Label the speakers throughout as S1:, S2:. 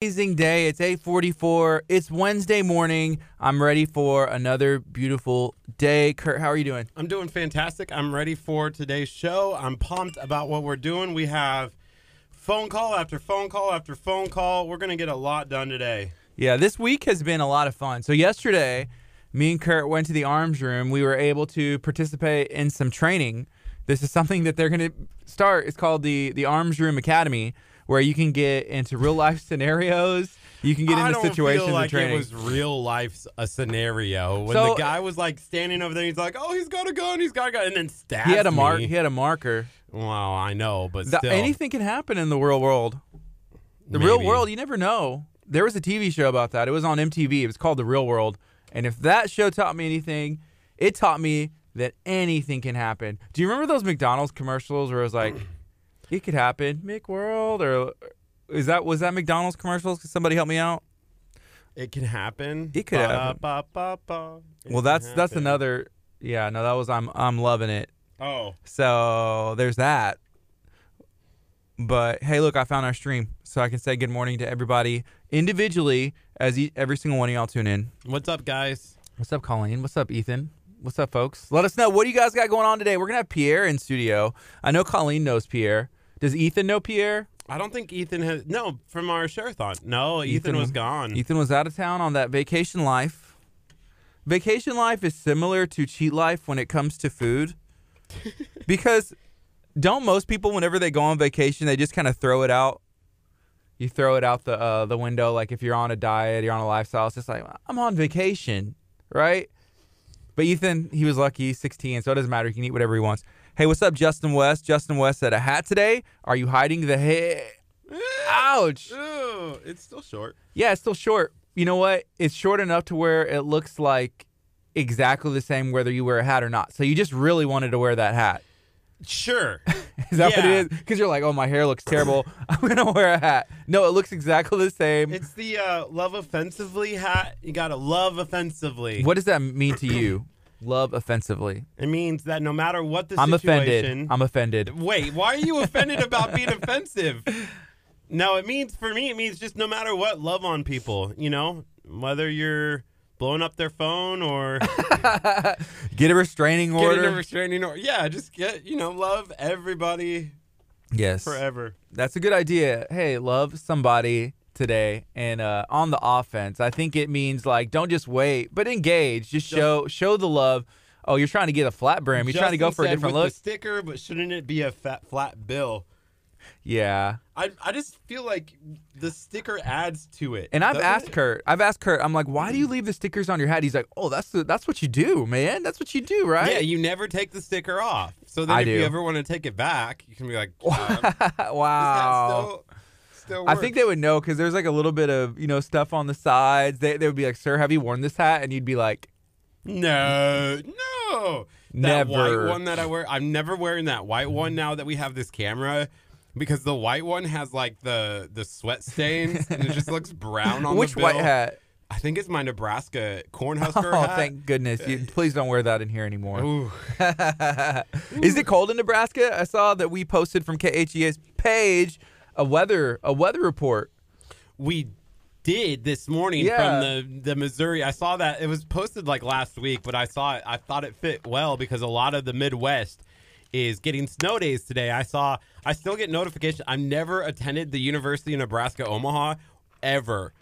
S1: amazing day. It's 8:44. It's Wednesday morning. I'm ready for another beautiful day. Kurt, how are you doing?
S2: I'm doing fantastic. I'm ready for today's show. I'm pumped about what we're doing. We have phone call after phone call after phone call. We're going to get a lot done today.
S1: Yeah, this week has been a lot of fun. So yesterday, me and Kurt went to the arms room. We were able to participate in some training. This is something that they're going to start. It's called the the Arms Room Academy where you can get into real life scenarios. You can get
S2: I
S1: into situations
S2: like
S1: of training.
S2: it was real life a scenario when
S1: So-
S2: the guy was like standing over there. He's like, "Oh, he's got a gun. He's got a gun," and then stabs
S1: he had a mark. He had a marker.
S2: Well, I know, but
S1: The-
S2: still,
S1: anything can happen in the real world. The real world, you never know. There was a TV show about that. It was on MTV. It was called The Real World. And if that show taught me anything, it taught me that anything can happen. Do you remember those McDonald's commercials where it was like, "It could happen, McWorld," or is that was that McDonald's commercials? Could somebody help me out?
S2: It can happen.
S1: It could happen.
S2: Ba-da-ba-ba-ba. It
S1: Well, that's that's
S2: happen.
S1: another. Yeah, no, that was I'm I'm loving it.
S2: Oh,
S1: So there's that. But hey, look, I found our stream, so I can say good morning to everybody individually as e- every single one of y'all tune in.
S2: what's up, guys?
S1: What's up, Colleen? What's up, Ethan? What's up, folks? Let us know what do you guys got going on today. We're gonna have Pierre in studio. I know Colleen knows Pierre. Does Ethan know Pierre?
S2: I don't think Ethan has. No, from our shareathon. No, Ethan, was gone.
S1: Ethan was out of town on that vacation life. Vacation life is similar to cheat life when it comes to food. because don't most people whenever they go on vacation they just kind of throw it out you throw it out the uh, the window like if you're on a diet you're on a lifestyle it's just like i'm on vacation right but ethan he was lucky he's 16 so it doesn't matter he can eat whatever he wants hey what's up justin west justin west said a hat today are you hiding the hair ouch
S2: Ooh, it's still short.
S1: yeah, it's still short. You know what? It's short enough to where it looks like exactly the same whether you wear a hat or not. So you just really wanted to wear that hat.
S2: Sure.
S1: Is that what it is? Because you're like, oh, my hair looks terrible. I'm gonna wear a hat. No, it looks exactly the same.
S2: it's the uh, love offensively hat. You gotta love offensively.
S1: what does that mean to you? Love offensively.
S2: It means that no matter what the
S1: I'm
S2: situation.
S1: offended. I'm offended.
S2: Wait, why are you offended about being offensive? No, it means for me, it means just no matter what, love on people. You know, whether you're blowing up their phone or
S1: Get a restraining order.
S2: a restraining order. Yeah, just get you know, love everybody
S1: yes.
S2: forever.
S1: That's a good idea. Hey, love somebody today and uh, on the offense. I think it means like don't just wait, but engage. Just show show the love. Oh, you're trying to get a flat brim. You're trying to go
S2: Justin
S1: for a
S2: said
S1: different
S2: with
S1: look.
S2: The sticker, but shouldn't it be a fat flat bill?
S1: Yeah.
S2: I I just feel like the sticker adds to it.
S1: And I've
S2: doesn't
S1: asked
S2: it?
S1: Kurt. I've asked Kurt. I'm like, why do you leave the stickers on your hat? He's like, oh, that's the, that's what you do, man. That's what you do, right?
S2: Yeah, you never take the sticker off. So then
S1: I
S2: if
S1: do.
S2: you ever want to take it back, you can be like,
S1: wow.
S2: Still, still
S1: I think they would know because there's like a little bit of you know stuff on the sides. They, they would be like, "Sir, have you worn this hat?" And you'd be like,
S2: No, no. That
S1: Never.
S2: white one that I wear, I'm never wearing that white one now that we have this camera. Because the white one has like the the sweat stains and it just looks brown on
S1: "Which
S2: the
S1: white hat?"
S2: I think it's my Nebraska Cornhusker
S1: Oh,
S2: hat.
S1: thank goodness! You, please don't wear that in here anymore. Is it cold in Nebraska? I saw that we posted from KHES page a weather a weather report.
S2: we did this morning
S1: Yeah.
S2: from the the Missouri. I saw that it was posted like last week, but I saw it. I thought it fit well because a lot of the Midwest is getting snow days today. I saw. I still get notification. I've never attended the University of Nebraska Omaha ever,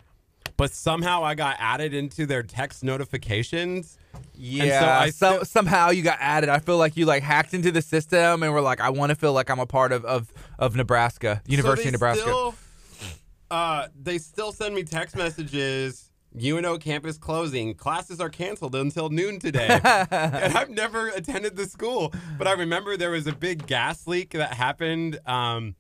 S2: but somehow I got added into their text notifications.
S1: Yeah,
S2: I
S1: so, somehow you got added. I feel like you like hacked into the system and were like, I want to feel like I'm a part of of, of Nebraska, University
S2: so
S1: of Nebraska.
S2: Still, uh, they still send me text messages. UNO campus closing. Classes are canceled until noon today. and I've never attended the school, but I remember there was a big gas leak that happened um,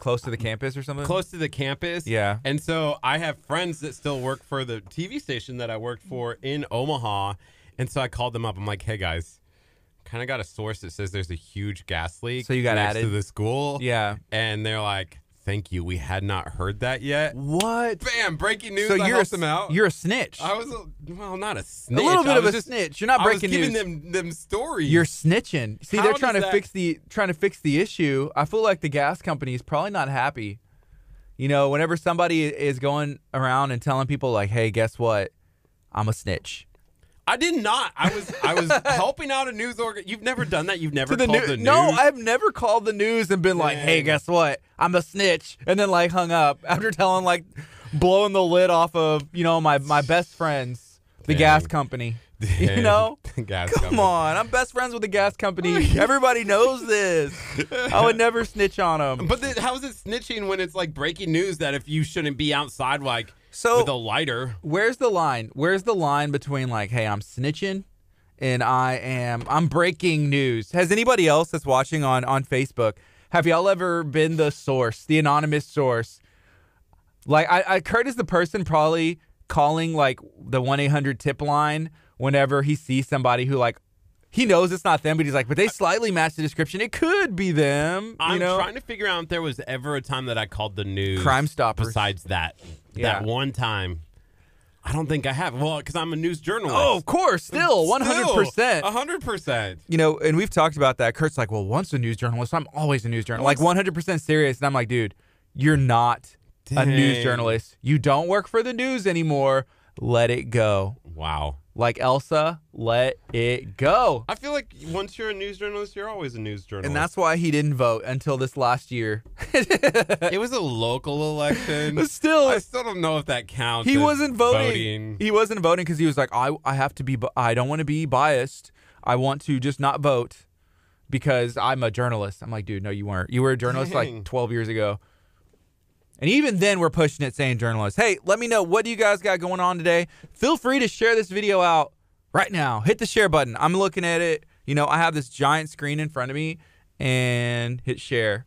S1: Close to the campus or something.
S2: close to the campus.
S1: Yeah.
S2: And so I have friends that still work for the TV station that I worked for in Omaha. And so I called them up. I'm like, hey guys, kind of got a source that says there's a huge gas leak.
S1: So you got
S2: next
S1: added?
S2: to the school.
S1: Yeah.
S2: And they're like, thank you. We had not heard that yet.
S1: What?
S2: Bam! Breaking news.
S1: So
S2: I
S1: you're a,
S2: them out.
S1: you're a snitch.
S2: I was a, well, not a snitch.
S1: a little bit of a
S2: just,
S1: snitch. You're not breaking
S2: I was giving
S1: news.
S2: them them stories.
S1: You're snitching. See,
S2: How
S1: they're trying to
S2: that-
S1: fix the trying to fix the issue. I feel like the gas company is probably not happy. You know, whenever somebody is going around and telling people like, "Hey, guess what? I'm a snitch."
S2: I did not. I was I was helping out a news organ. You've never done that. You've never
S1: the
S2: called
S1: new-
S2: the news.
S1: No, I've never called the news and been like, "Hey, guess what? I'm a snitch," and then like hung up after telling like blowing the lid off of you know my my best friends, the
S2: Dang.
S1: gas company. You know,
S2: Gas
S1: come
S2: company.
S1: on, I'm best friends with the gas company. Everybody knows this. I would never snitch on them.
S2: But then how is it snitching when it's like breaking news that if you shouldn't be outside like
S1: So
S2: with a lighter?
S1: where's the line? Where's the line between like, hey, I'm snitching and I am I'm breaking news? Has anybody else that's watching on on Facebook, have y'all ever been the source, the anonymous source? Like I, I Kurt is the person probably calling like the one eight hundred tip line whenever he sees somebody who like he knows it's not them, but he's like, but they slightly match the description. It could be them.
S2: I'm
S1: know,
S2: trying to figure out if there was ever a time that I called the news
S1: Crime Stoppers.
S2: Besides that,
S1: Yeah.
S2: that one time, I don't think I have. Well, because I'm a news journalist.
S1: oh, of course, still one hundred percent.
S2: hundred percent.
S1: you know, and we've talked about that. Kurt's like, well, once a news journalist, I'm always a news journalist. Like 100% serious. And I'm like, dude, you're not a news journalist. You don't work for the news anymore. Let it go.
S2: Wow.
S1: Like Elsa, let it go.
S2: I feel like once you're a news journalist, you're always a news journalist.
S1: And that's why he didn't vote until this last year.
S2: it was a local election.
S1: But still,
S2: I still don't know if that counts.
S1: he wasn't voting.
S2: voting.
S1: He wasn't voting because he was like, I, I have to be, I don't want to be biased. I want to just not vote because I'm a journalist. I'm like, dude, no, you weren't. You were a journalist
S2: Dang.
S1: like 12 years ago. And even then, we're pushing it saying journalists, Hey, let me know what do you guys got going on today. Feel free to share this video out right now. Hit the share button. I'm looking at it. You know, I have this giant screen in front of me and hit share.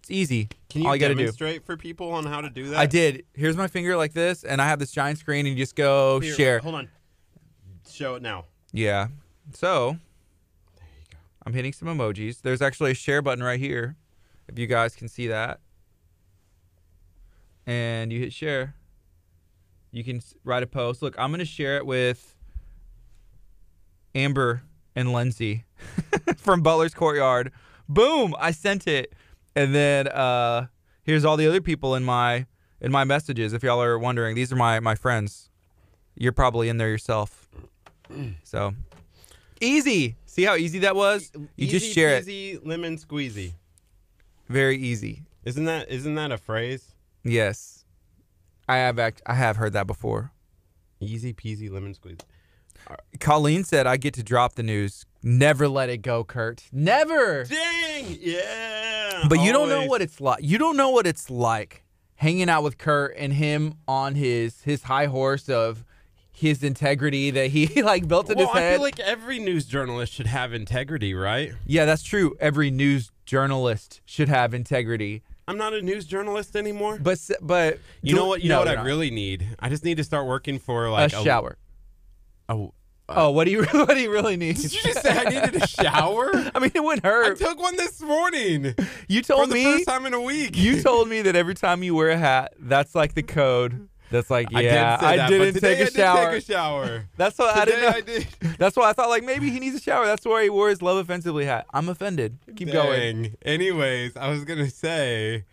S1: It's easy.
S2: Can you
S1: All you to do.
S2: demonstrate for people on how to do that?
S1: I did. Here's my finger like this, and I have this giant screen, and you just go
S2: Here,
S1: share.
S2: Hold on. Show it now.
S1: Yeah. So I'm hitting some emojis. There's actually a share button right here, if you guys can see that. And you hit share. You can write a post. Look, I'm gonna share it with Amber and Lindsay from Butler's Courtyard. Boom! I sent it, and then uh, here's all the other people in my in my messages. If y'all are wondering, these are my my friends. You're probably in there yourself. So easy. See how easy that was? You just
S2: Easy
S1: share it.
S2: Easy lemon squeezy.
S1: Very easy.
S2: Isn't that isn't that a phrase?
S1: Yes. I have act- I have heard that before.
S2: Easy peasy, lemon squeezy.
S1: Uh, Colleen said I get to drop the news. Never let it go, Kurt. Never.
S2: Dang! Yeah.
S1: But you don't know
S2: always.
S1: what it's like. You don't know what it's like hanging out with Kurt and him on his his high horse of his integrity that he like built in
S2: Well,
S1: his
S2: I
S1: head.
S2: feel like every news journalist should have integrity, right?
S1: yeah, that's true. Every news journalist should have integrity.
S2: I'm not a news journalist anymore.
S1: But but
S2: you know what? You
S1: no,
S2: know what I
S1: not.
S2: really need? I just need to start working for like
S1: a shower.
S2: Oh,
S1: Oh, what do you what do you really need?
S2: did you just say I needed a shower?
S1: I mean, it wouldn't hurt.
S2: I took one this morning
S1: you told me?
S2: for
S1: told
S2: the
S1: me
S2: first time in a week.
S1: you told me that every time you wear a hat, that's like the code. That's like yeah,
S2: I did say that, but
S1: didn't
S2: today
S1: take a
S2: I did
S1: shower.
S2: Take a shower.
S1: That's what I didn't.
S2: I did.
S1: That's why I thought like maybe he needs a shower. That's why he wore his love offensively hat. I'm offended. Keep going.
S2: Anyways, I was gonna say,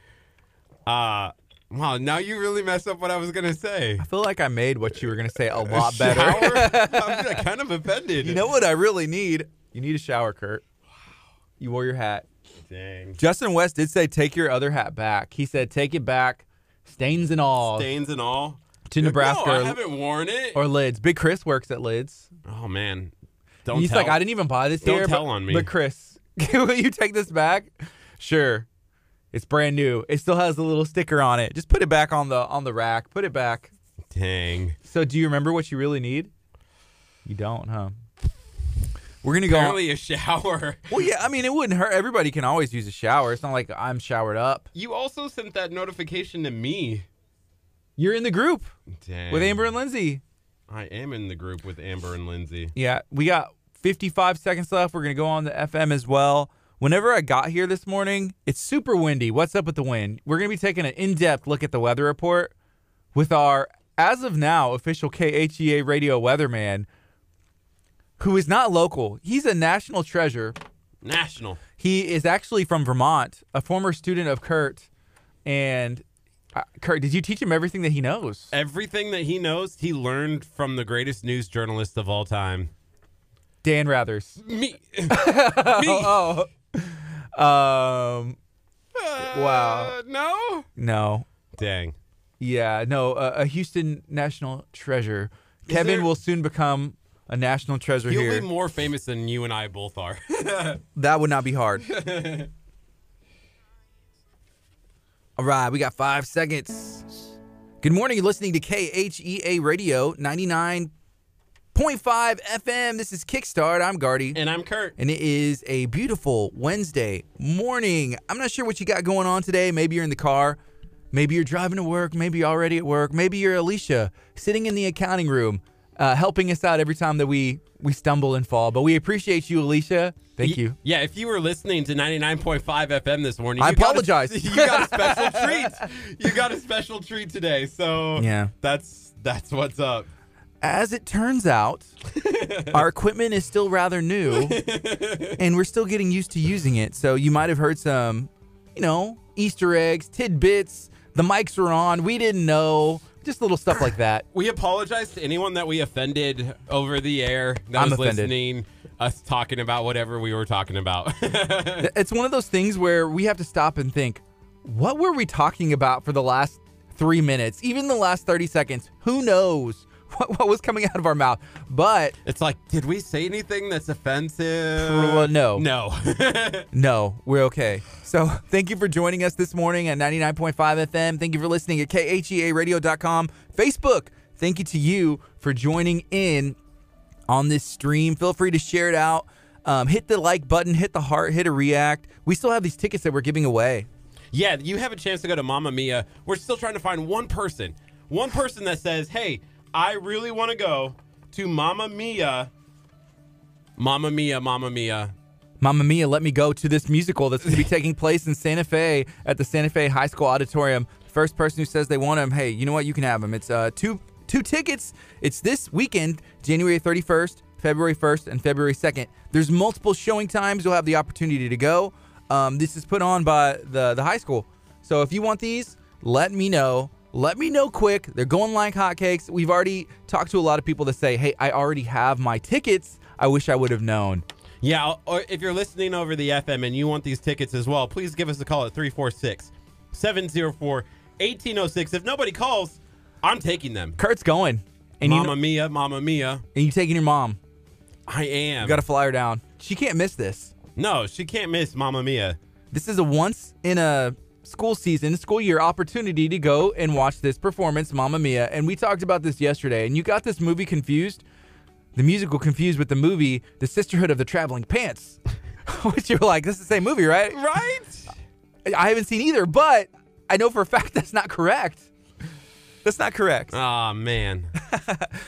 S2: uh, wow, now you really messed up what I was gonna say.
S1: I feel like I made what you were gonna say a lot
S2: Shower?
S1: better.
S2: I'm kind of offended.
S1: you know what I really need? You need a shower, Kurt. Wow. You wore your hat.
S2: Dang.
S1: Justin West did say take your other hat back. He said take it back, stains and all,
S2: Stains and all.
S1: to Nebraska
S2: No, I
S1: or-
S2: haven't worn it.
S1: or lids. Big Chris works at lids.
S2: oh man, don't
S1: He's
S2: tell.
S1: like, I didn't even buy this
S2: Don't
S1: here.
S2: tell
S1: but,
S2: on me.
S1: But Chris, will you take this back? Sure. It's brand new. It still has the little sticker on it. Just put it back on the on the rack. Put it back.
S2: Dang.
S1: So, do you remember what you really need? You don't, huh? We're gonna go.
S2: Apparently a shower.
S1: Well, yeah. I mean, it wouldn't hurt. Everybody can always use a shower. It's not like I'm showered up.
S2: You also sent that notification to me.
S1: You're in the group
S2: Dang.
S1: with Amber and Lindsay.
S2: I am in the group with Amber and Lindsay.
S1: Yeah, we got 55 seconds left. We're gonna go on the FM as well. Whenever I got here this morning, it's super windy. What's up with the wind? We're gonna be taking an in-depth look at the weather report with our, as of now, official KHEA radio weatherman, who is not local. He's a national treasure.
S2: National.
S1: He is actually from Vermont, a former student of Kurt, and Uh, Kurt, did you teach him everything that he knows?
S2: Everything that he knows, he learned from the greatest news journalist of all time.
S1: Dan Rathers.
S2: Me. Me.
S1: Oh. Um. Wow.
S2: Uh, no.
S1: No.
S2: Dang.
S1: Yeah. No. Uh, a Houston national treasure. Kevin
S2: there-
S1: will soon become a national treasure
S2: He'll
S1: here.
S2: be more famous than you and I both are.
S1: That would not be hard. All right, we got five seconds. Good morning. You're listening to KHEA Radio 99.5 FM. This is Kickstart. I'm Gardy.
S2: and I'm Kurt.
S1: And it is a beautiful Wednesday morning. I'm not sure what you got going on today. Maybe you're in the car. Maybe you're driving to work. Maybe you're already at work. Maybe you're Alicia sitting in the accounting room, uh, helping us out every time that we we stumble and fall. But we appreciate you, Alicia. Thank
S2: Y-
S1: you.
S2: Yeah, if you were listening to 99.5 FM this morning,
S1: I
S2: you got a-
S1: apologize.
S2: you got a special treat. You got a special treat today. So
S1: Yeah.
S2: that's that's what's up.
S1: As it turns out, our equipment is still rather new, and we're still getting used to using it. So you might have heard some, you know, Easter eggs, tidbits. The mics were on. We didn't know. Just little stuff like that.
S2: We apologize to anyone that we offended over the air that
S1: I'm
S2: was
S1: offended.
S2: listening, us talking about whatever we were talking about.
S1: It's one of those things where we have to stop and think, what were we talking about for the last three minutes? Even the last 30 seconds? Who knows what, what was coming out of our mouth? But
S2: it's like, did we say anything that's offensive?
S1: Well, no.
S2: No.
S1: no, we're okay. So thank you for joining us this morning at 99.5 FM. Thank you for listening at khearadio.com. Facebook, thank you to you for joining in on this stream. Feel free to share it out. Um, hit the like button, hit the heart, hit a react. We still have these tickets that we're giving away.
S2: Yeah, you have a chance to go to Mamma Mia. We're still trying to find one person. One person that says, hey, I really want to go to Mamma Mia. Mamma Mia, Mamma Mia.
S1: Mamma Mia, let me go to this musical that's going to be taking place in Santa Fe at the Santa Fe High School Auditorium. First person who says they want them, hey, you know what? You can have them. It's uh, two two tickets. It's this weekend, January 31st, February 1st, and February 2nd. There's multiple showing times. You'll have the opportunity to go. Um, this is put on by the the high school. So if you want these, let me know. Let me know quick. They're going like hotcakes. We've already talked to a lot of people that say, hey, I already have my tickets. I wish I would have known.
S2: Yeah, or if you're listening over the FM and you want these tickets as well, please give us a call at 346 704 1806. If nobody calls, I'm taking them.
S1: Kurt's going. And you
S2: Mamma Mia, Mamma Mia.
S1: and you taking your mom.
S2: I am.
S1: You got to fly her down. She can't miss this.
S2: no, she can't miss Mamma Mia.
S1: This is a once in a school season, school year opportunity to go and watch this performance, Mamma Mia. And we talked about this yesterday, and you got this movie confused, the musical confused with the movie, The Sisterhood of the Traveling Pants. Which you're like, this is the same movie, right?
S2: Right?
S1: I haven't seen either, but I know for a fact that's not correct. That's not correct.
S2: Oh, man.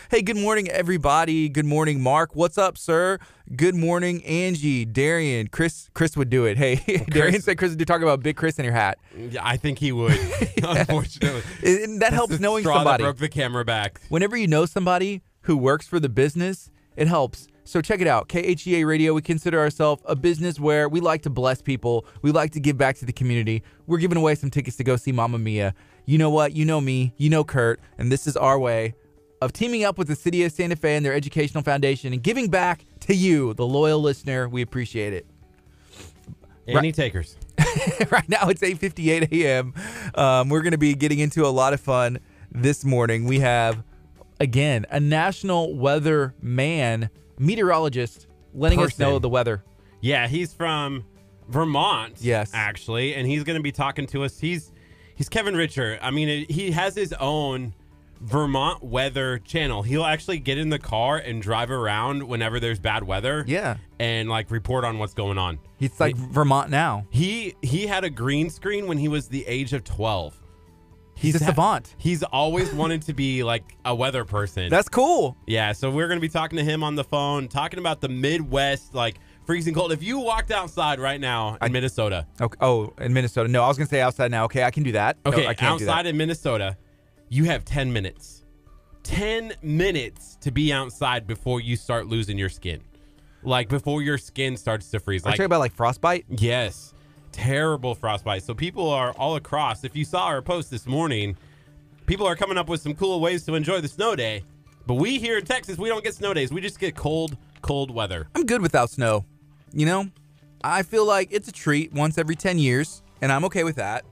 S1: Hey, good morning, everybody. Good morning, Mark. What's up, sir? Good morning, Angie, Darian, Chris. Chris would do it. Hey, Darian said Chris would talk about Big Chris in your hat.
S2: Yeah, I think he would, unfortunately.
S1: And that helps
S2: The
S1: knowing somebody.
S2: broke the camera back.
S1: Whenever you know somebody who works for the business, it helps. So check it out. KHEA Radio, we consider ourselves a business where we like to bless people. We like to give back to the community. We're giving away some tickets to go see Mamma Mia. You know what? You know me. You know Kurt. And this is our way of teaming up with the city of Santa Fe and their educational foundation and giving back to you, the loyal listener. We appreciate it.
S2: Any takers?
S1: right now it's 8:58 a.m. Um, we're going to be getting into a lot of fun this morning. We have again a national weather man, meteorologist, letting us know the weather.
S2: Yeah, he's from Vermont.
S1: Yes.
S2: actually, and he's going to be talking to us. He's he's Kevin Richer. I mean, it, he has his own Vermont weather channel. He'll actually get in the car and drive around whenever there's bad weather.
S1: Yeah.
S2: and like report on what's going on.
S1: He's like Vermont now.
S2: He he had a green screen when he was the age of twelve.
S1: He's, a
S2: ha-
S1: savant.
S2: He's always wanted to be like a weather person.
S1: That's cool.
S2: Yeah, so we're going to be talking to him on the phone, talking about the Midwest, like freezing cold. If you walked outside right now in Minnesota,
S1: Okay. Oh, in Minnesota. No, I was going to say outside now. Okay, I can do that. No,
S2: okay,
S1: I can't
S2: outside in Minnesota, you have 10 minutes. 10 minutes to be outside before you start losing your skin. Like before your skin starts to freeze.
S1: Are you talking about like frostbite?
S2: yes. terrible frostbite. So people are all across. If you saw our post this morning, people are coming up with some cool ways to enjoy the snow day. But we here in Texas, we don't get snow days. We just get cold, cold weather.
S1: I'm good without snow. You know, I feel like it's a treat once every 10 years, and I'm okay with that.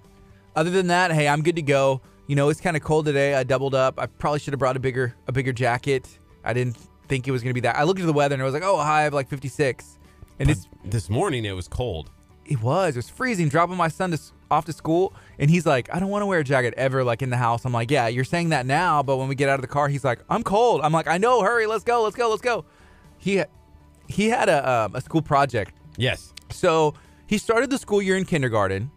S1: Other than that, hey, I'm good to go. You know, it's kind of cold today. I doubled up. I probably should have brought a bigger a bigger jacket. I didn't think it was going to be that. I looked at the weather and I was like, "Oh, high of like 56." And it's
S2: This morning it was cold.
S1: it was. It was freezing. Dropping my son to, off to school, and he's like, "I don't want to wear a jacket ever, like in the house." I'm like, "Yeah, you're saying that now, but when we get out of the car, he's like, I'm cold." I'm like, "I know. Hurry, let's go, let's go, let's go." He he had a um, a school project
S2: Yes.
S1: so he started the school year in kindergarten.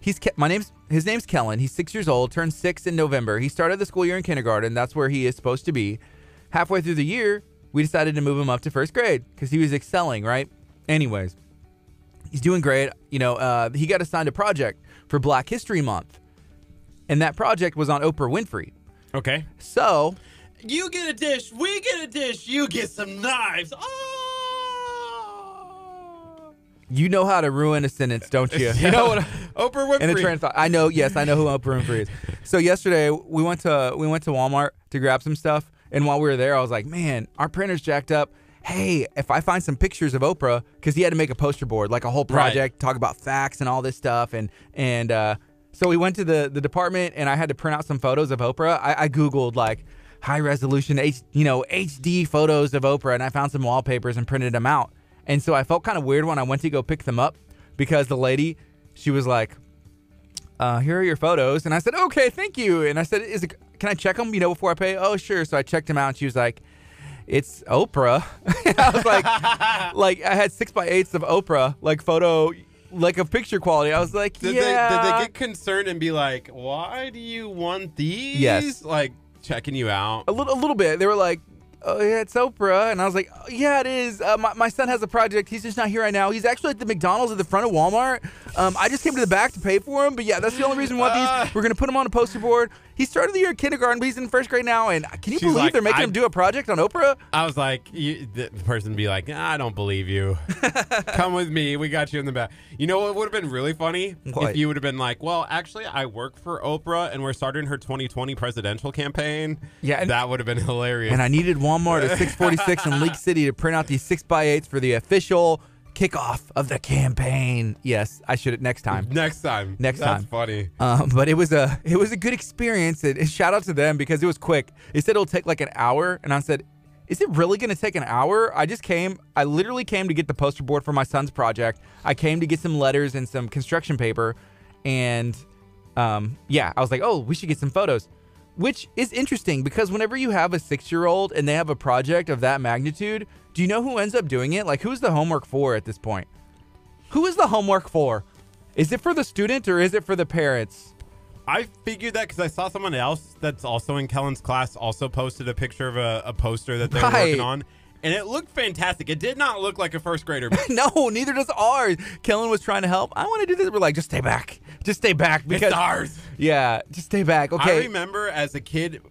S1: He's Ke- my name's his name's Kellen. He's six years old. Turned six in November. He started the school year in kindergarten. That's where he is supposed to be. Halfway through the year, we decided to move him up to first grade because he was excelling. Right. Anyways, he's doing great. You know, uh, he got assigned a project for Black History Month, and that project was on Oprah Winfrey.
S2: Okay.
S1: So
S2: You get a dish. We get a dish. You get some knives. Oh.
S1: You know how to ruin a sentence, don't you? You know what?
S2: Oprah Winfrey.
S1: and of thought. I know, yes, I know who Oprah Winfrey is. So yesterday we went to we went to Walmart to grab some stuff, and while we were there, I was like, man, our printer's jacked up. Hey, if I find some pictures of Oprah, because he had to make a poster board, like a whole
S2: Right.
S1: project, talk about facts and all this stuff, and and uh, so we went to the the department, and I had to print out some photos of Oprah. I, I googled like high resolution H, you know, HD photos of Oprah, and I found some wallpapers and printed them out. And so I felt kind of weird when I went to go pick them up because the lady, she was like, uh, here are your photos. And I said, okay, thank you. And I said, is it, can I check them, you know, before I pay? Oh, sure. So I checked them out and she was like, it's Oprah. I was like, like I had six by eights of Oprah, like photo, like of picture quality. I was like,
S2: Did
S1: yeah.
S2: they did they get concerned and be like, "Why do you want these?"
S1: Yes.
S2: Like checking you out.
S1: a little, a little bit. They were like, "Oh yeah, it's Oprah," and I was like, oh, "Yeah, it is." Uh, my, my son has a project. He's just not here right now. He's actually at the McDonald's at the front of Walmart. Um, I just came to the back to pay for him, but yeah, that's the only reason why
S2: Uh.
S1: these. We're gonna put him on a poster board. He started the year kindergarten, but he's in first grade now. And can you believe
S2: like,
S1: they're making
S2: I-
S1: him do a project on Oprah?
S2: I was like, you, the person be like, "I don't believe you. Come with me. We got you in the back." You know what would have been really funny
S1: What?
S2: if you would have been like, "Well, actually, I work for Oprah, and we're starting her 2020 presidential campaign."
S1: Yeah, and-
S2: that would have been hilarious.
S1: And I needed Walmart at 646 in League City to print out these six by eights for the official kickoff of the campaign. Yes, I should it next time.
S2: Next time.
S1: Next
S2: That's
S1: time.
S2: That's funny.
S1: Um, but it was a it was a good experience. And, and shout out to them because it was quick. They said it'll take like an hour, and I said, "Is it really going to take an hour?" I just came. I literally came to get the poster board for my son's project. I came to get some letters and some construction paper, and um, yeah, I was like, "Oh, we should get some photos." Which is interesting because whenever you have a six year old and they have a project of that magnitude, do you know who ends up doing it? Like, who's the homework for at this point? Who is the homework for? Is it for the student or is it for the parents?
S2: I figured that because I saw someone else that's also in Kellen's class also posted a picture of a, a poster that they were
S1: Right.
S2: working on, and it looked fantastic. It did not look like a first grader.
S1: No, neither does ours. Kellen was trying to help. I want to do this. We're like, just stay back. Just stay back because
S2: it's ours.
S1: Yeah, just stay back. Okay.
S2: I remember as a kid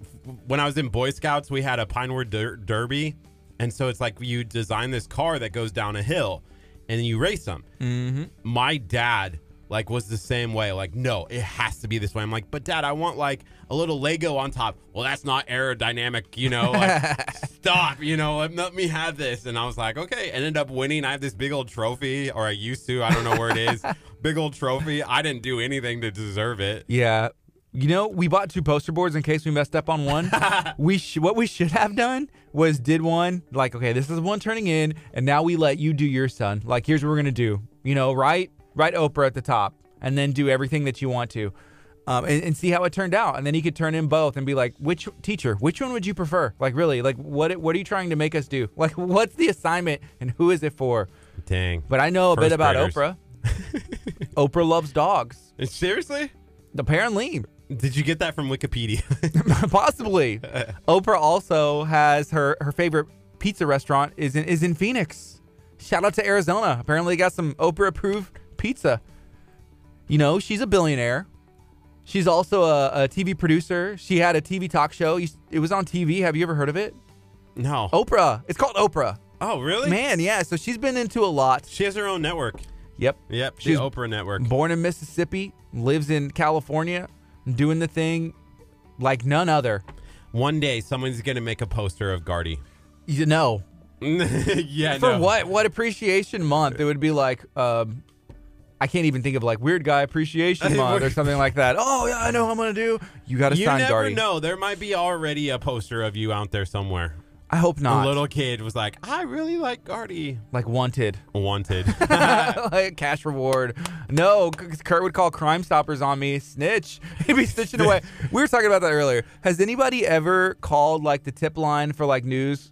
S2: when I was in Boy Scouts, we had a Pinewood der- Derby, and so it's like you design this car that goes down a hill, and then you race them. Mm-hmm. My dad like was the same way. Like, no, it has to be this way. I'm like, but dad, I want like a little Lego on top. Well, that's not aerodynamic, you know. Like, stop, you know. Let, me have this. And I was like, okay. Ended up winning. I have this big old trophy, or I used to. I don't know where it is. big old trophy. I didn't do anything to deserve it.
S1: yeah. You know, we bought two poster boards in case we messed up on one. we sh- what we should have done was did one like, okay, this is one turning in, and now we let you do your son. Like, here's what we're gonna do. You know, write write Oprah at the top, and then do everything that you want to. Um, and, and see how it turned out, and then he could turn in both and be like, "Which teacher? Which one would you prefer? Like, really? Like, what? What are you trying to make us do? Like, what's the assignment, and who is it for?"
S2: Dang.
S1: But I know a bit about
S2: graders.
S1: Oprah. Oprah loves dogs.
S2: Seriously?
S1: Apparently,
S2: Did you get that from Wikipedia?
S1: possibly. Oprah also has her her favorite pizza restaurant is in is in Phoenix. Shout out to Arizona. Apparently, got some Oprah approved pizza. You know, she's a billionaire. She's also a, a TV producer. She had a TV talk show. It was on TV. Have you ever heard of it?
S2: no.
S1: Oprah. It's called Oprah.
S2: Oh, really?
S1: Man, yeah. So she's been into a lot.
S2: She has her own network.
S1: Yep.
S2: Yep, the
S1: She's
S2: Oprah Network.
S1: Born in Mississippi, lives in California, doing the thing like none other.
S2: One day, someone's gonna make a poster of Gardy.
S1: You know,
S2: yeah,
S1: for
S2: no.
S1: what? What appreciation month? It would be like, um, I can't even think of like weird guy appreciation month or something like that. Oh yeah, I know what I'm gonna do. You got to
S2: You
S1: sign
S2: never
S1: Gardy.
S2: know. There might be already a poster of you out there somewhere.
S1: I hope not.
S2: A little kid was like, "I really like Gardy."
S1: like wanted.
S2: Wanted.
S1: like cash reward. No, C- Kurt would call Crime Stoppers on me. Snitch. He'd be snitching away. We were talking about that earlier. Has anybody ever called like the tip line for like news?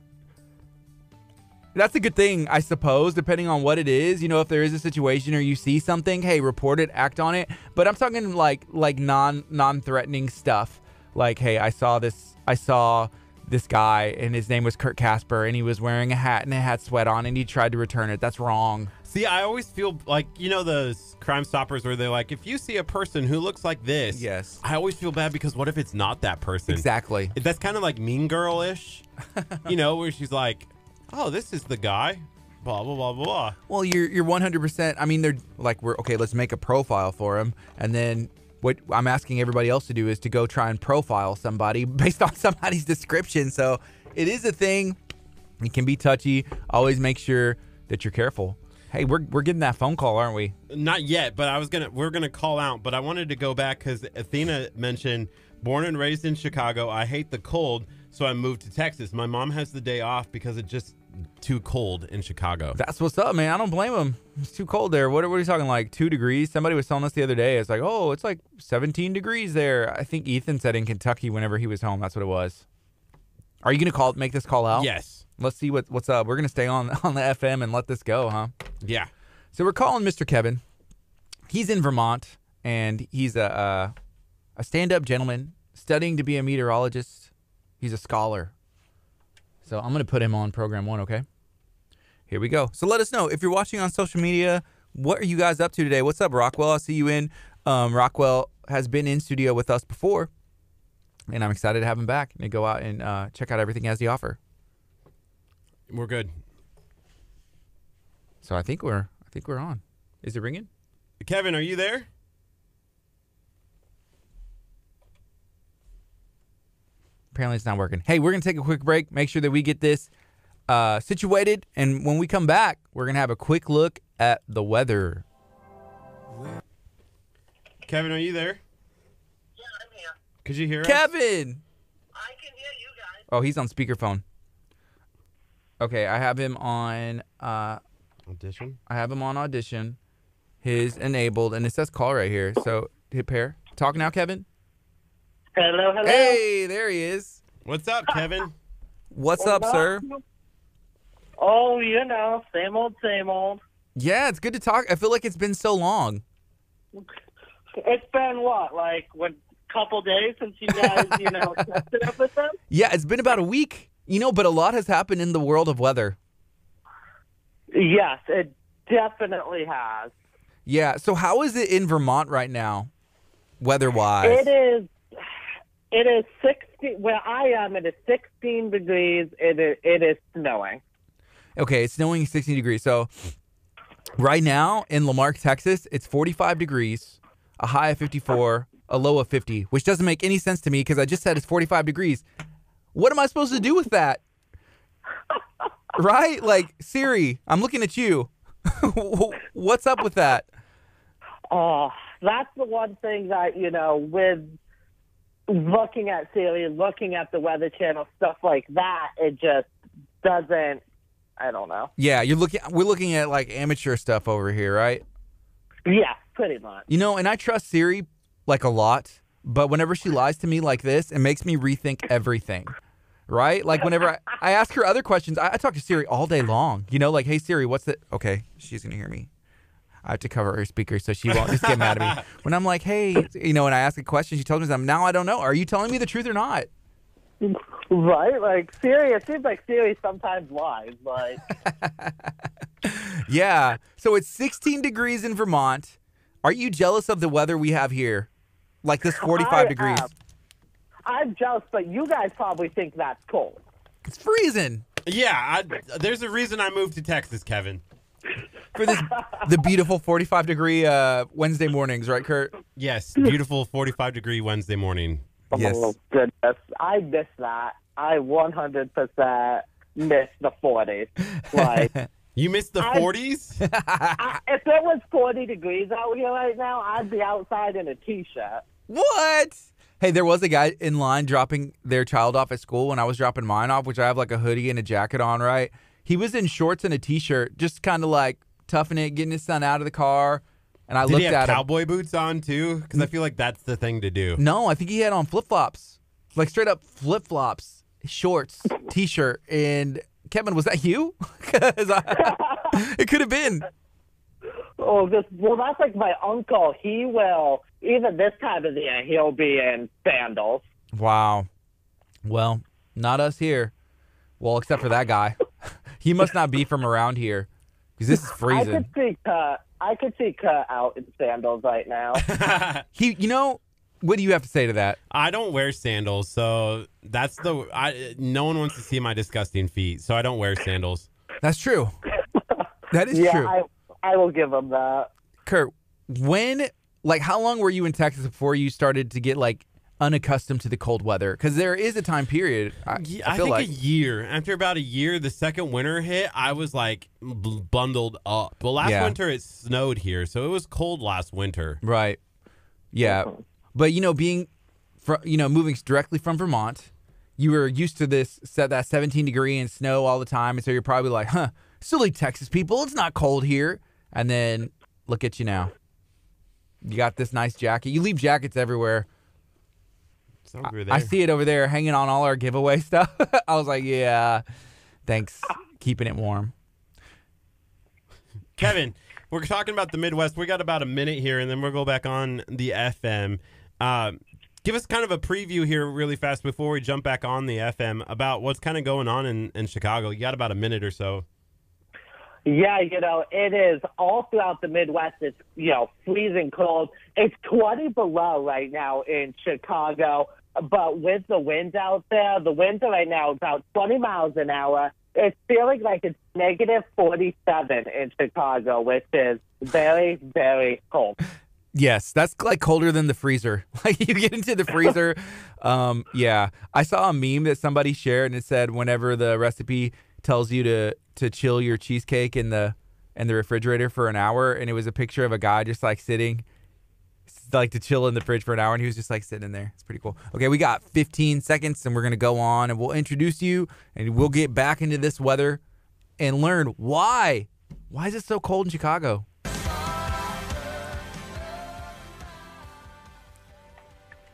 S1: That's a good thing, I suppose, depending on what it is. You know, if there is a situation or you see something, hey, report it, act on it. But I'm talking like like non non threatening stuff. Like, hey, I saw this. I saw this guy, and his name was Kurt Casper, and he was wearing a hat and it had sweat on, and he tried to return it. That's wrong.
S2: See, I always feel like you know those Crime Stoppers where they're like, if you see a person who looks like this,
S1: Yes.
S2: I always feel bad because what if it's not that person?
S1: Exactly.
S2: That's kind of like Mean Girl ish, you know, where she's like, "Oh, this is the guy." Blah blah blah blah.
S1: Well, you're you're 100%. I mean, they're like we're okay. Let's make a profile for him, and then what I'm asking everybody else to do is to go try and profile somebody based on somebody's description. So it is a thing. It can be touchy. Always make sure that you're careful. Hey, we're we're getting that phone call, aren't we?
S2: Not yet, but I was gonna we're gonna call out, but I wanted to go back because Athena mentioned born and raised in Chicago. I hate the cold, so I moved to Texas. My mom has the day off because it's just too cold in Chicago.
S1: That's what's up, man. I don't blame him. It's too cold there. What, what are you talking like? Two degrees? Somebody was telling us the other day. It's like, oh, it's like 17 degrees there. I think Ethan said in Kentucky whenever he was home. That's what it was. Are you gonna call make this call out?
S2: yes.
S1: Let's see what what's up. We're gonna stay on on the FM and let this go, huh?
S2: Yeah.
S1: So we're calling Mr. Kevin. He's in Vermont and he's a a, a stand-up gentleman studying to be a meteorologist. He's a scholar. So I'm gonna put him on program one, okay? Here we go. So let us know if you're watching on social media. What are you guys up to today? What's up, Rockwell? I'll see you in. Um, Rockwell has been in studio with us before, and I'm excited to have him back and go out and uh, check out everything he has to offer.
S2: We're good.
S1: So I think we're I think we're on. Is it ringing?
S2: Kevin, are you there?
S1: Apparently it's not working. Hey, we're gonna take a quick break. Make sure that we get this uh, situated, and when we come back, we're gonna have a quick look at the weather.
S2: Kevin, are you there?
S3: Yeah, I'm here.
S2: Could you hear us?
S1: Kevin.
S3: I can hear you guys.
S1: Oh, he's on speakerphone. Okay, I have him on. Uh,
S2: Audition.
S1: I have him on audition. His enabled, and it says call right here. So hit pair. Talk now, Kevin.
S3: Hello, hello.
S1: Hey, there he is.
S2: What's up, Kevin?
S1: What's up, sir?
S3: Oh, you know, same old, same old.
S1: Yeah, it's good to talk. I feel like it's been so long.
S3: It's been what, like what couple days since you guys, you know, tested up with them?
S1: Yeah, it's been about a week. You know, but a lot has happened in the world of weather.
S3: Yes, it definitely has.
S1: Yeah. So how is it in Vermont right now, weather-wise?
S3: It is. It is sixteen. Where I am, it is sixteen degrees. It is. It is snowing.
S1: Okay, it's snowing 16 degrees. So right now in La Marque, Texas, it's 45 degrees, a high of 54, a low of 50, which doesn't make any sense to me because I just said it's 45 degrees. What am I supposed to do with that? right? Like Siri, I'm looking at you. What's up with that?
S3: Oh, that's the one thing that you know with looking at Siri, looking at the Weather Channel, stuff like that. It just doesn't. I don't know.
S1: Yeah, you're looking we're looking at like amateur stuff over here, right?
S3: Yeah, pretty much.
S1: You know, and I trust Siri like a lot, but whenever she lies to me like this, it makes me rethink everything. Right? Like whenever I, I ask her other questions, I, I talk to Siri all day long. You know, like, hey Siri, what's the okay, she's gonna hear me. I have to cover her speaker so she won't just get mad at me. When I'm like, hey, you know, and I ask a question, she tells me something. Now I don't know. Are you telling me the truth or not?
S3: Right? Like Siri, it seems like Siri sometimes lies. Like,
S1: Yeah. So it's 16 degrees in Vermont. Are you jealous of the weather we have here? Like this 45
S3: I
S1: degrees.
S3: am. I'm jealous, but you guys probably think that's cold.
S1: It's freezing.
S2: Yeah, I, there's a reason I moved to Texas, Kevin.
S1: For this the beautiful 45 degree uh, Wednesday mornings, right, Kurt?
S2: Yes, beautiful 45 degree Wednesday morning.
S1: Yes.
S3: Oh goodness, I miss that. I 100% miss the 40s. Like,
S2: You missed the
S3: I-
S2: 40s?
S3: I, if it was 40 degrees out here right now, I'd be outside in a t-shirt.
S1: What? Hey, there was a guy in line dropping their child off at school when I was dropping mine off, which I have like a hoodie and a jacket on, right? He was in shorts and a t-shirt, just kind of like toughing it, getting his son out of the car. And I
S2: Did
S1: looked
S2: he have
S1: at him.
S2: cowboy boots on too? Because I feel like that's the thing to do.
S1: No, I think he had on flip flops, like straight up flip flops, shorts, t shirt. And Kevin, was that you? 'Cause I- it could have been.
S3: Oh, this, well, that's like my uncle. He will, even this time of the year, he'll be in sandals.
S1: Wow. Well, not us here. Well, except for that guy. He must not be from around here because this is freezing.
S3: I could
S1: freezing.
S3: see Kurt. I could see Kurt out in sandals right now.
S1: He, you know, what do you have to say to that?
S2: I don't wear sandals, so that's the. I no one wants to see my disgusting feet, so I don't wear sandals.
S1: That's true. That is
S3: yeah,
S1: true.
S3: I, I will give him that.
S1: Kurt, when, like, how long were you in Texas before you started to get like unaccustomed to the cold weather? Because there is a time period. I,
S2: Yeah,
S1: I
S2: think
S1: like
S2: a year. After about a year, the second winter hit, I was like bundled up. But last
S1: Yeah.
S2: winter it snowed here, so it was cold last winter.
S1: Right. Yeah. But you know, being, fr- you know, moving directly from Vermont, you were used to this set that 17 degree and snow all the time, and so you're probably like, huh, silly Texas people, it's not cold here. And then look at you now. You got this nice jacket. You leave jackets everywhere.
S2: It's over there.
S1: I see it over there hanging on all our giveaway stuff. I was like, yeah, thanks, keeping it warm.
S2: Kevin, we're talking about the Midwest. We got about a minute here, and then we'll go back on the FM. Um, give us kind of a preview here, really fast, before we jump back on the FM about what's kind of going on in, in Chicago. You got about a minute or so.
S3: Yeah, you know, it is all throughout the Midwest. It's, you know, freezing cold. It's 20 below right now in Chicago. But with the winds out there, the winds are right now about 20 miles an hour. It's feeling like it's negative 47 in Chicago, which is very, very cold.
S1: Yes, that's like colder than the freezer. Like you get into the freezer. um, yeah, I saw a meme that somebody shared, and it said whenever the recipe tells you to to chill your cheesecake in the in the refrigerator for an hour, and it was a picture of a guy just like sitting, like to chill in the fridge for an hour, and he was just like sitting in there. It's pretty cool. Okay, we got 15 seconds, and we're gonna go on, and we'll introduce you, and we'll get back into this weather, and learn why. Why is it so cold in Chicago?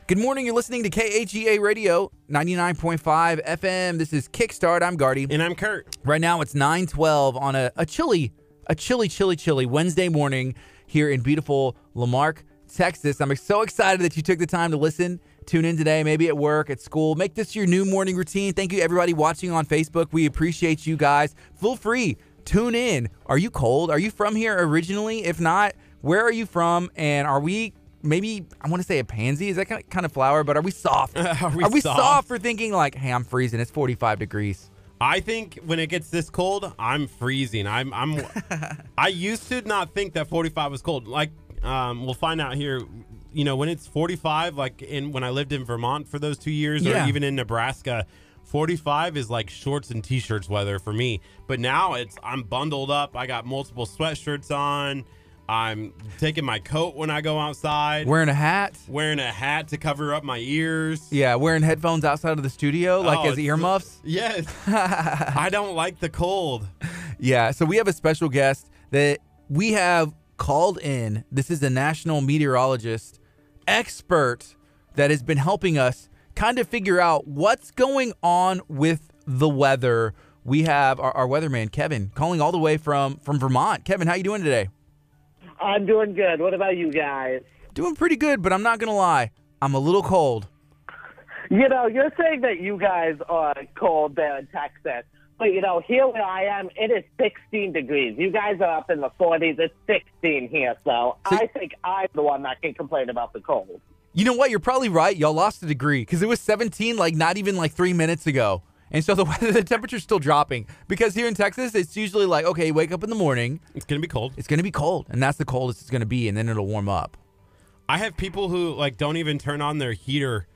S1: Good morning. You're listening to KHEA Radio 99.5 FM. This is Kickstart. I'm Gardy.
S2: And I'm Kurt.
S1: Right now it's 9:12 on a, a chilly, a chilly, chilly, chilly Wednesday morning here in beautiful La Marque, Texas. I'm so excited that you took the time to listen, tune in today, maybe at work, at school. Make this your new morning routine. Thank you everybody watching on Facebook. We appreciate you guys. Feel free, tune in. Are you cold? Are you from here originally? If not, where are you from? And are we maybe I want to say a pansy? Is that kind of, kind of flower? But are we soft?
S2: Are we
S1: soft?
S2: soft?
S1: for thinking like, hey, I'm freezing. It's 45 degrees.
S2: I think when it gets this cold, I'm freezing. I'm I'm I used to not think that 45 was cold. Like um we'll find out here you know when it's 45 like in when I lived in Vermont for those 2 years
S1: Yeah.
S2: or even in Nebraska 45 is like shorts and t-shirts weather for me. But now it's I'm bundled up. I got multiple sweatshirts on. I'm taking my coat when I go outside.
S1: Wearing a hat.
S2: wearing a hat to cover up my ears.
S1: Yeah, wearing headphones outside of the studio, like
S2: Oh,
S1: as earmuffs.
S2: Yes. I don't like the cold.
S1: Yeah, so we have a special guest that we have called in. This is a national meteorologist expert that has been helping us kind of figure out what's going on with the weather. We have our, our weatherman Kevin calling all the way from from Vermont. Kevin, how are you doing today?
S3: I'm doing good. What about you guys?
S1: Doing pretty good, but I'm not gonna lie, I'm a little cold.
S3: You know, you're saying that you guys are cold there in Texas, but you know, here where I am, it is 16 degrees. You guys are up in the 40s. It's 16 here, so
S1: See-
S3: I think I'm the one that can complain about the cold.
S1: You know what? You're probably right. Y'all lost a degree because it was 17 like not even like three minutes ago. And so the weather, the temperature's still dropping because here in Texas, it's usually like, okay, wake up in the morning,
S2: It's gonna be cold.
S1: it's going to be cold, and that's the coldest it's going to be, and then it'll warm up.
S2: I have people who like don't even turn on their heater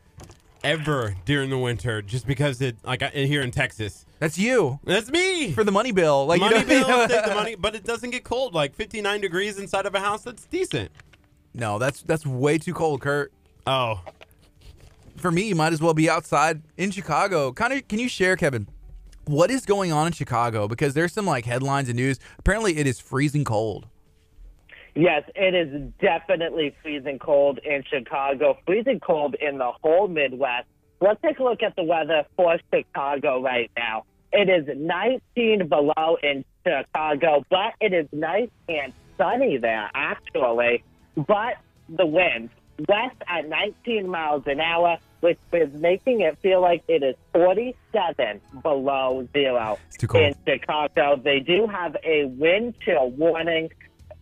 S2: ever during the winter just because it like I- here in Texas.
S1: That's you
S2: That's me.
S1: for the money bill. Like
S2: money
S1: you
S2: bill, take the money, but it doesn't get cold. Like 59 degrees inside of a house, that's decent.
S1: No, that's that's way too cold, Kurt.
S2: Oh,
S1: For me, you might as well be outside in Chicago. Kind of, can you share, Kevin? What is going on in Chicago? Because there's some like headlines and news. Apparently, it is freezing cold.
S3: Yes, it is definitely freezing cold in Chicago, freezing cold in the whole Midwest. Let's take a look at the weather for Chicago right now. It is 19 below in Chicago, but it is nice and sunny there, actually. But the wind, west at 19 miles an hour, which is making it feel like it is 47 below zero
S1: It's too cold.
S3: in Chicago. They do have a wind chill warning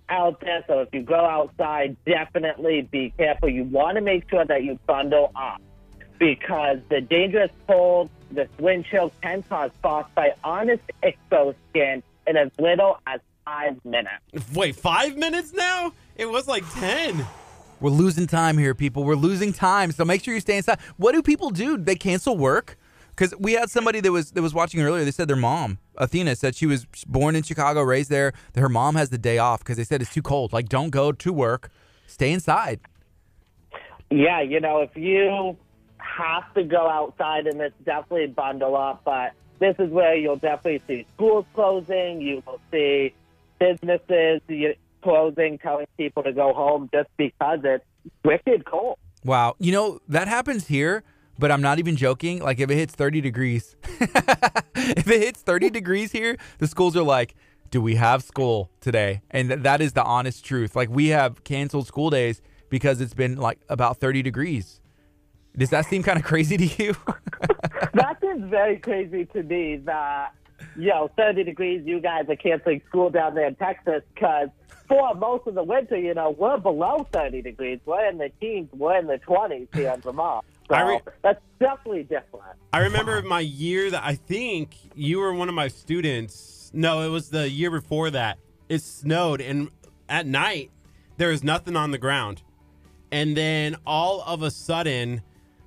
S3: out there, so if you go outside, definitely be careful. You want to make sure that you bundle up because the dangerous cold, this wind chill can cause frostbite, honest exposed skin in as little as five minutes.
S2: wait, five minutes now? It was like 10.
S1: We're losing time here, people. We're losing time. So make sure you stay inside. What do people do? They cancel work? Because we had somebody that was that was watching earlier. They said their mom, Athena, said she was born in Chicago, raised there. That her mom has the day off because they said it's too cold. Like, don't go to work. Stay inside.
S3: Yeah, you know, if you have to go outside and it's definitely bundle up. But this is where you'll definitely see schools closing. You will see businesses closing, telling people to go home just because it's wicked cold.
S1: Wow. You know, that happens here, but I'm not even joking. Like if it hits 30 degrees, if it hits 30 degrees here, the schools are like, do we have school today? And th- that is the honest truth. Like we have canceled school days because it's been like about 30 degrees. Does that seem kind of crazy to you?
S3: that is very crazy to me that, you know, 30 degrees, you guys are canceling school down there in Texas because for most of the winter, you know, we're below 30 degrees. We're in the teens, we're in the 20s here in Vermont. So
S2: I re-
S3: that's definitely different.
S2: I remember my year that I think you were one of my students. No, it was the year before that. It snowed, and at night there was nothing on the ground. And then all of a sudden,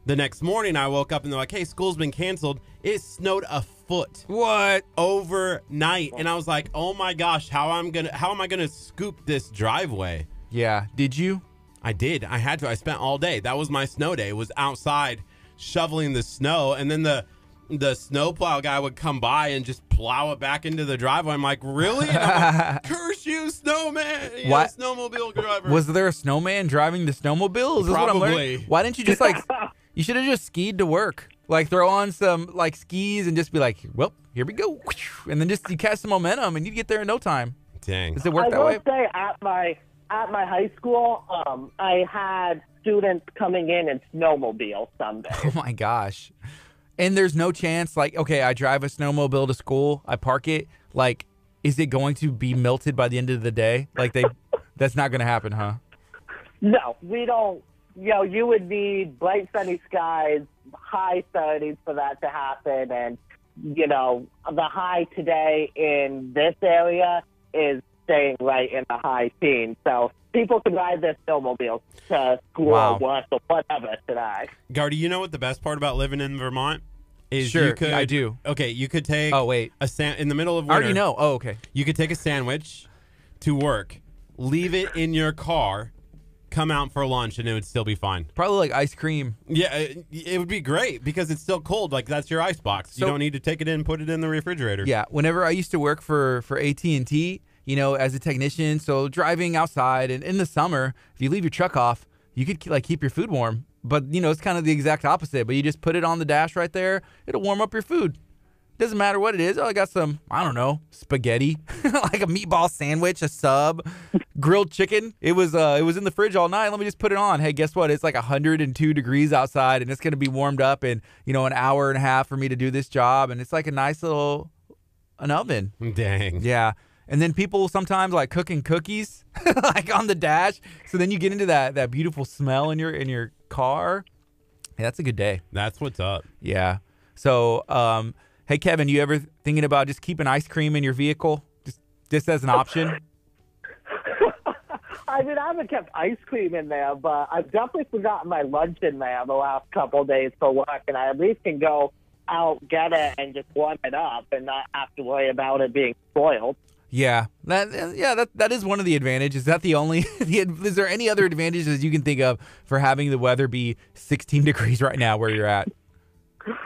S2: the next morning, I woke up and they're like, "Hey, school's been canceled." It snowed a foot
S1: what?
S2: overnight, and I was like, "Oh my gosh, how I'm gonna, how am I gonna scoop this driveway?"
S1: Yeah. Did you?
S2: I did. I had to. I spent all day. That was my snow day. Was outside shoveling the snow, and then the the snowplow guy would come by and just plow it back into the driveway. I'm like, really? And I'm like, Curse you, snowman! You know, snowmobile driver.
S1: Was there a snowman driving the snowmobile? Is this what I'm learning?
S2: Probably.
S1: Why didn't you just like? you should have just skied to work. Like throw on some like skis and just be like, well, here we go, and then just you catch some momentum and you get there in no time.
S2: Dang.
S1: Does it work
S3: I
S1: that
S3: will
S1: way?
S3: say at my at my high school, um, I had students coming in in snowmobiles some days.
S1: Oh my gosh. And there's no chance, like, okay, I drive a snowmobile to school, I park it. Like, is it going to be melted by the end of the day? Like, they, that's not going to happen, huh?
S3: No, we don't. You know, you would need bright sunny skies, high 30s for that to happen, and you know, the high today in this area is staying right in the high teens. So people can ride their snowmobiles to school
S1: Wow.
S3: or work or whatever today.
S2: Gardy, you know what the best part about living in Vermont is?
S1: Sure,
S2: you could,
S1: I do.
S2: Okay, you could take.
S1: Oh, wait.
S2: a san- in the middle of
S1: I
S2: winter.
S1: already know. Oh, okay.
S2: You could take a sandwich to work, leave it in your car, come out for lunch, and it would still be fine.
S1: Probably like ice cream.
S2: Yeah, it, it would be great because it's still cold. Like that's your ice box. you don't need to take it in, put it in the refrigerator.
S1: Yeah, whenever I used to work for for AT and T, you know, as a technician, so driving outside and in the summer, if you leave your truck off, you could like keep your food warm. But you know, it's kind of the exact opposite. But you just put it on the dash right there; it'll warm up your food. Doesn't matter what it is. Oh, I got some, I don't know, spaghetti, like a meatball sandwich, a sub, grilled chicken. It was uh it was in the fridge all night. Let me just put it on. Hey, guess what? It's like 102 degrees outside and it's going to be warmed up in, you know, an hour and a half for me to do this job and it's like a nice little an oven.
S2: Dang.
S1: Yeah. And then people sometimes like cooking cookies like on the dash. So then you get into that that beautiful smell in your in your car. Yeah, that's a good day.
S2: That's what's up.
S1: Yeah. So, um, Hey, Kevin, you ever thinking about just keeping ice cream in your vehicle, just just as an option?
S3: I mean, I haven't kept ice cream in there, but I've definitely forgotten my lunch in there the last couple of days for work, and I at least can go out, get it, and just warm it up and not have to worry about it being spoiled.
S1: Yeah, that yeah that that is one of the advantages. Is that the only? is there any other advantages you can think of for having the weather be 16 degrees right now where you're at?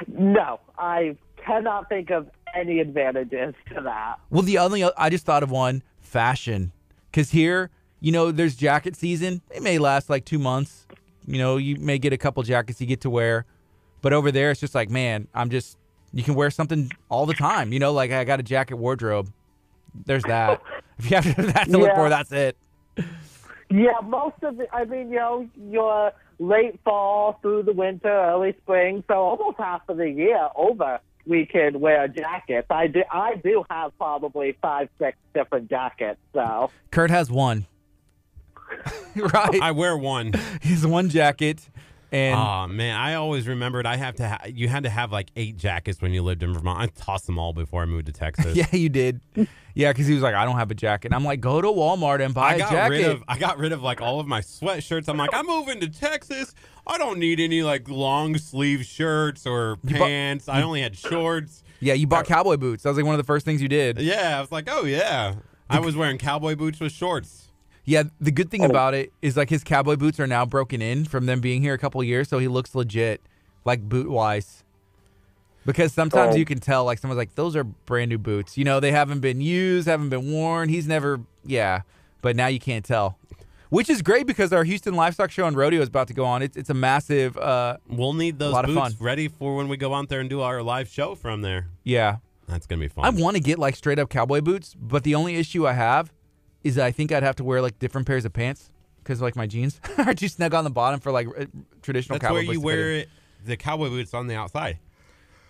S3: No, I cannot think of any advantages to that.
S1: Well, the only I just thought of one fashion, because here you know there's jacket season. It may last like two months. You know, you may get a couple jackets you get to wear, but over there it's just like, man, I'm just you can wear something all the time. You know, like I got a jacket wardrobe. There's that. if you have that to look
S3: Yeah.
S1: for, that's it.
S3: Yeah, most of it. I mean, you know, your late fall through the winter, early spring, so almost half of the year over. We can wear jackets. I do. I do have probably five, six different jackets. So
S1: Kurt has one. right.
S2: I wear one.
S1: His one jacket, and
S2: Oh man, I always remembered I have to. Ha- you had to have like eight jackets when you lived in Vermont. I tossed them all before I moved to Texas.
S1: yeah, you did. Yeah, because he was like, I don't have a jacket. And I'm like, go to Walmart and buy
S2: I
S1: a
S2: got
S1: jacket.
S2: rid of I got rid of like all of my sweatshirts. I'm like, I'm moving to Texas. I don't need any like long sleeve shirts or pants. I only had shorts.
S1: yeah, you bought cowboy boots. That was like one of the first things you did.
S2: Yeah, I was like, oh yeah. I was wearing cowboy boots with shorts.
S1: Yeah, the good thing about it is like his cowboy boots are now broken in from them being here a couple years, so he looks legit, like boot wise. Because sometimes
S3: Oh.
S1: you can tell, like someone's like, those are brand new boots. You know, they haven't been used, haven't been worn. He's never, yeah. But now you can't tell, which is great because our Houston Livestock Show and Rodeo is about to go on. It's it's a massive, uh,
S2: We'll need those
S1: lot of
S2: boots
S1: fun.
S2: ready for when we go out there and do our live show from there.
S1: yeah.
S2: That's gonna be fun.
S1: I want to get like straight up cowboy boots, but the only issue I have is I think I'd have to wear like different pairs of pants because like my jeans are too snug on the bottom for like traditional
S2: That's
S1: cowboy
S2: where
S1: boots.
S2: you
S1: to fit in.
S2: wear it, the cowboy boots on the outside.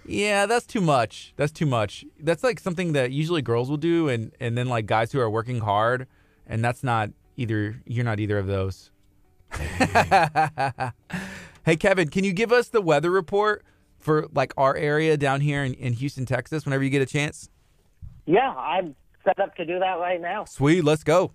S1: Yeah, that's too much. That's too much. That's like something that usually girls will do, and and then like guys who are working hard, and that's not either. You're not either of those. hey Kevin, can you give us the weather report for like our area down here in, in Houston, Texas? Whenever you get a chance.
S3: yeah, I'm set up to do that right now.
S1: Sweet, let's go.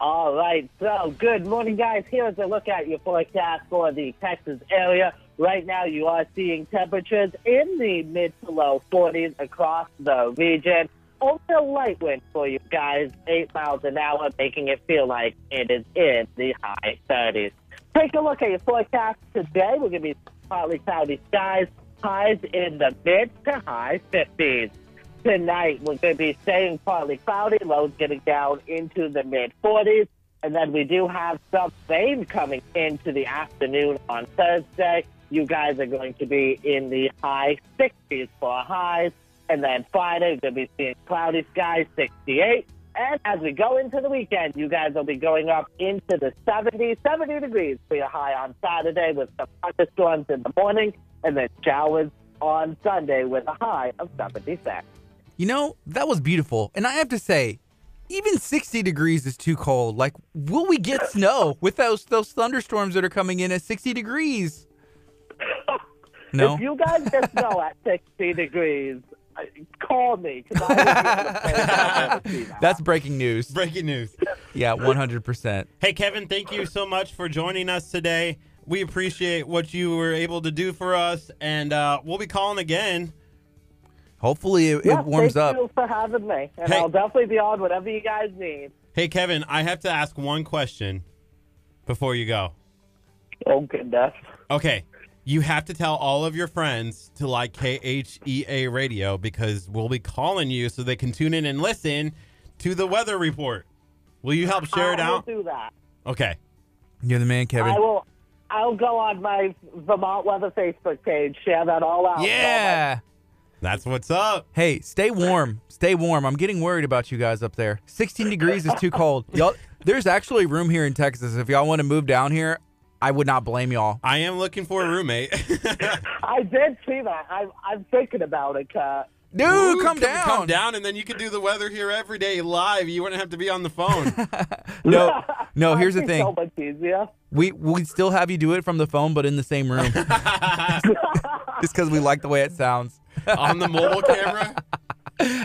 S3: All right. So, good morning, guys. Here's a look at your forecast for the Texas area. Right now, you are seeing temperatures in the mid to low 40s across the region. Only a light wind for you guys, 8 miles an hour, making it feel like it is in the high 30s. Take a look at your forecast today. We're going to be partly cloudy skies, highs in the mid to high 50s. Tonight, we're going to be staying partly cloudy, lows getting down into the mid 40s. And then we do have some rain coming into the afternoon on Thursday. You guys are going to be in the high 60s for highs. And then Friday, we're going to be seeing cloudy skies, 68. And as we go into the weekend, you guys will be going up into the 70s, 70 degrees for your high on Saturday with some thunderstorms in the morning and then showers on Sunday with a high of 76.
S1: You know, that was beautiful. And I have to say, even 60 degrees is too cold. Like, will we get snow with those those thunderstorms that are coming in at 60 degrees? No.
S3: If you guys get snow at 60 degrees, call me because I will be able to play that to see that.
S1: That's breaking news.
S2: Breaking news.
S1: Yeah, 100%.
S2: Hey, Kevin, thank you so much for joining us today. We appreciate what you were able to do for us, and uh, we'll be calling again.
S1: Hopefully it,
S3: Yeah,
S1: it warms
S3: thank
S1: up.
S3: you for having me, and
S2: Hey.
S3: I'll definitely be on whatever you guys need.
S2: Hey, Kevin, I have to ask one question before you go.
S3: Oh goodness.
S2: Okay. You have to tell all of your friends to like KHEA radio because we'll be calling you so they can tune in and listen to the weather report. Will you help share it out?
S3: I will
S2: out?
S3: do that.
S2: Okay.
S1: You're the man, Kevin.
S3: I will. I'll go on my Vermont Weather Facebook page, share that all out.
S1: Yeah.
S2: That's what's up.
S1: Hey, stay warm. Stay warm. I'm getting worried about you guys up there. 16 degrees is too cold. Y'all, there's actually room here in Texas. If y'all want to move down here, I would not blame y'all.
S2: I am looking for a roommate.
S3: I did see that. I'm, I'm thinking about it, Kat.
S1: Dude,
S2: Ooh,
S1: come down.
S2: Come down, and then you could do the weather here every day live. You wouldn't have to be on the phone.
S1: No, no. Here's the thing.
S3: So much easier.
S1: We we still have you do it from the phone, but in the same room, just because we like the way it sounds.
S2: on the mobile camera.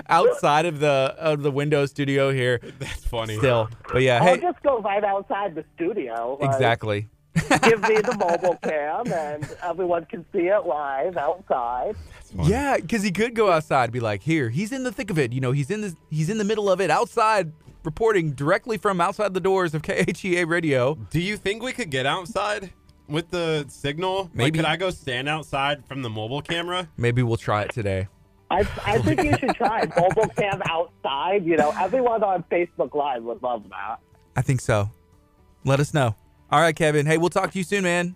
S1: outside of the of the window studio here.
S2: That's funny.
S1: Still, but yeah,
S3: I'll
S1: hey,
S3: just go right outside the studio. like,
S1: exactly.
S3: give me the mobile cam, and everyone can see it live outside.
S1: Yeah, because he could go outside, and be like, "Here, he's in the thick of it. You know, he's in the he's in the middle of it, outside, reporting directly from outside the doors of KHEA Radio."
S2: Do you think we could get outside with the signal? Like,
S1: Maybe.
S2: could I go stand outside from the mobile camera?
S1: Maybe we'll try it today.
S3: I, I think you should try mobile cam outside. You know, everyone on Facebook Live would love that.
S1: I think so. Let us know. All right, Kevin. Hey, we'll talk to you soon, man.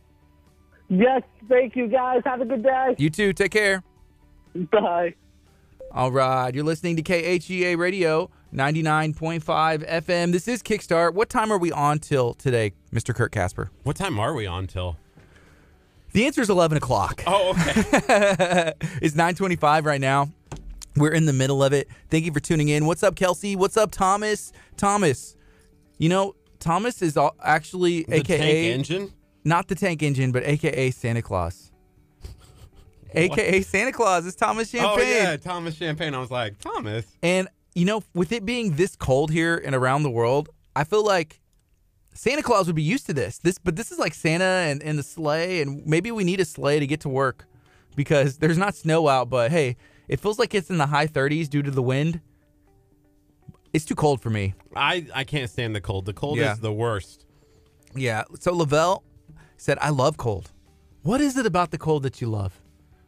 S3: Yes, thank you guys. Have a good day.
S1: You too. Take care.
S3: Bye.
S1: All right, you're listening to KHEA Radio 99.5 FM. This is Kickstart. What time are we on till today, Mr. Kurt Casper?
S2: What time are we on till?
S1: The answer is 11 o'clock.
S2: Oh, okay.
S1: it's 9:25 right now. We're in the middle of it. Thank you for tuning in. What's up, Kelsey? What's up, Thomas? Thomas, you know Thomas is all, actually
S2: the
S1: AKA
S2: tank engine.
S1: not the tank engine, but AKA Santa Claus. AKA Santa Claus is Thomas Champagne.
S2: Oh yeah, Thomas Champagne. I was like Thomas.
S1: And you know, with it being this cold here and around the world, I feel like Santa Claus would be used to this. This, but this is like Santa and, and the sleigh, and maybe we need a sleigh to get to work because there's not snow out. But hey, it feels like it's in the high 30s due to the wind. It's too cold for me.
S2: I I can't stand the cold. The cold
S1: Yeah.
S2: is the worst.
S1: Yeah. So Lavelle said, "I love cold. What is it about the cold that you love?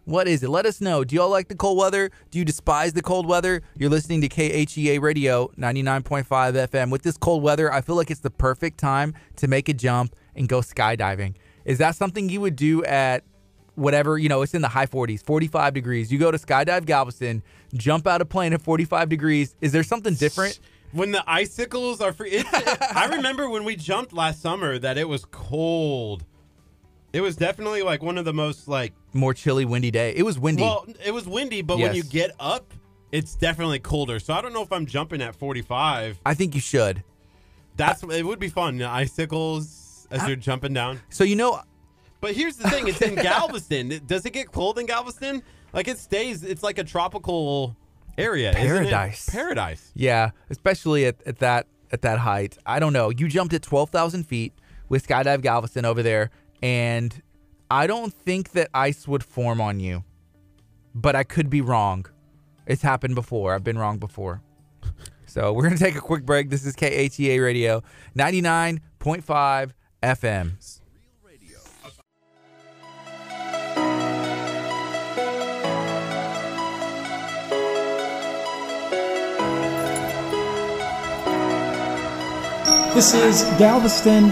S1: What is it? Let us know. Do y'all like the cold weather? Do you despise the cold weather? You're listening to KHEA Radio 99.5 FM. With this cold weather, I feel like it's the perfect time to make a jump and go skydiving. Is that something you would do at whatever, you know, it's in the high 40s, 45 degrees. You go to Skydive Galveston, jump out a plane at 45 degrees. Is there something different?
S2: When the icicles are free, I remember when we jumped last summer that it was cold. It was definitely like one of the most like.
S1: More chilly, windy day. It was windy.
S2: Well, it was windy, but when you get up, it's definitely colder. So I don't know if I'm jumping at 45.
S1: I think you should.
S2: That's it would be fun. Icicles as you're jumping down.
S1: So you know,
S2: But here's the thing: it's in Galveston. Does it get cold in Galveston? Like it stays. It's like a tropical area. isn't it?
S1: Paradise.
S2: Paradise.
S1: Yeah, especially at, at that at that height. I don't know. You jumped at twelve thousand feet with Skydive Galveston over there, and I don't think that ice would form on you. But I could be wrong. It's happened before. I've been wrong before. So we're gonna take a quick break. This is KHEA Radio, ninety nine point five FM.
S4: This is Galveston.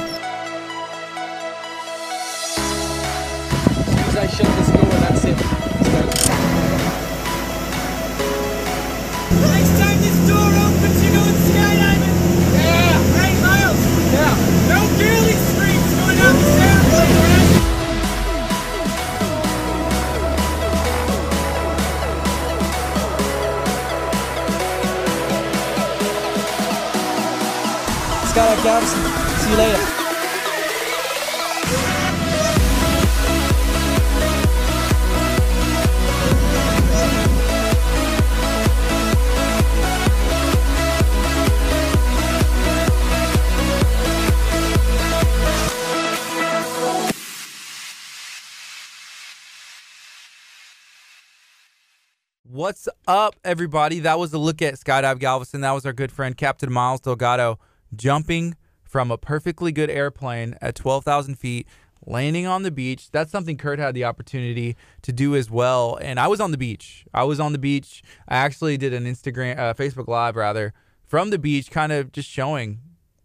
S1: Everybody? That was a look at Skydive Galveston. That was our good friend Captain Miles Delgado jumping from a perfectly good airplane at 12,000 feet, landing on the beach. That's something Kurt had the opportunity to do as well. And I was on the beach. I was on the beach. I actually did an Instagram, uh, Facebook Live rather, from the beach, kind of just showing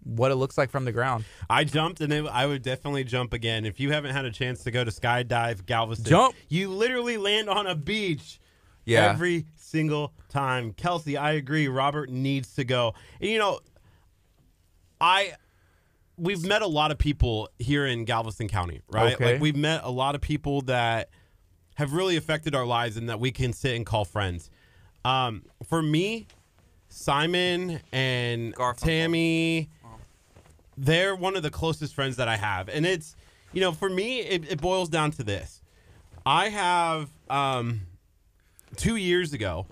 S1: what it looks like from the ground.
S2: I jumped, and I would definitely jump again. If you haven't had a chance to go to skydive Galveston,
S1: Jump.
S2: You literally land on a beach.
S1: Yeah.
S2: Every single time. Kelsey, I agree. Robert needs to go. And you know, I we've met a lot of people here in Galveston County, right?
S1: Okay.
S2: Like we've met a lot of people that have really affected our lives and that we can sit and call friends. Um, for me, Simon and
S1: Garfunkel.
S2: Tammy, they're one of the closest friends that I have. And it's, you know, for me, it, it boils down to this. I have um, two years ago,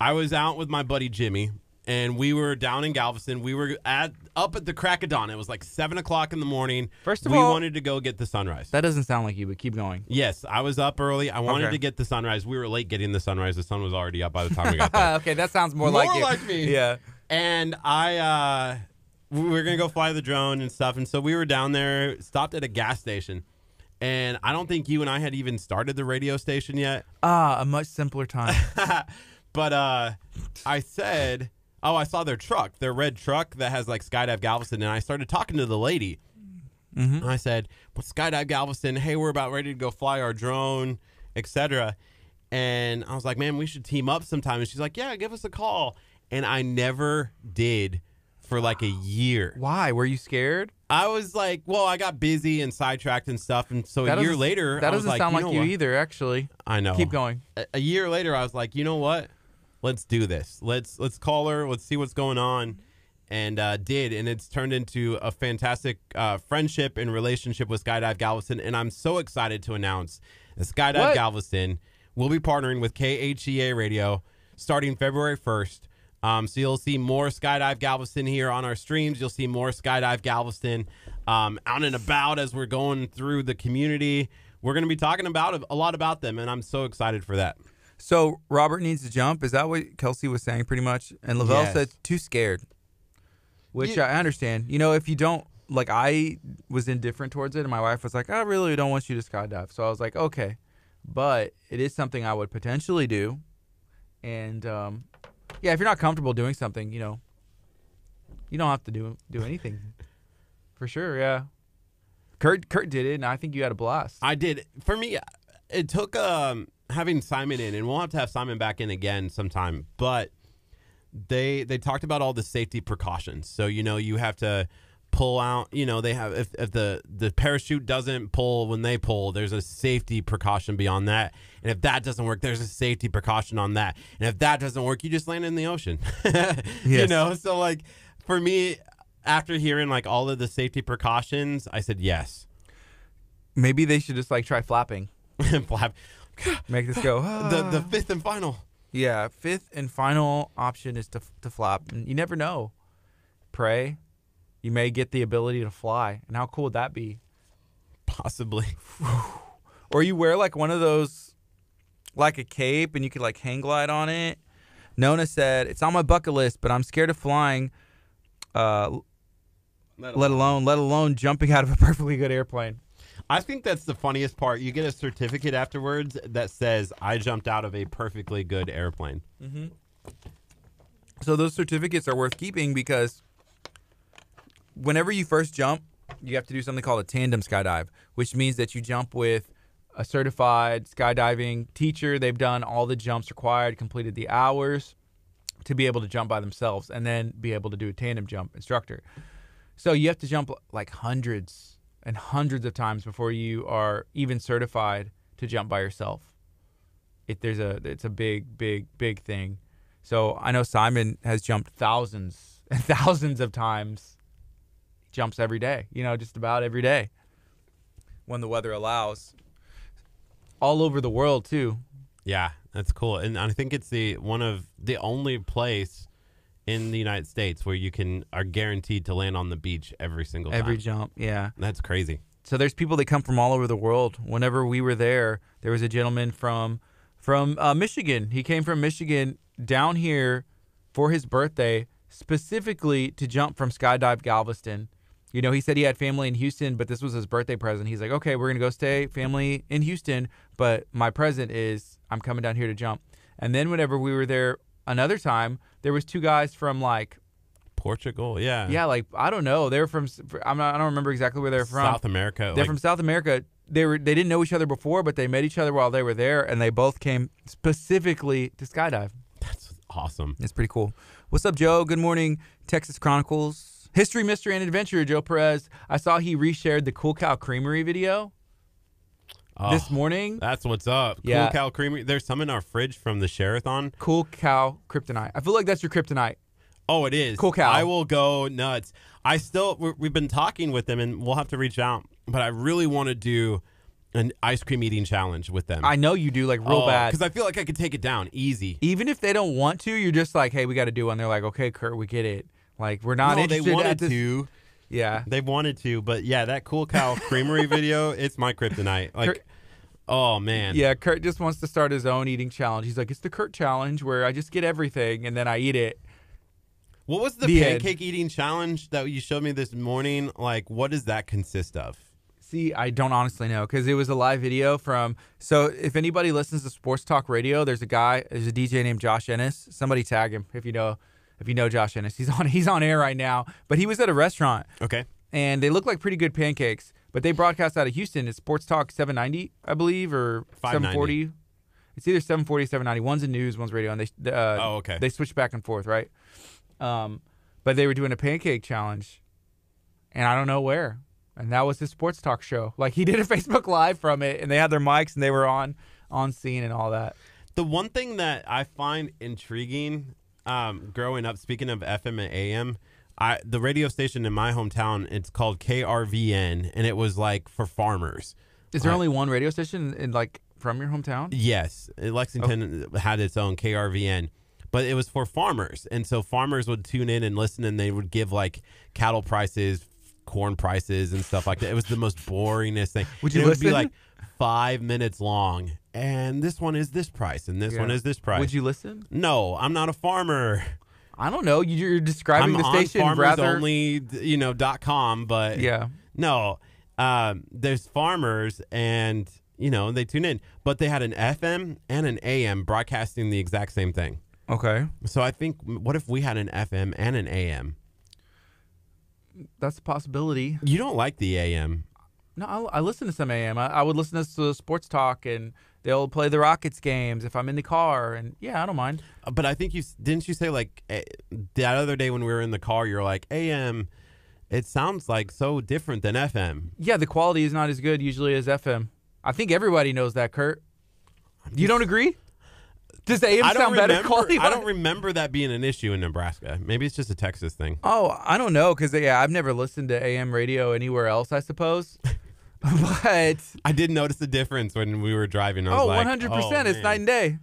S2: I was out with my buddy Jimmy, and we were down in Galveston. We were at up at the crack of dawn. It was like seven o'clock in the morning.
S1: First of all.
S2: we
S1: all-
S2: wanted to go get the sunrise.
S1: That doesn't sound like you, but keep going.
S2: yes, I was up early. I wanted
S1: Okay.
S2: to get the sunrise. We were late getting the sunrise. The sun was already up by the time we got there.
S1: okay, that sounds more,
S2: More
S1: like you.
S2: like me.
S1: Yeah.
S2: And I, uh, we were gonna go fly the drone and stuff, and so we were down there, stopped at a gas station, and I don't think you and I had even started the radio station yet.
S1: Ah, a much simpler time.
S2: but uh, I said, "Oh, I saw their truck, their red truck that has like Skydive Galveston," and I started talking to the lady. And I said, "Well, Skydive Galveston, hey, we're about ready to go fly our drone, etc." And I was like, "Man, we should team up sometime." And she's like, "Yeah, give us a call." And I never did for like a year.
S1: Why? Were you scared?
S2: I was like, "Well, I got busy and sidetracked and stuff." And so
S1: That
S2: a year later,
S1: that
S2: I was
S1: doesn't
S2: like,
S1: sound
S2: you
S1: like you
S2: what?
S1: either. Actually,
S2: I know.
S1: keep going.
S2: a, a year later, I was like, you know what? Let's do this. Let's let's call her. Let's see what's going on. And uh, did, and it's turned into a fantastic uh, friendship and relationship with Skydive Galveston. And I'm so excited to announce that Skydive
S1: What?
S2: Galveston will be partnering with KHEA Radio starting February 1st. Um, so you'll see more Skydive Galveston here on our streams. You'll see more Skydive Galveston um, out and about as we're going through the community. We're going to be talking about a lot about them, and I'm so excited for that.
S1: So Robert needs to jump. Is that what Kelsey was saying pretty much? And Lavelle
S2: Yes.
S1: said too scared, which
S2: Yeah.
S1: I understand. You know, if you don't like, I was indifferent towards it, and my wife was like, "I really don't want you to skydive." So I was like, "Okay," but it is something I would potentially do, and um, yeah, if you're not comfortable doing something, you know, you don't have to do do anything. For sure, yeah. Kurt Kurt did it, and I think you had a blast.
S2: I did. For me, it took um, having Simon in, and we'll have to have Simon back in again sometime. But they they talked about all the safety precautions. So you know you have to pull out. You know they have if, if the the parachute doesn't pull when they pull, there's a safety precaution beyond that. And if that doesn't work, there's a safety precaution on that. And if that doesn't work, you just land in the ocean. You know. So like for me. After hearing like all of the safety precautions, I said yes.
S1: Maybe they should just like try flapping,
S2: Flap.
S1: make this go.
S2: the the fifth and final.
S1: Yeah, fifth and final option is to to flap. And you never know. Pray, you may get the ability to fly. And how cool would that be?
S2: Possibly.
S1: Or you wear like one of those, like a cape, and you could like hang glide on it. Nona said it's on my bucket list, but I'm scared of flying. Uh, let alone let alone jumping out of a perfectly good airplane.
S2: I think that's the funniest part. You get a certificate afterwards that says I jumped out of a perfectly good airplane.
S1: So those certificates are worth keeping because whenever you first jump, you have to do something called a tandem skydive, which means that you jump with a certified skydiving teacher. They've done all the jumps required, completed the hours to be able to jump by themselves, and then be able to do a tandem jump instructor. So you have to jump like hundreds and hundreds of times before you are even certified to jump by yourself. It there's a it's a big big big thing. So I know Simon has jumped thousands and thousands of times. Jumps every day, you know, just about every day when the weather allows. All over the world too.
S2: Yeah, that's cool. And I think it's the one of the only place in the United States where you can are guaranteed to land on the beach every single time.
S1: Every jump, yeah.
S2: That's crazy.
S1: So there's people that come from all over the world. Whenever we were there, there was a gentleman from from uh, Michigan. He came from Michigan down here for his birthday, specifically to jump from Skydive Galveston. You know, he said he had family in Houston, but this was his birthday present. He's like, okay, we're gonna go stay family in Houston, but my present is I'm coming down here to jump. And then whenever we were there another time, there was two guys from like
S2: Portugal, yeah.
S1: yeah, like I don't know, they're from I'm not I don't remember exactly where they're from.
S2: South America.
S1: They're
S2: like,
S1: from South America. They were they didn't know each other before, but they met each other while they were there, and they both came specifically to skydive.
S2: That's awesome.
S1: It's pretty cool. What's up, Joe? Good morning, Texas Chronicles. History, mystery, and adventure. Joe Perez. I saw he reshared the Cool Cow Creamery video this
S2: Oh,
S1: morning.
S2: That's what's up.
S1: Yeah.
S2: Cool Cow Creamery. There's some in our fridge from the Sherathon.
S1: Cool Cow Kryptonite. I feel like that's your kryptonite.
S2: Oh, it is.
S1: Cool cow.
S2: I will go nuts. I still we're, we've been talking with them, and we'll have to reach out. But I really want to do an ice cream eating challenge with them.
S1: I know you do like real oh, bad.
S2: because I feel like I could take it down easy.
S1: Even if they don't want to, you're just like, hey, we got to do one. They're like, okay, Kurt, we get it. Like we're not
S2: no, they
S1: interested
S2: wanted
S1: at this.
S2: to.
S1: Yeah.
S2: They wanted to, but yeah, that cool cow creamery video, it's my kryptonite. Like, oh man,
S1: Yeah, Kurt just wants to start his own eating challenge. He's like, it's the Kurt challenge where I just get everything and then I eat it.
S2: What was the,
S1: The end.
S2: pancake eating challenge that you showed me this morning? Like, what does that consist of?
S1: See, I don't honestly know because it was a live video from. So if anybody listens to Sports Talk Radio, there's a guy, there's a DJ named Josh Ennis. Somebody tag him if you know, if you know Josh Ennis. He's on, he's on air right now. But he was at a restaurant
S2: Okay.
S1: and they look like pretty good pancakes. But they broadcast out of Houston. It's Sports Talk 790, I believe, or 740. It's either 740 790. One's in news, one's radio, and they uh,
S2: Oh, okay.
S1: they switch back and forth, right? Um, but they were doing a pancake challenge, and I don't know where. And that was his sports talk show. Like he did a Facebook live from it, and they had their mics and they were on on scene and all that.
S2: The one thing that I find intriguing, um, growing up, speaking of FM and AM, I the radio station in my hometown, it's called KRVN, and it was like for farmers.
S1: Is there
S2: Right.
S1: only one radio station in like from your hometown?
S2: Yes, uh, Lexington oh. uh, had its own KRVN, but it was for farmers, and so farmers would tune in and listen, and they would give like cattle prices, corn prices, and stuff like that. It was the most boringest thing.
S1: Would you
S2: And it would be like five minutes long, and this one is this price, and this
S1: Yeah.
S2: one is this price.
S1: Would you listen?
S2: No, I'm not a farmer.
S1: I don't know. You- You're describing
S2: I'm
S1: the
S2: on
S1: station
S2: farmers
S1: rather.
S2: only, you know, dot com, but
S1: Yeah.
S2: no, um, there's farmers and you know they tune in, but they had an FM and an AM broadcasting the exact same thing.
S1: Okay,
S2: So I think, what if we had an FM and an AM?
S1: that's a possibility.
S2: You don't like the AM.
S1: No, I, I listen to some AM. I, I would listen to sports talk, and they'll play the Rockets games if I'm in the car, and yeah, I don't mind.
S2: Uh, But I think you didn't you say like eh, that other day when we were in the car, you're like AM. It sounds like so different than FM.
S1: Yeah, the quality is not as good usually as FM. I think everybody knows that, Kurt. You don't agree? Does the AM sound better quality?
S2: I don't remember that being an issue in Nebraska. Maybe it's just a Texas thing.
S1: oh, I don't know because yeah, I've never listened to AM radio anywhere else. I suppose, but
S2: I did notice the difference when we were driving. I was
S1: oh,
S2: like,
S1: 100
S2: oh,
S1: percent, it's
S2: man.
S1: night and day.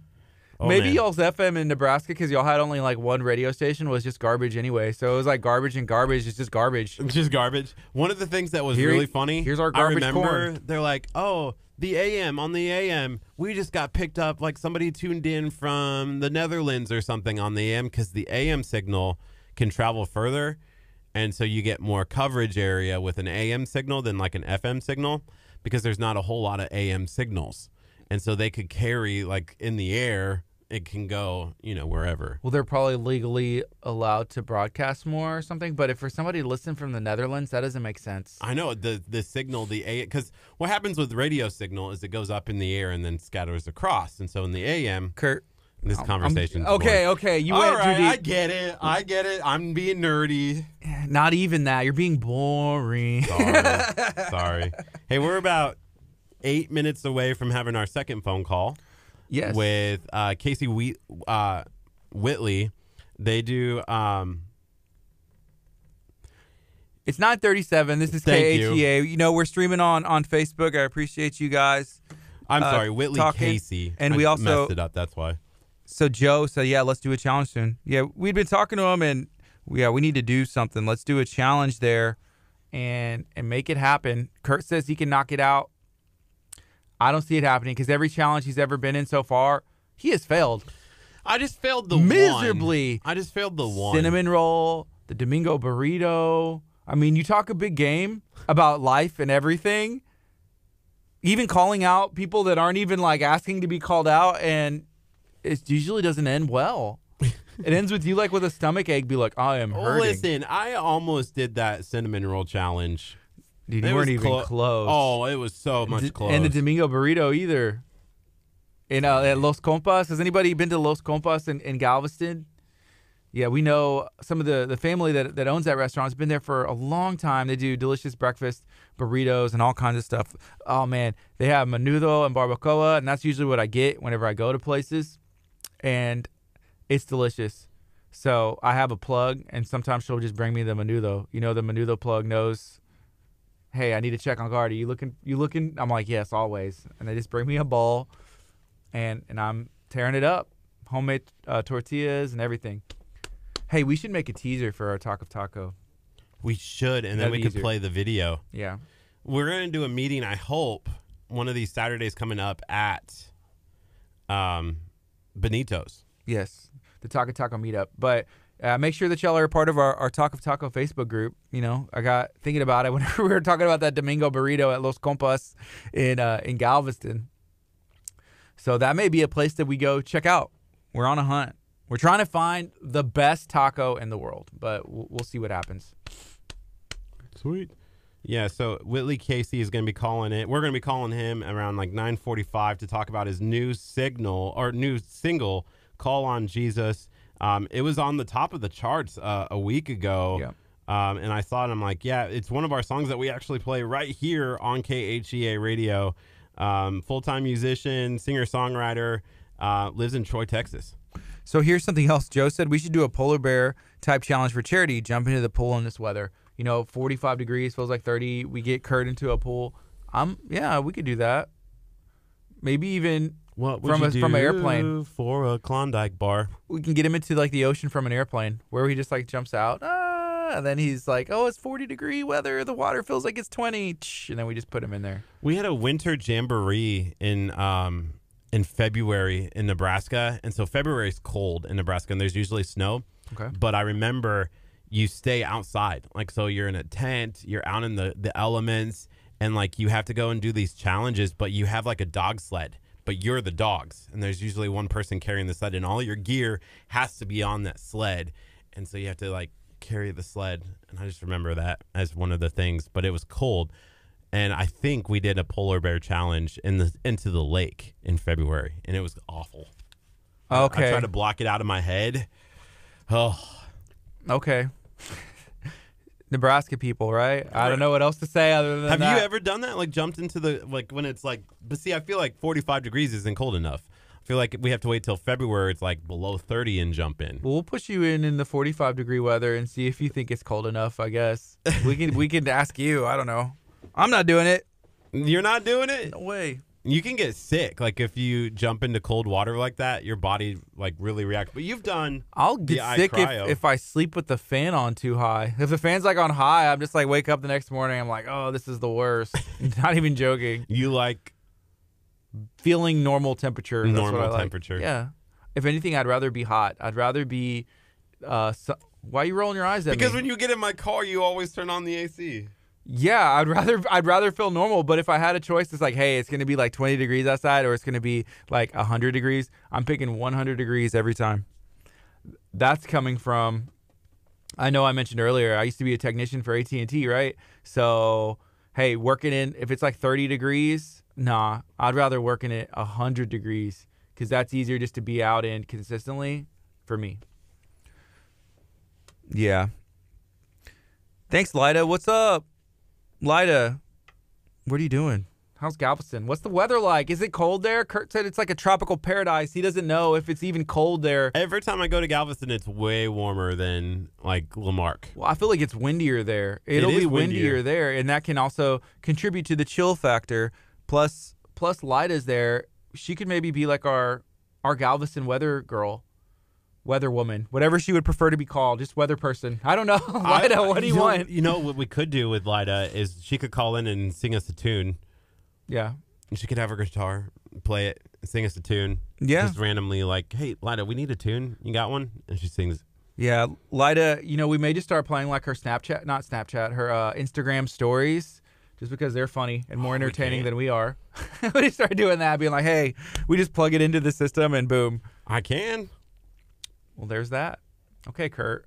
S2: Oh,
S1: Maybe
S2: man.
S1: y'all's FM in Nebraska because y'all had only like one radio station was just garbage anyway. So it was like garbage and garbage. It's just garbage.
S2: It's just garbage. One of the things that was
S1: Here-
S2: really funny.
S1: here's our garbage
S2: I remember
S1: corn.
S2: they're like, "Oh, the AM on the AM, we just got picked up. Like somebody tuned in from the Netherlands or something on the AM because the AM signal can travel further, and so you get more coverage area with an AM signal than like an FM signal because there's not a whole lot of AM signals, and so they could carry like in the air. It can go, you know, wherever.
S1: Well, they're probably legally allowed to broadcast more or something. But if for somebody to listen from the Netherlands, that doesn't make sense.
S2: I know the the signal the a because what happens with radio signal is it goes up in the air and then scatters across, and so in the AM,
S1: Kurt,
S2: this conversation.
S1: okay, okay, you
S2: All
S1: went
S2: right,
S1: too
S2: I
S1: deep.
S2: get it. I get it. I'm being nerdy.
S1: Not even that. You're being boring.
S2: Sorry. Sorry. Hey, we're about eight minutes away from having our second phone call
S1: yes.
S2: with uh, Casey Wheat, uh, Whitley. They do. Um,
S1: It's 937. This is
S2: Thank you.
S1: KHEA. You. know, we're streaming on on Facebook. I appreciate you guys.
S2: I'm
S1: Uh,
S2: sorry, Whitley
S1: talking,
S2: Casey.
S1: and
S2: I
S1: we also-
S2: messed it up. That's why.
S1: So Joe said, "Yeah, let's do a challenge soon." Yeah, we'd been talking to him, and yeah, we need to do something. Let's do a challenge there, and and make it happen. Kurt says he can knock it out. I don't see it happening because every challenge he's ever been in so far, he has failed
S2: I just failed the one.
S1: miserably.
S2: I just failed the one.
S1: Cinnamon roll, the Domingo burrito. I mean, you talk a big game about life and everything. Even calling out people that aren't even like asking to be called out, and it usually doesn't end well. it ends with you like with a stomach ache, be like, I am
S2: Oh,
S1: hurting.
S2: listen, I almost did that cinnamon roll challenge.
S1: Dude, you weren't even
S2: clo-
S1: close.
S2: Oh, it was so much
S1: D-
S2: close.
S1: And the Domingo burrito either. In uh, at Los Compas, has anybody been to Los Compas in, in Galveston? Yeah, we know some of the, the family that, that owns that restaurant has been there for a long time. They do delicious breakfast, burritos, and all kinds of stuff. Oh man, they have menudo and barbacoa, and that's usually what I get whenever I go to places, and it's delicious. So I have a plug, and sometimes she'll just bring me the menudo. You know, the menudo plug knows hey, I need to check on guard. Are you looking? You looking? I'm like, yes, always. And they just bring me a bowl, and and I'm tearing it up, homemade uh, tortillas and everything. Hey, we should make a teaser for our talk of taco.
S2: We should, and then
S1: That'd
S2: we could
S1: easier.
S2: play the video.
S1: Yeah.
S2: We're gonna do a meeting. I hope one of these Saturdays coming up at um, Benito's.
S1: Yes, the Taco Taco meetup. But uh, make sure that y'all are a part of our, our Talk of Taco Facebook group. You know, I got thinking about it whenever we were talking about that Domingo burrito at Los Compas in uh, in Galveston. So that may be a place that we go check out. We're on a hunt. We're trying to find the best taco in the world, but we'll, we'll see what happens.
S2: Sweet. Yeah, so Whitley Casey is going to be calling it. We're going to be calling him around like 9:45 to talk about his new signal or new single, "Call on Jesus." Um, it was on the top of the charts uh, a week ago.
S1: Yeah.
S2: Um, and I thought, I'm like, yeah, it's one of our songs that we actually play right here on KHEA radio. Um, Full time musician, singer songwriter, uh, lives in Troy, Texas.
S1: So here's something else. Joe said we should do a polar bear type challenge for charity. Jump into the pool in this weather. You know, 45 degrees feels like 30. We get Kurt into a pool. I'm yeah, we could do that. Maybe even
S2: What
S1: From a- from an airplane.
S2: for a Klondike bar?
S1: we can get him into like the ocean from an airplane where he just like jumps out. Ah, and then he's like, "Oh, it's 40 degree weather. The water feels like it's 20." And then we just put him in there.
S2: We had a winter jamboree in um in February in Nebraska, and so February is cold in Nebraska, and there's usually snow.
S1: Okay.
S2: But I remember you stay outside, like so you're in a tent, you're out in the the elements, and like you have to go and do these challenges, but you have like a dog sled. But you're the dogs, and there's usually one person carrying the sled, and all your gear has to be on that sled, and so you have to like carry the sled. And I just remember that as one of the things. But it was cold, and I think we did a polar bear challenge in the into the lake in February, and it was awful. I- I
S1: Okay.
S2: tried to block it out of my head. Oh,
S1: Okay. Nebraska people, right? I don't know what else to say other than
S2: have
S1: that.
S2: you ever done that? Like jumped into the like when it's like, but see, I feel like 45 degrees isn't cold enough. I feel like we have to wait till February. It's like below 30 and jump in.
S1: Well, we'll push you in in the 45 degree weather and see if you think it's cold enough. I guess we can we can ask you. I don't know. I'm not doing it.
S2: You're not doing it.
S1: No way.
S2: You can get sick. Like if you jump into cold water like that, your body like really reacts. But you've done.
S1: I'll get sick if, if I sleep with the fan on too high. If the fan's like on high, I'm just like wake up the next morning. I'm like, oh, this is the worst. not even joking.
S2: You like
S1: Feeling normal temperature. that's what
S2: Normal
S1: I like.
S2: temperature.
S1: Yeah. If anything, I'd rather be hot. I'd rather be. Uh, su- why are you rolling your eyes at
S2: because
S1: me?
S2: Because when you get in my car, you always turn on the AC.
S1: Yeah, I'd rather I'd rather feel normal. But if I had a choice, it's like, hey, it's gonna be like 20 degrees outside, or it's gonna be like 100 degrees. I'm picking 100 degrees every time. That's coming from. I know I mentioned earlier. I used to be a technician for AT and T, right? So, hey, working in if it's like 30 degrees, nah, I'd rather work in it 100 degrees because that's easier just to be out in consistently for me. Yeah. Thanks, Lida. What's up? Lida, what are you doing? How's Galveston? What's the weather like? Is it cold there? Kurt said it's like a tropical paradise. He doesn't know if it's even cold there.
S2: Every time I go to Galveston, it's way warmer than like La Marque.
S1: Well, I feel like it's windier there. It'll
S2: is
S1: be
S2: windier.
S1: windier there, and that can also contribute to the chill factor. Plus, plus Lida's there. She could maybe be like our our Galveston weather girl, weather woman, whatever she would prefer to be called, just weather person. I don't know. Lida,
S2: I-
S1: what do you
S2: know-
S1: want?
S2: You know what we could do with Lida is she could call in and sing us a tune.
S1: Yeah.
S2: She could have her guitar, play it, sing us a tune.
S1: Yeah.
S2: Just randomly, like, hey, Lida, we need a tune. You got one? And she sings.
S1: Yeah, Lida, you know, we may just start playing like her Snapchat, not Snapchat, her uh, Instagram stories, just because they're funny and more
S2: Oh,
S1: entertaining
S2: can't.
S1: than we are. we just start doing that, being like, hey, we just plug it into the system and boom.
S2: I can.
S1: Well, there's that. Okay, Kurt.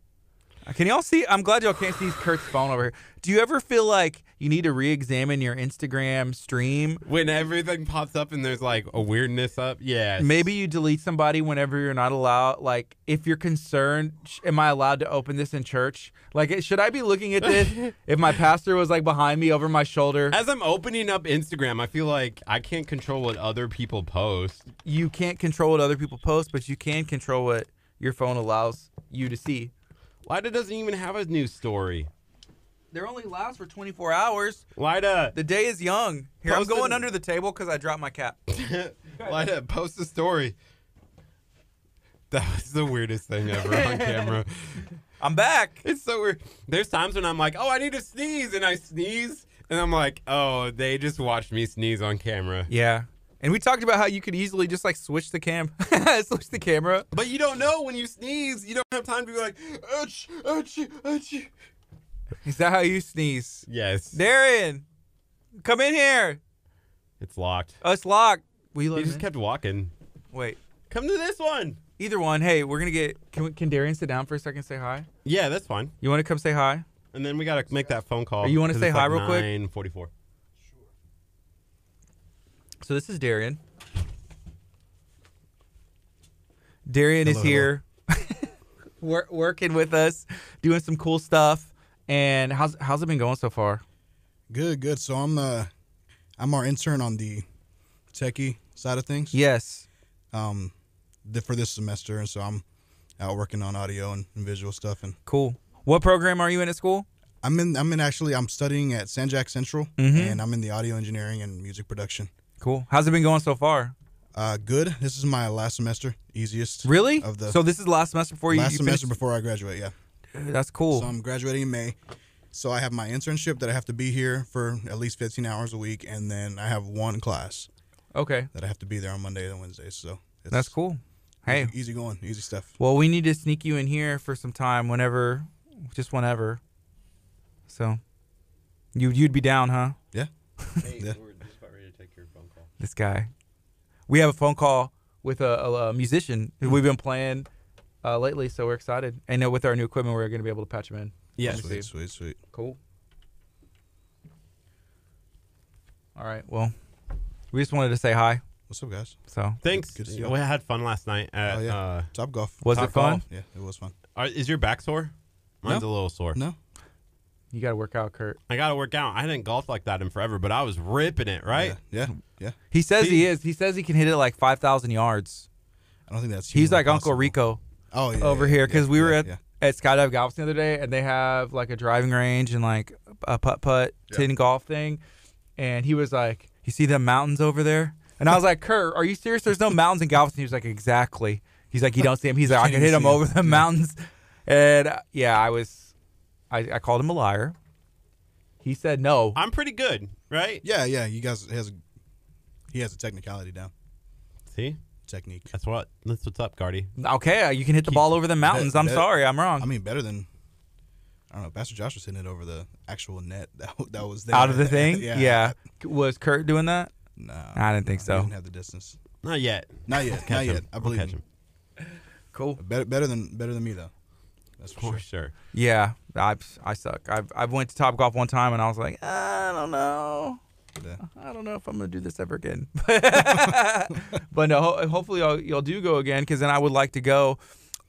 S1: Uh, Can y'all see? I'm glad y'all can't see Kurt's phone over here. Do you ever feel like you need to re-examine your Instagram stream?
S2: When everything pops up and there's like a weirdness up, yeah.
S1: Maybe you delete somebody whenever you're not allowed. Like, if you're concerned, am I allowed to open this in church? Like, should I be looking at this if my pastor was like behind me over my shoulder?
S2: As I'm opening up Instagram, I feel like I can't control what other people post.
S1: You can't control what other people post, but you can control what your phone allows you to see.
S2: Lida doesn't even have a news story.
S1: They're only last for 24 hours.
S2: Lida,
S1: The day is young. Here, I'm
S2: Posted-
S1: going under the table because I dropped my cap.
S2: Lida, post a story. That was the weirdest thing ever on camera.
S1: I'm back.
S2: It's so weird. There's times when I'm like, oh, I need to sneeze, and I sneeze, and I'm like, oh, they just watched me sneeze on camera.
S1: Yeah. And we talked about how you could easily just like switch the cam, switch the camera.
S2: But you don't know when you sneeze. You don't have time to be like, ouch, ouch, ouch.
S1: Is that how you sneeze?
S2: Yes.
S1: Darian, come in here.
S2: It's locked.
S1: Oh, it's locked. We
S2: He just
S1: in?
S2: kept walking.
S1: Wait.
S2: Come to this one.
S1: Either one. Hey, we're gonna get. Can, we, can Darian sit down for a second? and Say hi.
S2: Yeah, that's fine.
S1: You want to come say hi?
S2: And then we gotta make that phone call.
S1: You want
S2: to
S1: say hi
S2: like
S1: real quick?
S2: 9:44.
S1: So this is Darian. Darian is here, Wor- working with us, doing some cool stuff. And how's how's it been going so far?
S5: Good, good. So I'm uh I'm our intern on the techie side of things.
S1: Yes.
S5: Um the, for this semester and so I'm out working on audio and, and visual stuff and
S1: Cool. What program are you in at school?
S5: I'm in I'm in actually I'm studying at San Jac Central
S1: Mhm.
S5: and I'm in the audio engineering and music production.
S1: Cool. How's it been going so far?
S5: Uh good. This is my last semester, easiest.
S1: Really?
S5: Of the
S1: so this is the last semester before you.
S5: last
S1: you
S5: semester
S1: finish-
S5: before I graduate, yeah.
S1: Dude, that's cool.
S5: So I'm graduating in May. So I have my internship that I have to be here for at least 15 hours a week and then I have one class
S1: okay,
S5: that I have to be there on Monday and Wednesdays. So it's
S1: that's cool. Hey,
S5: Easy, easy going, easy stuff.
S1: well, we need to sneak you in here for some time whenever, just whenever. So, you you'd be down, huh?
S5: Yeah.
S2: Hey,
S5: Yeah.
S2: we're just about ready to take your phone call.
S1: This guy. We have a phone call with a, a, a musician who we've been playing uh, lately, so we're excited. And uh, with our new equipment, we're going to be able to patch him in.
S2: Yes.
S1: Let me see.
S5: Sweet, sweet, sweet.
S1: Cool. All right. Well, we just wanted to say hi.
S5: What's up, guys?
S1: So,
S2: Thanks.
S5: Good to see
S2: we
S5: y'all.
S2: had fun last night. At,
S5: Oh, yeah.
S2: uh,
S5: Top golf.
S1: was
S2: Top
S1: it fun?
S2: golf.
S5: Yeah, it was fun.
S2: are, is your back sore? Mine's
S5: No.
S2: a little sore.
S5: No,
S1: You got to work out, Kurt.
S2: I got to work out. I hadn't golfed like that in forever, but I was ripping it, right?
S5: Yeah, yeah, yeah.
S1: He says he
S2: He-
S1: is. He says he can hit it like 5,000 yards.
S5: I don't think that's.
S1: He's
S5: humanly
S1: like Uncle. Rico
S5: Oh yeah,
S1: over
S5: yeah,
S1: here
S5: yeah,
S1: because we were at,
S5: yeah.
S1: at Skydive Galveston the other day and they have like a driving range and like a putt putt
S5: Yeah.
S1: tin golf thing. And he was like, You see the mountains over there? And I was like, Kurt, are you serious? There's no mountains in Galveston. He was like, Exactly. He's like, You don't see him." He's like, I
S5: Can't
S1: can
S5: even
S1: hit
S5: him
S1: over the mountains. And uh, yeah, I was, I, I called him a liar. He said no.
S2: I'm pretty good, right?
S5: Yeah, yeah. You guys has. A, he has a technicality down.
S2: See,
S5: Technique.
S2: that's what. That's what's up, Guardy.
S1: Okay, uh, you can hit the ball over the mountains. I'm
S5: bet-
S1: sorry, I'm wrong.
S5: I mean, better than. I don't know. Pastor Josh was hitting it over the actual net. That that was there.
S1: Out of the thing?
S5: yeah.
S1: Was Kurt doing that?
S5: No,
S1: I didn't think so.
S5: He didn't have the distance.
S2: Not yet.
S5: Not yet. Not
S2: him.
S5: yet. I
S2: We'll
S5: believe
S2: catch
S5: him.
S2: him
S1: Cool.
S5: Better, better than better than me though. That's for
S2: for
S5: sure.
S2: sure.
S1: Yeah, I I suck. I've I've went to Top Golf one time and I was like, I don't know.
S5: Yeah.
S1: I don't know if I'm gonna do this ever again. but no, ho- hopefully y'all, y'all do go again because then I would like to go.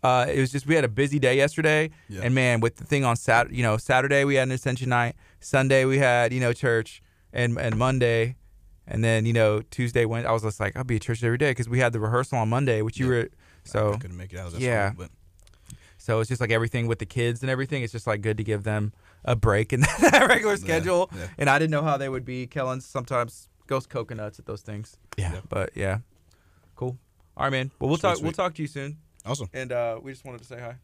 S1: Uh, it was just we had a busy day yesterday,
S5: Yeah.
S1: and man, with the thing on Sat, you know, Saturday we had an Ascension night. Sunday we had you know church, and and Monday, and then you know Tuesday went. I was just like I'll be at church every day because we had the rehearsal on Monday, which you
S5: Yeah.
S1: were. So
S5: I couldn't make it out.
S1: Yeah. So it's just like everything with the kids and everything. It's just like good to give them a break in that regular schedule.
S5: yeah.
S1: And I didn't know how they would be. Kellen sometimes goes coconuts at those things.
S2: Yeah.
S5: Yeah.
S1: But yeah, cool. All right, man. Well, we'll
S5: Sweet,
S1: talk. We'll talk to you soon.
S5: awesome.
S1: And uh, we just wanted to say hi.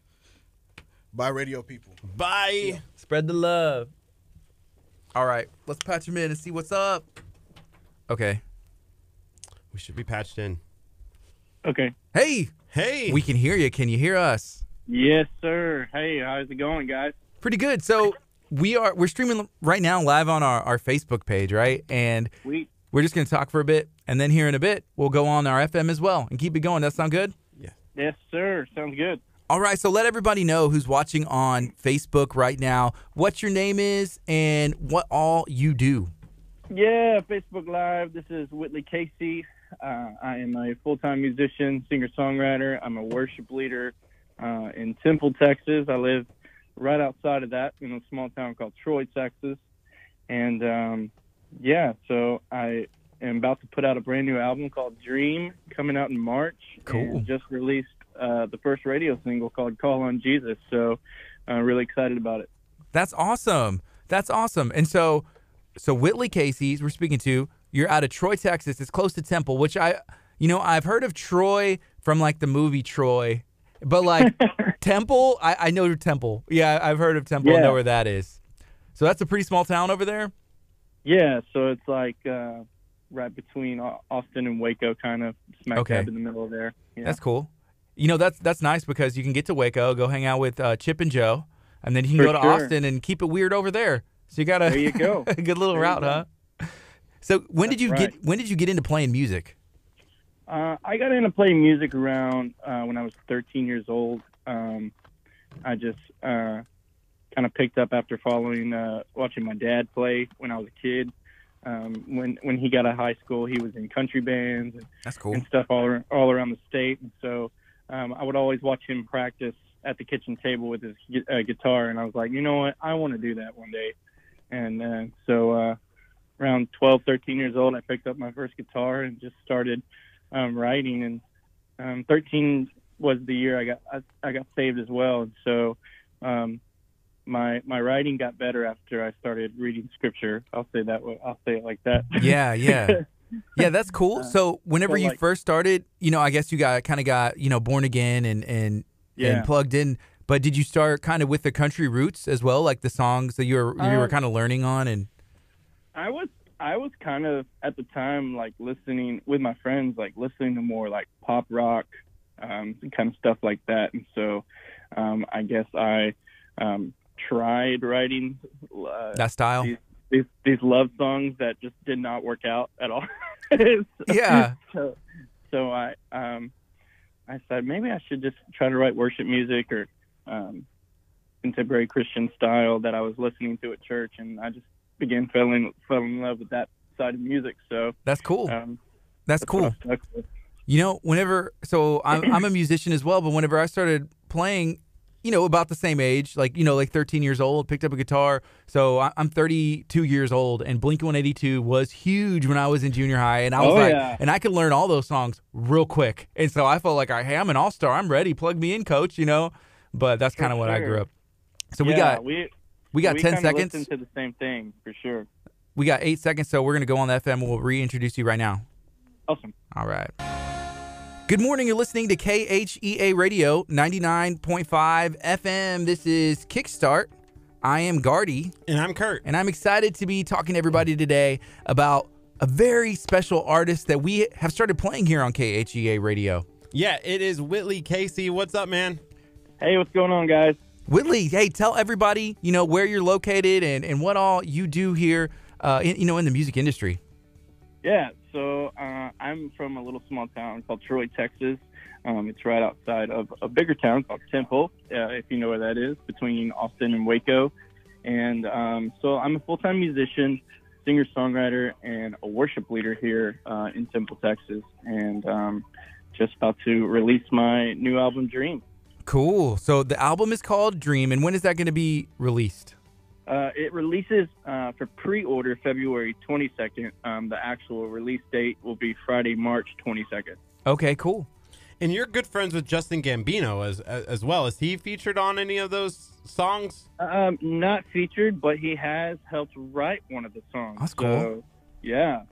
S5: Bye, radio people.
S2: Bye.
S1: Spread the love. All right, let's patch him in and see what's up. Okay.
S2: We should be patched in.
S6: Okay.
S1: Hey,
S2: Hey.
S1: we can hear you. Can you hear us?
S6: Yes, sir. Hey, how's it going, guys?
S1: Pretty good. So we are we're streaming right now live on our, our Facebook page, right? And
S6: We
S1: We're just going to talk for a bit, and then here in a bit, we'll go on our FM as well and keep it going. That sound good?
S6: yes, Yes, sir. Sounds good.
S1: All right, so let everybody know who's watching on Facebook right now what your name is and what all you do.
S6: Yeah, Facebook Live. This is Whitley Casey. Uh, I am a full-time musician, singer-songwriter. I'm a worship leader uh, in Temple, Texas. I live right outside of that in a small town called Troy, Texas. And um, yeah, so I am about to put out a brand new album called Dream, coming out in March.
S1: Cool.
S6: Just released uh, the first radio single called Call on Jesus. So uh, really excited about it.
S1: That's awesome. That's awesome. And so, so Whitley Casey's we're speaking to. You're out of Troy, Texas. It's close to Temple, which I, you know, I've heard of Troy from like the movie Troy, but like Temple, I, I know Temple. Yeah, I've heard of Temple. I know where that is. So that's a pretty small town over there.
S6: Yeah, so it's like uh, right between Austin and Waco, kind of smack
S1: Okay.
S6: dab in the middle of there. Yeah.
S1: That's cool. You know, that's that's nice because you can get to Waco, go hang out with uh, Chip and Jo, and then you can
S6: For
S1: go to
S6: sure.
S1: Austin and keep it weird over there. So you got a
S6: There you go.
S1: a good little
S6: There
S1: route, huh? So when did you
S6: right.
S1: get when did you get into playing music?
S6: Uh, I got into playing music around uh, when I was 13 years old. Um, I just uh, kind of picked up after following, uh, watching my dad play when I was a kid. Um, when when he got out of high school, he was in country bands and,
S1: That's cool.
S6: and stuff all ar- all around the state. And so um, I would always watch him practice at the kitchen table with his uh, guitar, and I was like, you know what, I want to do that one day. And uh, so uh, around 12, 13 years old, I picked up my first guitar and just started um, writing. And um, 13 was the year I got I, I got saved as well. And so um, my my writing got better after I started reading scripture. I'll say that way. I'll say it like that.
S1: Yeah, yeah. Yeah, that's cool. So whenever
S6: Uh, so,
S1: you
S6: like-
S1: first started, you know, I guess you got kind of got, you know, born again and and
S6: Yeah.
S1: and plugged in. But did you start kind of with the country roots as well, like the songs that you were you were
S6: Um,
S1: kind of learning on and
S6: I was I was kind of at the time like listening with my friends, like listening to more like pop rock, um, kind of stuff like that. And so um, I guess I um, tried writing uh,
S1: that style?
S6: these, these these love songs that just did not work out at all. So-
S1: Yeah.
S6: So, so I um, I said maybe I should just try to write worship music or um, contemporary Christian style that I was listening to at church, and I just began falling fell in love with that side of music. So
S1: That's cool.
S6: um,
S1: That's
S6: what
S1: cool.
S6: I.
S1: You know, whenever so I'm I'm a musician as well, but whenever I started playing, you know, about the same age, like you know, like 13 years old, picked up a guitar. So I- I'm 32 years old, and Blink 182 was huge when I was in junior high, and I was
S6: Oh,
S1: like,
S6: yeah.
S1: and I could learn all those songs real quick, and so I felt like, hey, I'm an all star, I'm ready, plug me in, coach, you know. But that's kind of what I grew up. So we got
S6: we
S1: we got
S6: we
S1: 10
S6: kinda
S1: seconds.
S6: Listen to the same thing for sure.
S1: We got eight seconds, so we're gonna go on the FM. We'll reintroduce you right now.
S6: Awesome.
S1: All right. Good morning. You're listening to KHEA Radio 99.5 FM. This is Kickstart. I am Gardy,
S2: And I'm Kurt.
S1: and I'm excited to be talking to everybody today about a very special artist that we have started playing here on KHEA Radio.
S2: Yeah, it is Whitley Casey. What's up, man?
S6: Hey, what's going on, guys?
S1: Whitley, hey, tell everybody, you know, where you're located and, and what all you do here, uh, in, you know, in the music industry.
S6: Yeah, so uh, I'm from a little small town called Troy, Texas. Um, it's right outside of a bigger town called Temple, uh, if you know where that is, between Austin and Waco. And um, so I'm a full time musician, singer songwriter, and a worship leader here uh, in Temple, Texas. And um, just about to release my new album, Dream.
S1: Cool. So the album is called Dream, and when is that going to be released?
S6: Uh, it releases uh, for pre-order February 22nd. Um, the actual release date will be Friday, March 22nd.
S1: Okay, cool.
S2: And you're good friends with Justin Gambino as as well. Is he featured on any of those songs?
S6: Um, not featured, but he has helped write one of the songs.
S1: That's cool.
S6: So, yeah.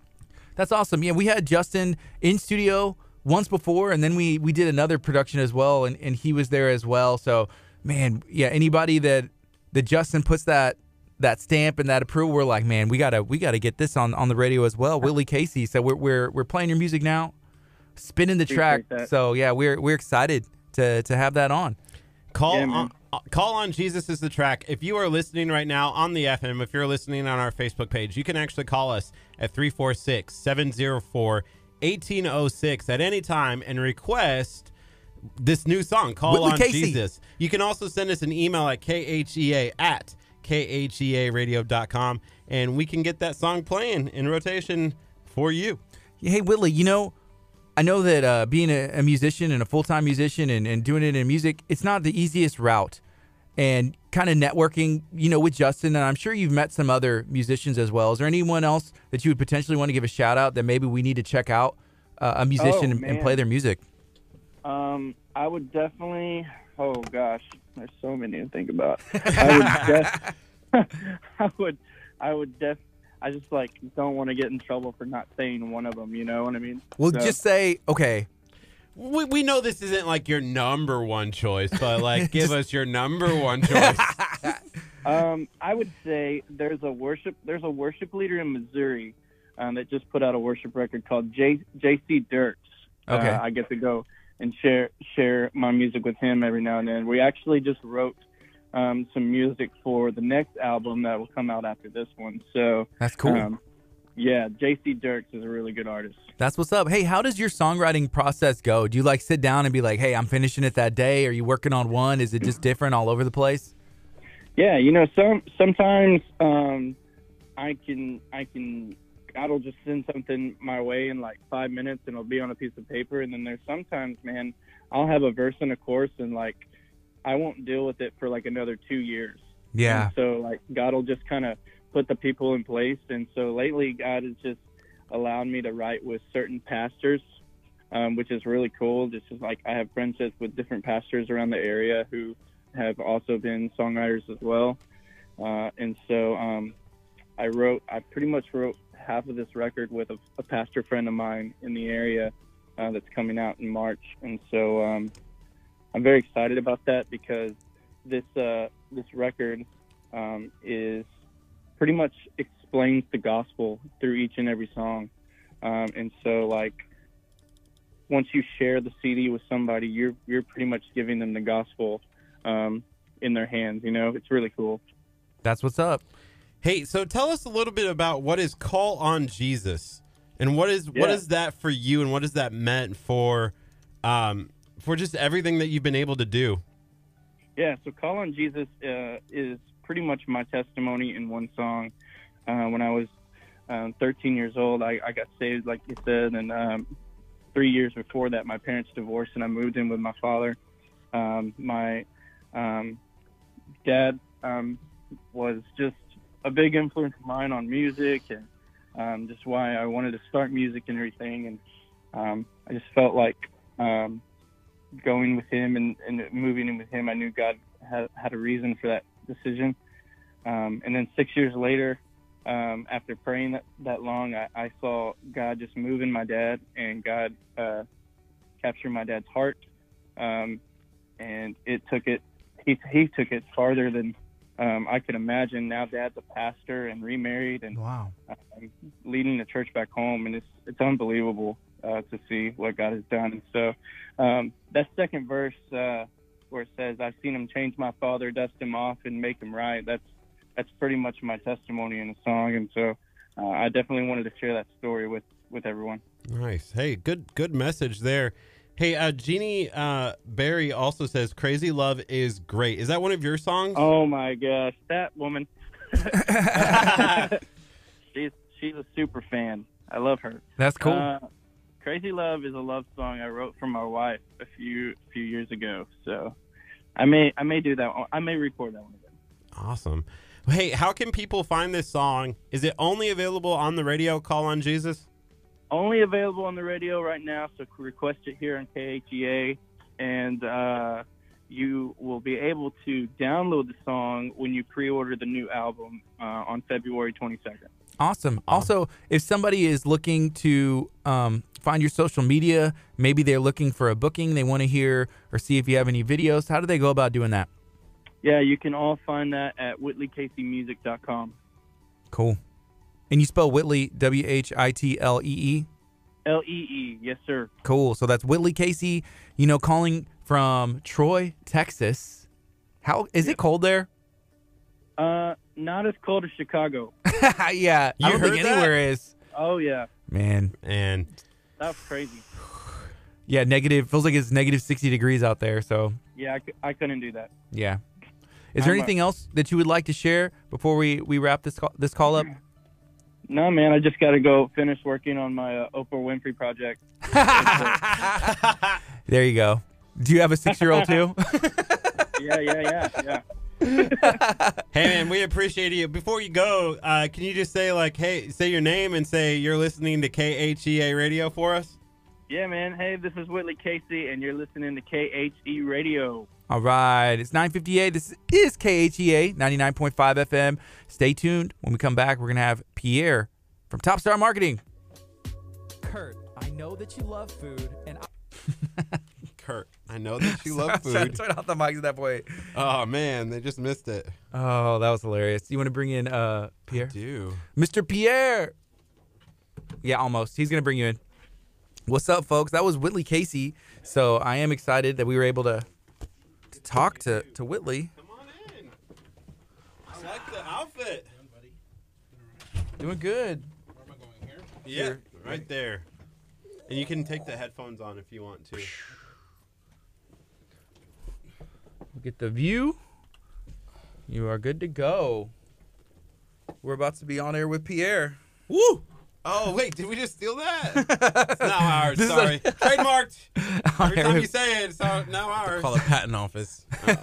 S1: That's awesome. Yeah, we had Justin in studio once before, and then we we did another production as well, and, and he was there as well. So, man, yeah, anybody that that Justin puts that that stamp and that approval, we're like, man, we gotta we gotta get this on on the radio as well. Willie Casey. So we're we're we're playing your music now, spinning the track.
S6: That.
S1: So yeah, we're we're excited to to have that on.
S2: Call
S6: Yeah,
S2: on uh, Call on Jesus is the track. If you are listening right now on the FM, if you're listening on our Facebook page, you can actually call us at 346 704 1806 at any time and request this new song, Call
S1: Whitley
S2: on
S1: Casey.
S2: Jesus. You can also send us an email at khea at khearadio.com and we can get that song playing in rotation for you.
S1: Hey, Whitley, you know, I know that uh, being a, a musician and a full time musician and, and doing it in music, it's not the easiest route. And kind of networking, you know, with Justin, and I'm sure you've met some other musicians as well. Is there anyone else that you would potentially want to give a shout out that maybe we need to check out uh, a musician
S6: Oh,
S1: and, play their music?
S6: Um, I would definitely. Oh gosh, there's so many to think about. I would def- I would, I would def. I just like don't want to get in trouble for not saying one of them. You know what I mean?
S1: Well,
S6: So-
S1: just say okay.
S2: We, we know this isn't like your number one choice, but like give us your number one choice.
S6: Um, I would say there's a worship there's a worship leader in Missouri um, that just put out a worship record called J J.C. Dirks.
S1: Okay.
S6: Uh, I get to go and share share my music with him every now and then. We actually just wrote um, some music for the next album that will come out after this one. So
S1: That's cool.
S6: um, yeah, J.C. Dirks is a really good artist.
S1: That's what's up. Hey, how does your songwriting process go? Do you like sit down and be like, "Hey, I'm finishing it that day"? Are you working on one? Is it just different all over the place?
S6: Yeah, you know, some sometimes um, I can I can God will just send something my way in like five minutes and it'll be on a piece of paper. And then there's sometimes, man, I'll have a verse and a chorus and like I won't deal with it for like another two years.
S1: Yeah.
S6: And so like God will just kind of put the people in place. And so lately, God has just allowed me to write with certain pastors, um, which is really cool. Just is like I have friendships with different pastors around the area who have also been songwriters as well. Uh, and so um, I wrote, I pretty much wrote half of this record with a, a pastor friend of mine in the area uh, that's coming out in March. And so um, I'm very excited about that because this uh, this record um, is pretty much explains the gospel through each and every song. Um, and so like once you share the CD with somebody, you're you're pretty much giving them the gospel um, in their hands. You know, it's really cool.
S1: That's what's up.
S2: Hey, so tell us a little bit about what is Call on Jesus, and what is what
S6: Yeah.
S2: is that for you, and what is that meant for, um, for just everything that you've been able to do.
S6: Yeah, so Call on Jesus uh, is pretty much my testimony in one song. Uh, when I was um, 13 years old, I, I got saved, like you said, and um, three years before that, my parents divorced, and I moved in with my father. Um, my um, dad um, was just a big influence of mine on music, and um, just why I wanted to start music and everything. And um, I just felt like um, going with him and, and moving in with him, I knew God had, had a reason for that decision. Um, and then six years later, um, after praying that, that long, I, I saw God just move in my dad and God uh, capture my dad's heart. Um, and it took it, he, he took it farther than um, I could imagine. Now dad's a pastor and remarried and
S1: Wow.
S6: um, leading the church back home, and it's it's unbelievable uh, to see what God has done. And so um, that second verse uh, where it says, "I've seen Him change my father, dust him off, and make him right." That's that's pretty much my testimony in the song, and so uh, I definitely wanted to share that story with with everyone.
S2: Nice. Hey, good good message there. Hey, uh, Jeannie uh, Barry also says "Crazy Love" is great. Is that one of your songs?
S6: Oh my gosh, that woman! she's she's a super fan. I love her.
S1: That's cool.
S6: Crazy Love is a love song I wrote for my wife a few few years ago. So I may I may do that. One. I may record that one again.
S2: Awesome. Hey, how can people find this song? Is it only available on the radio? Call on Jesus.
S6: Only available on the radio right now, so request it here on KHEA, and uh, you will be able to download the song when you pre-order the new album uh, on February 22nd.
S1: Awesome. Also, if somebody is looking to um, find your social media, maybe they're looking for a booking, they want to hear or see if you have any videos, how do they go about doing that?
S6: Yeah, you can all find that at whitleykcmusic.com.
S1: Cool. And you spell Whitley W H I T L E E.
S6: L E E, yes sir.
S1: Cool. So that's Whitley Casey, you know, calling from Troy, Texas. How is it cold there?
S6: Uh, not as cold as Chicago.
S1: yeah.
S2: You
S1: I don't think
S2: heard that?
S1: anywhere is.
S6: Oh yeah,
S1: Man.
S2: And
S6: that's crazy.
S1: Yeah, negative feels like it's negative 60 degrees out there, so
S6: Yeah, I, c- I couldn't do that.
S1: yeah. Is there
S6: I'm a-
S1: anything else that you would like to share before we, we wrap this call, this call up?
S6: No, man, I just got to go finish working on my uh, Oprah Winfrey project.
S1: There you go. Do you have a six year old too?
S6: Yeah, yeah, yeah, yeah.
S2: hey, man, we appreciate you. Before you go, uh, can you just say like, hey, say your name and say you're listening to KHEA radio for us?
S6: Yeah, man. Hey, this is Whitley Casey, and you're listening to KHE Radio.
S1: All right, it's 9:58. This is KHEA 99.5 FM. Stay tuned. When we come back, we're gonna have Pierre from Top Star Marketing.
S7: Kurt, I know that you love food, and I-
S2: Kurt, I know that you love
S1: Turn-
S2: food.
S1: Turn off the mics at that point.
S2: Oh man, they just missed it.
S1: Oh, that was hilarious. You want to bring in uh Pierre?
S2: Do
S1: Mr. Pierre. Yeah, almost. He's gonna bring you in. What's up, folks? That was Whitley Casey. So I am excited that we were able to, to talk to to Whitley.
S2: come on in. I like the outfit.
S1: Doing good.
S2: Yeah,
S1: Here.
S2: right there. And you can take the headphones on if you want to.
S1: We'll get the view. You are good to go. We're about to be on air with Pierre.
S2: Woo! Oh wait, did we just steal that? it's now ours.
S1: This
S2: Sorry,
S1: a-
S2: trademarked.
S1: On
S2: Every
S1: air
S2: time you say it, it's now now ours.
S8: Call it patent office. Oh.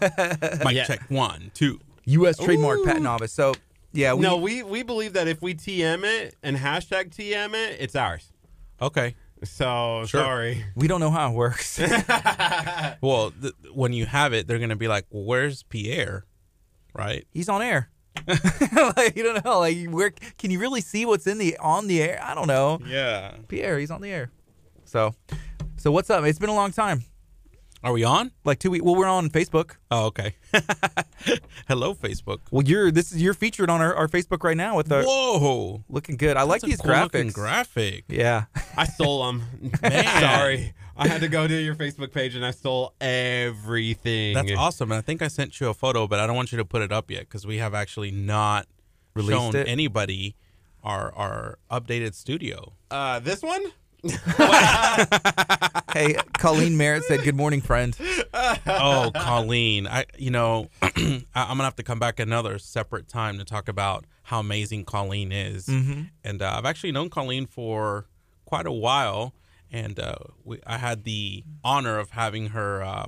S8: Mic
S2: Yeah.
S8: check one, two.
S1: U.S. Trademark
S2: Ooh.
S1: Patent Office. So yeah, we,
S2: no, we we believe that if we TM it and hashtag TM it, it's ours.
S8: Okay.
S2: So
S8: Sure.
S2: sorry.
S1: we don't know how it works.
S8: Well, th- when you have it, they're gonna be like, well, "Where's Pierre?" Right?
S1: He's on air. like you don't know. Like where can you really see what's in the on the air? I don't know.
S8: Yeah.
S1: Pierre, he's on the air. So, so what's up? It's been a long time.
S8: Are we on?
S1: Like two weeks. Well, we're on Facebook.
S8: Oh, okay. Hello, Facebook.
S1: Well, you're this is you're featured on our, our Facebook right now with our
S8: Whoa.
S1: looking good. I like
S8: That's a
S1: these
S8: cool-looking
S1: graphics.
S8: graphic.
S1: yeah.
S2: I stole them.
S8: Man.
S2: sorry. I had to go to your Facebook page and I stole everything.
S8: That's awesome. And I think I sent you a photo, but I don't want you to put it up yet because we have actually not
S1: Released
S8: shown
S1: it?
S8: anybody our our updated studio.
S2: Uh, this one?
S1: Hey, Colleen Merritt said, "Good morning, friend."
S8: oh, Colleen. I you know, I, I'm gonna have to come back another separate time to talk about how amazing Colleen is.
S1: Mm-hmm.
S8: And uh, I've actually known Colleen for quite a while, and uh, we, I had the honor of having her uh,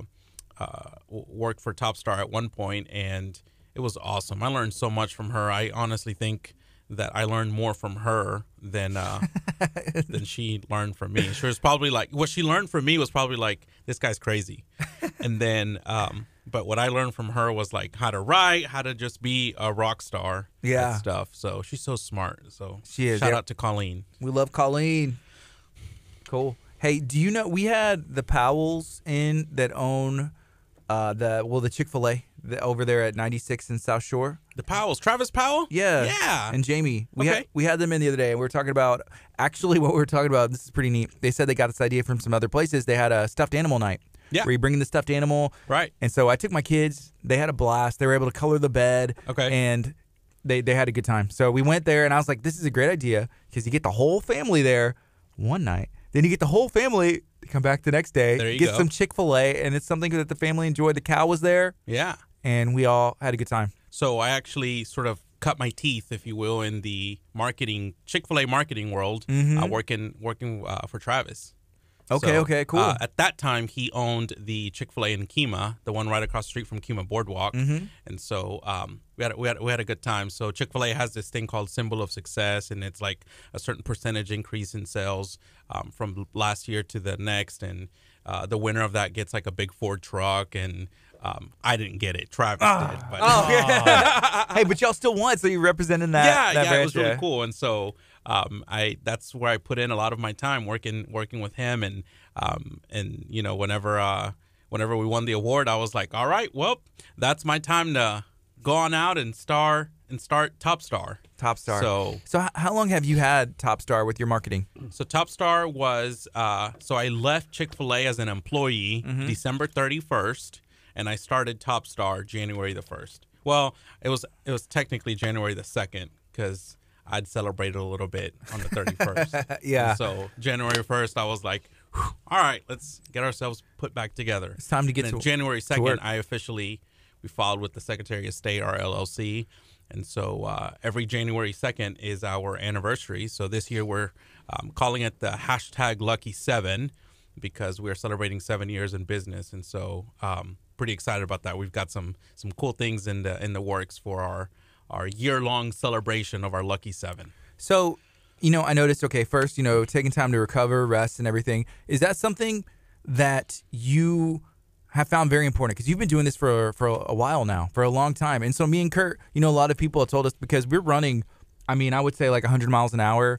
S8: uh, work for Top Star at one point, and it was awesome. I learned so much from her. I honestly think that I learned more from her than uh, than she learned from me. She was probably like what she learned from me was probably like this guy's crazy, and then um, but what I learned from her was like how to write, how to just be a rock star, and
S1: Yeah.
S8: stuff. So she's so smart. So
S1: She is,
S8: Shout
S1: yeah.
S8: out to Colleen.
S1: We love Colleen. Cool. Hey, do you know we had the Powells in that own uh the well the Chick Fil A over there at 96 in South Shore?
S8: The Powells, Travis Powell.
S1: Yeah.
S8: yeah.
S1: And Jamie, we had we had them in the other day, and we were talking about actually what we were talking about. This is pretty neat. They said they got this idea from some other places. They had a stuffed animal night.
S8: Yeah.
S1: Where you bring in the stuffed animal.
S8: Right.
S1: And so I took my kids. They had a blast. They were able to color the bed.
S8: Okay.
S1: And they they had a good time. So we went there, and I was like, this is a great idea because you get the whole family there one night. Then you get the whole family to come back the next day.
S8: There you
S1: get
S8: go.
S1: some Chick Fil A, and it's something that the family enjoyed. The cow was there,
S8: yeah.
S1: And we all had a good time.
S8: So I actually sort of cut my teeth, if you will, in the marketing Chick Fil A marketing world, uh, working working uh, for Travis.
S1: Mm-hmm. Okay, okay, cool.
S8: uh, at that time, he owned the Chick Fil A in Kemah, the one right across the street from Kemah Boardwalk,
S1: Mm-hmm.
S8: and so um, we had we had we had a good time. So Chick Fil A has this thing called Symbol of Success, and it's like a certain percentage increase in sales um, from last year to the next, and uh, the winner of that gets like a big Ford truck, and um, I didn't get it, Travis
S1: Ah.
S8: did, but
S1: hey, but y'all still won, so you're representing that.
S8: yeah,
S1: that
S8: yeah, it
S1: branch,
S8: was really
S1: yeah.
S8: cool. And so um, I that's where I put in a lot of my time working working with him, and um, and you know whenever uh, whenever we won the award, I was like, all right, well, that's my time to go on out and star and start Top Star.
S1: Top Star.
S8: So
S1: So how long have you had Top Star with your marketing?
S8: so Top Star was uh, so I left Chick Fil A as an employee
S1: Mm-hmm.
S8: December thirty first, and I started Top Star January the first. Well, it was it was technically January the second because I'd celebrated a little bit on the thirty first.
S1: Yeah.
S8: So January first, I was like, all right, let's get ourselves put back together.
S1: It's time to get
S8: And
S1: to
S8: January second, I officially we filed with the Secretary of State, our LLC, and so uh, every January second is our anniversary. So this year we're um, calling it the hashtag Lucky Seven because we're celebrating seven years in business, and so um, pretty excited about that. We've got some some cool things in the in the works for our our year long celebration of our Lucky Seven.
S1: So you know, I noticed. Okay, first, you know, taking time to recover, rest, and everything. Is that something that you have found very important? Because you've been doing this for for a while now, for a long time. And so, me and Kurt, you know, a lot of people have told us because we're running. I mean, I would say like 100 miles an hour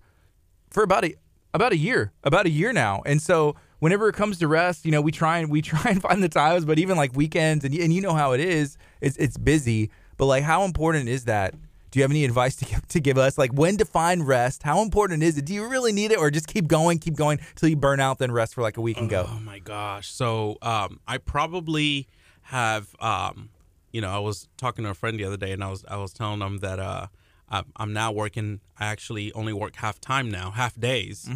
S1: for about a about a year, about a year now. And so, whenever it comes to rest, you know, we try and we try and find the times. But even like weekends, and and you know how it is, it's it's busy. But like, how important is that? Do you have any advice to give, to give us? Like, when to find rest? How important is it? Do you really need it, or just keep going, keep going till you burn out, then rest for like a week and go?
S8: Oh my gosh. So um, I probably have. Um, you know, I was talking to a friend the other day, and I was I was telling them that uh, I'm, I'm now working. I actually only work half time now, half days,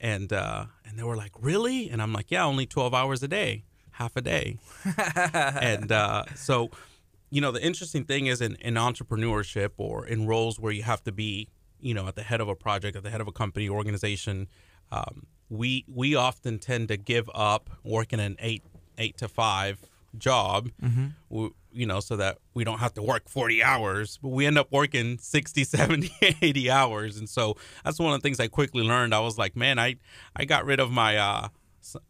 S8: and uh, and they were like, "Really?" And I'm like, "Yeah, only 12 hours a day, half a day." and uh, so, you know, the interesting thing is in, in entrepreneurship or in roles where you have to be, you know, at the head of a project, at the head of a company, organization, um, we we often tend to give up working an eight eight to five job, w- you know, so that we don't have to work 40 hours, but we end up working 60, 70, 80 hours. And so that's one of the things I quickly learned. I was like, man, I, I got rid of my, uh,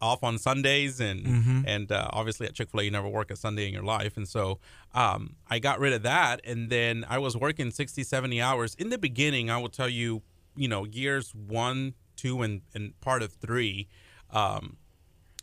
S8: off on Sundays and and uh, obviously at Chick Fil A you never work a Sunday in your life and so um, I got rid of that and then I was working 60 70 hours in the beginning I will tell you you know years one two and and part of three um,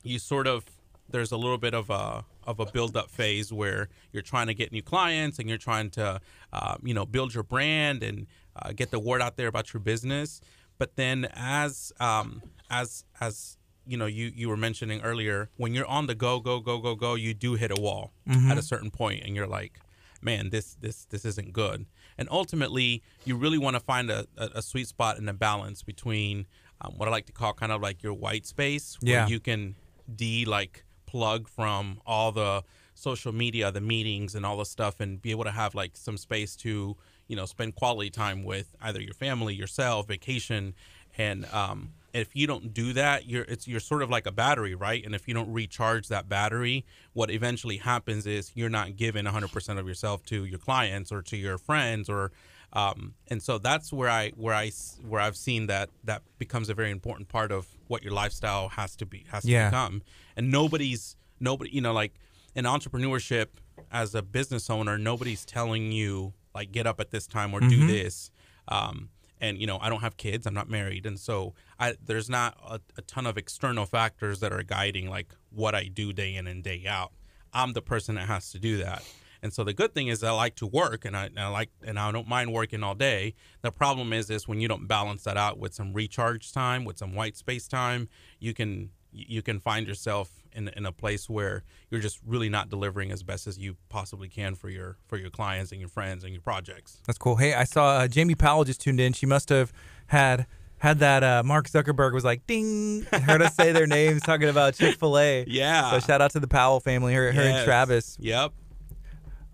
S8: you sort of there's a little bit of a of a build up phase where you're trying to get new clients and you're trying to uh, you know build your brand and uh, get the word out there about your business. But then as um, as as you know you you were mentioning earlier when you're on the go go go go go you do hit a wall at a certain point and you're like man this this this isn't good. And ultimately you really want to find a, a, a sweet spot and a balance between um, what i like to call kind of like your white space where
S1: Yeah.
S8: you can de like plug from all the social media the meetings and all the stuff and be able to have like some space to you know spend quality time with either your family yourself vacation. And um if you don't do that you're it's you're sort of like a battery right? And if you don't recharge that battery what eventually happens is you're not giving 100% of yourself to your clients or to your friends or um, and so that's where I where I where I've seen that that becomes a very important part of what your lifestyle has to be has to
S1: Yeah.
S8: become. And nobody's nobody you know like in entrepreneurship as a business owner nobody's telling you like get up at this time or do this. Um, and you know i don't have kids i'm not married. And so i there's not a, a ton of external factors that are guiding like what i do day in and day out. I'm the person that has to do that and so the good thing is i like to work and i, and I like and i don't mind working all day the problem is is when you don't balance that out with some recharge time with some white space time you can you can find yourself in, in a place where you're just really not delivering as best as you possibly can for your for your clients and your friends and your projects
S1: That's cool. Hey, I saw uh, Jamie Powell just tuned in. She must have had had that uh, Mark Zuckerberg was like ding heard us say their names talking about Chick Fil A.
S8: Yeah.
S1: So shout out to the Powell family, her, her and Travis.
S8: Yep.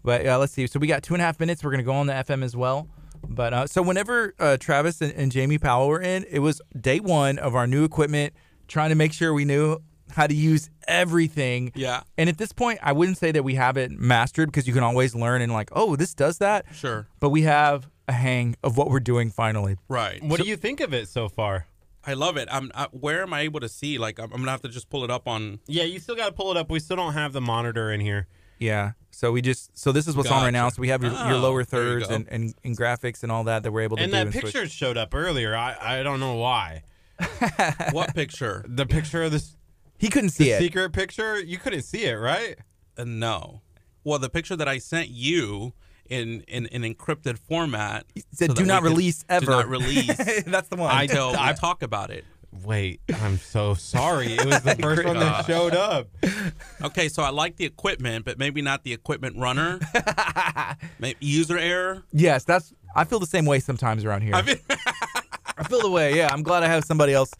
S1: But uh, let's see. So we got two and a half minutes. We're gonna go on the FM as well. But uh, so whenever uh, Travis and, and Jamie Powell were in, it was day one of our new equipment, trying to make sure we knew how to use everything.
S8: Yeah.
S1: And at this point, I wouldn't say that we have it mastered because you can always learn and like, oh, this does that.
S8: Sure.
S1: But we have a hang of what we're doing finally.
S8: Right.
S2: What do you think of it so far?
S8: I love it. I'm. I, where am I able to see? Like, I'm, I'm gonna have to just pull it up on.
S2: Yeah, you still got to pull it up. We still don't have the monitor in here.
S1: Yeah. So we just so this is what's on right now. So we have your, your
S8: Oh,
S1: lower
S8: there you
S1: thirds and, and, and graphics and all that that we're able to
S2: And
S1: do.
S2: that
S1: and switch.
S2: picture showed up earlier. I, I don't know why.
S8: What picture?
S2: The picture of this
S1: He couldn't see
S2: the
S1: it.
S2: secret picture, you couldn't see it, right?
S8: Uh, no. Well, the picture that I sent you in in an encrypted format
S1: said,
S8: so
S1: "Do not
S8: we could-
S1: release ever."
S8: Do not release
S1: That's the one.
S2: I-
S8: until we
S2: I-
S8: talk about it.
S2: Wait, I'm so sorry. It was the first one that showed up.
S8: Okay, so I like the equipment, but maybe not the equipment runner. maybe user error.
S1: yes, that's. I feel the same way sometimes around here. I,
S8: mean-
S1: feel the way. Yeah, I'm glad I have somebody else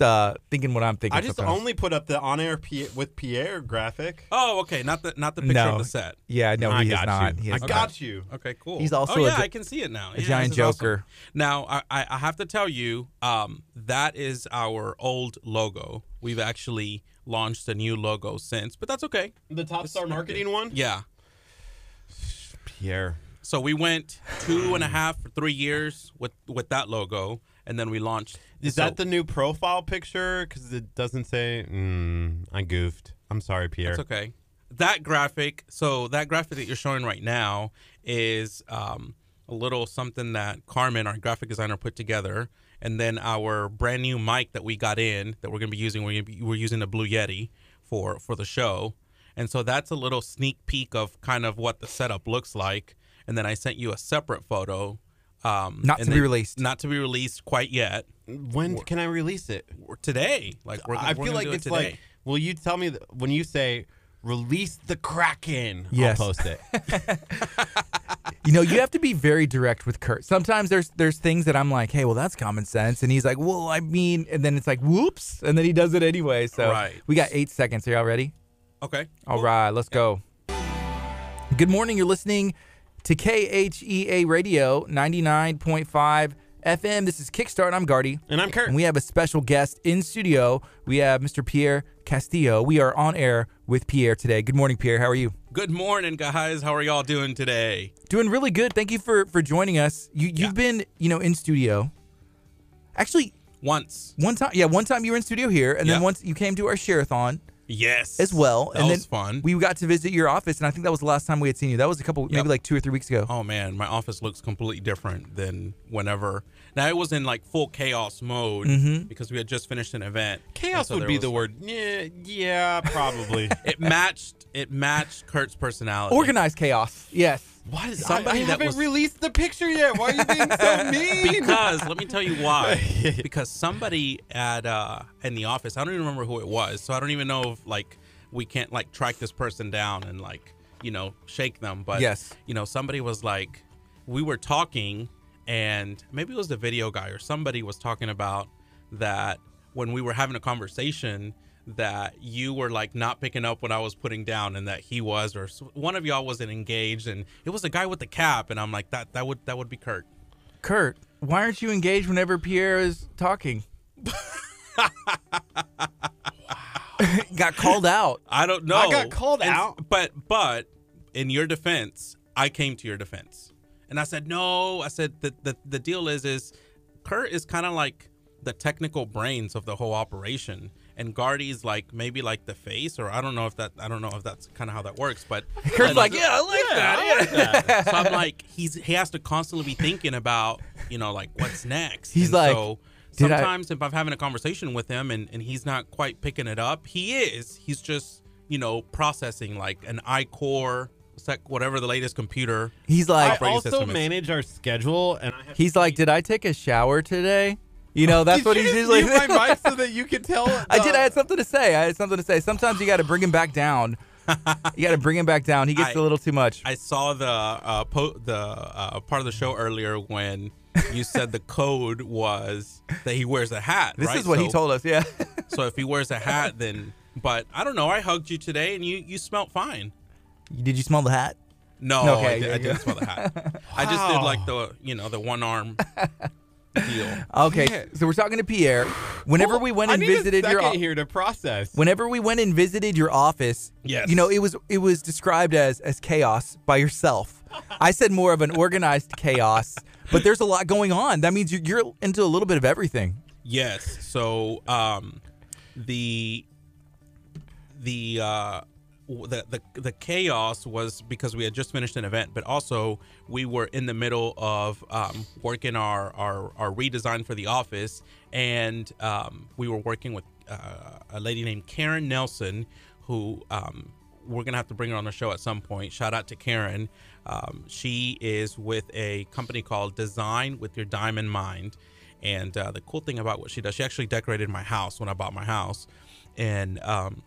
S1: uh, thinking what I'm thinking.
S2: I just
S1: sometimes.
S2: only put up the on-air P- with Pierre graphic.
S8: Oh, okay. Not the not the picture
S1: No.
S8: of the set.
S1: Yeah, no,
S2: I
S1: he
S2: got
S1: is not.
S2: you.
S1: He
S2: I
S1: not.
S2: got you.
S8: Okay, cool.
S1: He's also
S8: Oh yeah,
S1: gi-
S8: I can see it now.
S1: a
S8: Yeah,
S1: giant
S8: this is awesome.
S1: joker.
S8: Now I, I I have to tell you, um, that is our old logo. We've actually launched a new logo since, but that's okay.
S2: The Top Star Marketing one?
S8: Yeah.
S2: Pierre.
S8: So we went two and a half or three years with with that logo, and then we launched.
S2: Is
S8: so-
S2: that the new profile picture? Because it doesn't say. Mm, I goofed. I'm sorry, Pierre.
S8: That's okay. That graphic, so that graphic that you're showing right now is um, a little something that Carmen, our graphic designer, put together, and then our brand new mic that we got in that we're gonna be using. We're gonna be, we're using the Blue Yeti for for the show, and so that's a little sneak peek of kind of what the setup looks like. And then I sent you a separate photo. Um,
S1: Not
S8: and
S1: to be released.
S8: Not to be released quite yet.
S2: When can I release it?
S8: Today, like we're,
S2: I
S8: we're
S2: feel like
S8: do it
S2: it's
S8: today.
S2: like. Will you tell me that when you say release the Kraken?
S1: Yes.
S2: I'll post it.
S1: You know, you have to be very direct with Kurt. Sometimes there's there's things that I'm like, hey, well, that's common sense, and he's like, well, I mean, and then it's like, whoops, and then he does it anyway. So
S8: Right.
S1: we got eight seconds. Are y'all ready?
S8: okay.
S1: All right, let's go. Good morning. You're listening to KHEA Radio 99.5 FM. This is Kickstart. I'm Gardy.
S2: And I'm Kurt.
S1: And we have a special guest in studio. We have Mr. Pierre Castillo. We are on air with Pierre today. Good morning, Pierre. How are you?
S8: Good morning, guys. How are y'all doing today?
S1: Doing really good. Thank you for for joining us. You you've been, you know, in studio. Actually,
S8: Once.
S1: one time, yeah, one time you were in studio here, and then once you came to our share-a-thon
S8: Yes.
S1: as well.
S8: That
S1: and
S8: was
S1: then
S8: fun.
S1: We got to visit your office, and I think that was the last time we had seen you. That was a couple, maybe like two or three weeks ago.
S8: Oh man, my office looks completely different than whenever. Now it was in like full chaos mode
S1: Mhm.
S8: because we had just finished an event.
S2: Chaos
S8: so
S2: would be
S8: was-
S2: the word. Yeah, yeah, probably.
S8: It matched. It matched Kurt's personality.
S1: Organized chaos. Yes.
S2: What is
S8: Somebody
S2: I, I
S8: that
S2: haven't
S8: was-
S2: released the picture yet. Why are you being so mean?
S8: because let me tell you why. because somebody at uh in the office, I don't even remember who it was, so I don't even know if like we can't like track this person down and like you know shake them. But
S1: Yes.
S8: you know somebody was like, we were talking, and maybe it was the video guy or somebody was talking about that when we were having a conversation that you were like not picking up what I was putting down and that he was or one of y'all wasn't engaged and it was a guy with the cap and I'm like that that would that would be Kurt.
S1: Kurt, why aren't you engaged whenever Pierre is talking? got called out.
S8: I don't know.
S2: I got called
S8: And-
S2: out.
S8: But but in your defense, I came to your defense. And I said, "No." I said the the, the deal is is Kurt is kind of like the technical brains of the whole operation and Guardy's like maybe like the face or I don't know if that I don't know if that's kind of how that works, but
S1: Kurt's like, yeah, I like that. Yeah.
S8: so I'm like he's he has to constantly be thinking about, you know, like what's next.
S1: He's
S8: And
S1: like,
S8: so
S1: "Did I-"
S8: sometimes if I'm having a conversation with him and, and he's not quite picking it up, he is. He's just, you know, processing like an iCore, sec, whatever the latest computer.
S1: He's like,
S8: operating
S2: also manage our schedule, and I have
S1: he's like, did I take a shower today? You know, that's
S2: Did
S1: what he's usually.
S2: mute my mic so that you could tell.
S1: I did. I had something to say. I had something to say. Sometimes you got to bring him back down. You got to bring him back down. He gets
S8: I-
S1: a little too much.
S8: I saw the uh, po- the uh, part of the show earlier when you said the code was that he wears a hat.
S1: this
S8: right?
S1: is what he told us. Yeah.
S8: So if he wears a hat, then. But I don't know. I hugged you today, and you you smelled fine.
S1: Did you smell the hat?
S8: No,
S1: Okay,
S8: I, did, I didn't smell the hat. I just did like the you know the one arm deal.
S1: Okay, so we're talking to Pierre. Whenever we went and visited your
S2: second
S1: o-
S2: here to process.
S1: whenever we went and visited your office,
S8: Yes.
S1: you know, it was it was described as as chaos by yourself. I said more of an organized chaos, but there's a lot going on. That means you're, you're into a little bit of everything.
S8: Yes. So um, the the uh, the the the chaos was because we had just finished an event, but also we were in the middle of um, working our, our our redesign for the office, and um, we were working with uh, a lady named Karen Nelson, who um, we're gonna have to bring her on the show at some point. Shout out to Karen. Um, she is with a company called Design with Your Diamond Mind. And uh, the cool thing about what she does, she actually decorated my house when I bought my house, and um,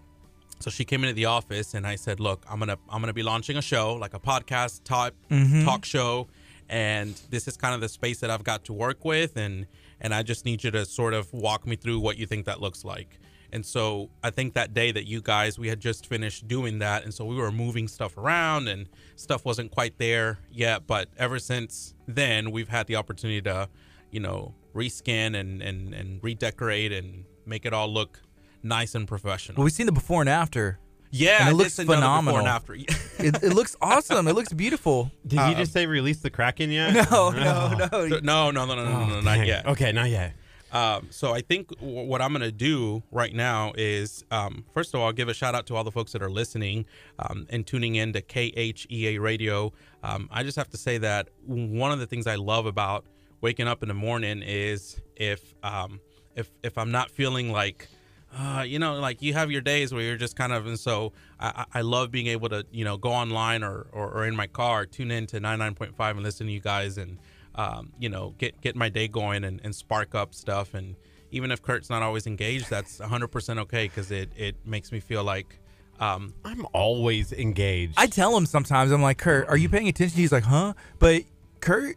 S8: so she came into the office, and I said, "Look, I'm gonna I'm gonna be launching a show, like a podcast type mm-hmm. talk show, and this is kind of the space that I've got to work with, and and I just need you to sort of walk me through what you think that looks like." And so I think that day that you guys we had just finished doing that, and so we were moving stuff around, and stuff wasn't quite there yet. But ever since then, we've had the opportunity to, you know, reskin and and and redecorate and make it all look nice and professional.
S1: Well, we've seen the before and after.
S8: Yeah,
S1: and it looks
S8: send y'all the before
S1: phenomenal.
S8: and after.
S1: it, it looks awesome. It looks beautiful.
S2: Did you just say release the Kraken yet?
S1: No, no, no.
S8: no, no, no, no, no, no, no, not yet.
S2: Okay, not yet.
S8: Um, so I think w- what I'm gonna do right now is, um, first of all, give a shout out to all the folks that are listening um, and tuning in to KHEA Radio. Um, I just have to say that one of the things I love about waking up in the morning is if um, if if I'm not feeling like uh, you know, like you have your days where you're just kind of, and so I, I I love being able to, you know, go online or, or, or in my car, tune in to 99.5 and listen to you guys and, um, you know, get, get my day going and, and spark up stuff. And even if Kurt's not always engaged, that's 100% okay because it, it makes me feel like, um,
S2: I'm always engaged.
S1: I tell him sometimes, I'm like, Kurt, are you paying attention? He's like, huh? But Kurt,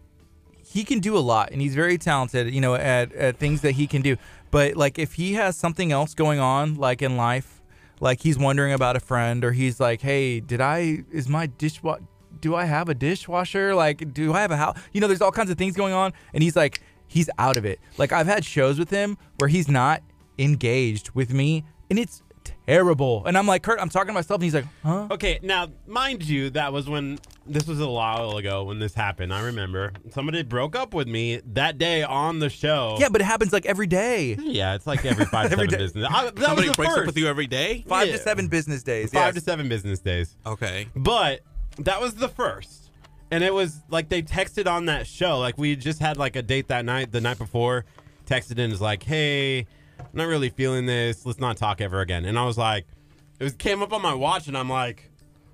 S1: he can do a lot and he's very talented, you know, at, at things that he can do. But like if he has something else going on, like in life, like he's wondering about a friend or he's like, hey, did I, is my dishwasher, do I have a dishwasher? Like, do I have a house? You know, there's all kinds of things going on. And he's like, he's out of it. Like I've had shows with him where he's not engaged with me and it's terrible. And I'm like, Kurt, I'm talking to myself and he's like, huh?
S2: Okay, now mind you, that was when this was a while ago when this happened. I remember somebody broke up with me that day on the show.
S1: Yeah, but it happens like every day.
S2: Yeah, it's like every five to
S1: Every
S2: seven
S1: day.
S2: business. I, that
S8: somebody
S2: was
S8: breaks
S2: first.
S8: up with you every day.
S1: Five
S2: Yeah.
S1: to seven business days.
S2: five
S1: yes.
S2: to seven business days.
S8: Okay.
S2: But that was the first. And it was like they texted on that show. Like we just had like a date that night, the night before. Texted in is like, hey, I'm not really feeling this. Let's not talk ever again. And I was like, it was came up on my watch, and I'm like,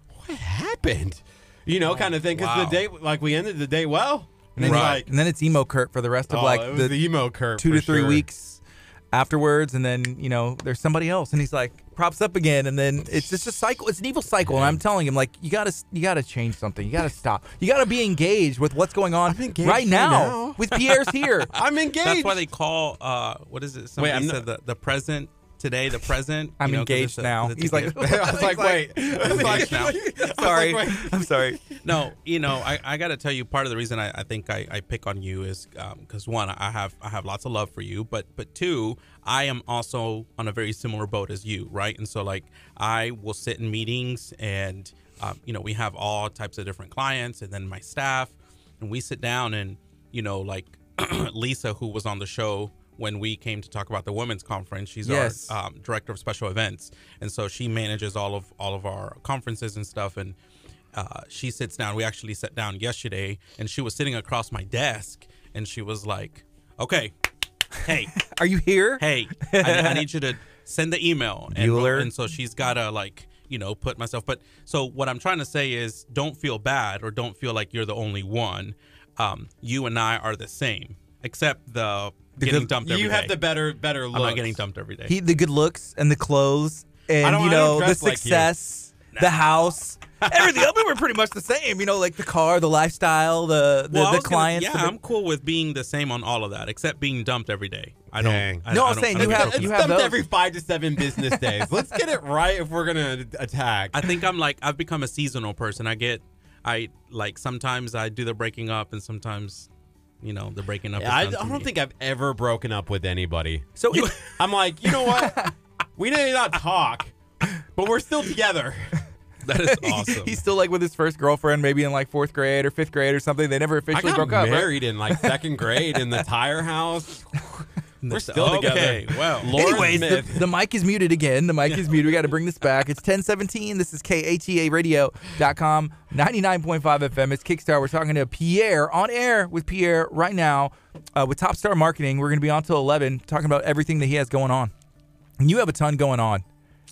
S2: what happened? You know, kind of thing. Because
S8: wow.
S2: the date, like we ended the day well. And then
S8: Right.
S2: like,
S1: and then it's emo Kurt for the rest of
S2: oh,
S1: like the,
S2: the, emo Kurt
S1: two to three
S2: sure.
S1: weeks afterwards, and then you know there's somebody else, and he's like props up again, and then it's just a cycle. It's an evil cycle, and I'm telling him like you gotta you gotta change something. You gotta stop. You gotta be engaged with what's going on
S2: I'm engaged
S1: right
S2: right
S1: now,
S2: now.
S1: with Pierre's here.
S2: I'm engaged.
S8: That's why they call, uh, what is it? Somebody
S2: I'm
S8: said the, the present today, the present.
S1: I'm
S8: you know,
S1: engaged
S8: a-
S1: now. He's like.
S2: I was like, wait. I was like,
S8: now.
S1: sorry. I'm sorry.
S8: no, you know, I, I got to tell you, part of the reason I, I think I, I pick on you is because one, I have I have lots of love for you, but but two, I am also on a very similar boat as you, right? And so like I will sit in meetings, and um, you know, we have all types of different clients, and then my staff, and we sit down, and you know, like Lisa, who was on the show when we came to talk about the women's conference, she's
S1: Yes.
S8: our um, director of special events, and so she manages all of all of our conferences and stuff, and uh, she sits down. We actually sat down yesterday, and she was sitting across my desk, and she was like, "Okay, hey,
S1: Are you here?
S8: hey, I, I need you to send the email." And,
S1: Bueller.
S8: and so she's gotta like, you know, put myself. But so what I'm trying to say is, don't feel bad or don't feel like you're the only one. Um, you and I are the same, except the, getting
S1: good-
S8: dumped every
S2: you have
S8: day.
S2: the better better
S8: I'm not getting dumped every day.
S1: He the good looks and the clothes and you know the
S2: dress like you.
S1: success, the house, everything. Oh, I mean, we're pretty much the same. You know, like the car, the lifestyle, the the,
S8: well, I
S1: the
S8: was gonna-
S1: clients.
S8: yeah,
S1: the-
S8: I'm cool with being the same on all of that, except being dumped every day. I don't.
S2: Dang.
S8: I,
S1: No,
S8: I
S1: I'm
S8: don't-
S1: saying
S8: I don't
S1: you
S8: get
S1: have-
S8: broken
S1: you
S8: up.
S1: have
S2: Dumped
S1: those.
S2: every five to seven business days. Let's get it right if we're gonna attack.
S8: I think I'm like I've become a seasonal person. I get, I like sometimes I do the breaking up, and sometimes, you know, the breaking up.
S2: Yeah, I, I don't
S8: me.
S2: think I've ever broken up with anybody.
S1: so
S2: I'm like, you know what? we may not talk, but we're still together.
S8: that is awesome.
S1: he's still like with his first girlfriend, maybe in like fourth grade or fifth grade or something. They never
S2: I
S1: officially
S2: got
S1: broke up. right?
S2: married in like second grade in the tire house. We're still
S8: okay,
S2: together.
S8: well,
S2: Lauren
S1: Anyways, the,
S2: Smith.
S1: the mic is muted again. The mic is muted. We got to bring this back. It's 1017. This is KHEA Radio.com, 99.5 FM. It's Kickstarter. We're talking to Pierre on air with Pierre right now uh, with Top Star Marketing. We're going to be on till 11 talking about everything that he has going on. And you have a ton going on.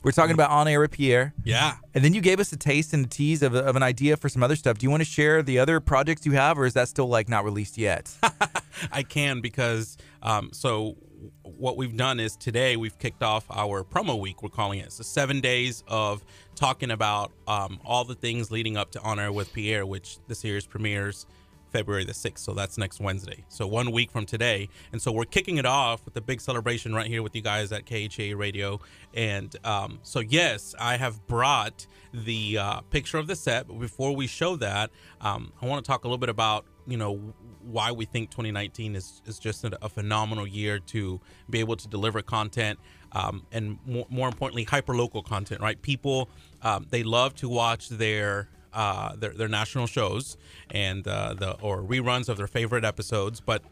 S1: We're talking about on air with Pierre.
S8: yeah.
S1: And then you gave us a taste and a tease of, of an idea for some other stuff. Do you want to share the other projects you have, or is that still like not released yet?
S8: I can because um, so what we've done is today we've kicked off our promo week. We're calling it. So seven days of talking about um, all the things leading up to On Air with Pierre, which the series premieres February the 6th. So that's next Wednesday. So one week from today. And so we're kicking it off with a big celebration right here with you guys at KHEA Radio. And um, so, yes, I have brought the uh, picture of the set. But before we show that, um, I want to talk a little bit about, you know, why we think 2019 is is just a, a phenomenal year to be able to deliver content um, and more, more importantly hyper local content right? People um, they love to watch their uh, their, their national shows and uh, the or reruns of their favorite episodes but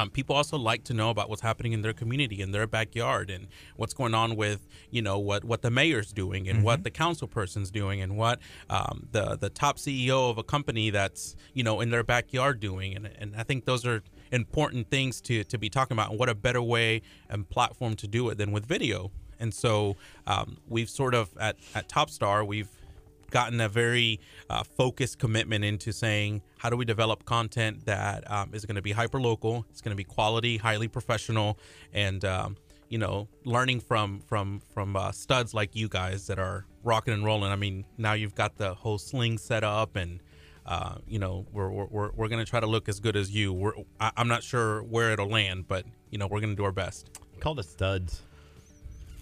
S8: um, people also like to know about what's happening in their community, in their backyard, and what's going on with you know what what the mayor's doing, and what the council person's doing, and what um, the the top CEO of a company that's you know in their backyard doing, and and I think those are important things to to be talking about, and what a better way and platform to do it than with video. And so um, we've sort of at at Top Star we've gotten a very uh, focused commitment into saying how do we develop content that um, is going to be hyper local it's going to be quality highly professional and um, you know learning from from from uh, studs like you guys that are rocking and rolling. I mean now you've got the whole sling set up and uh, you know we're we're, we're, going to try to look as good as you. We're, I, i'm not sure where it'll land but you know we're going to do our best.
S2: Called it studs.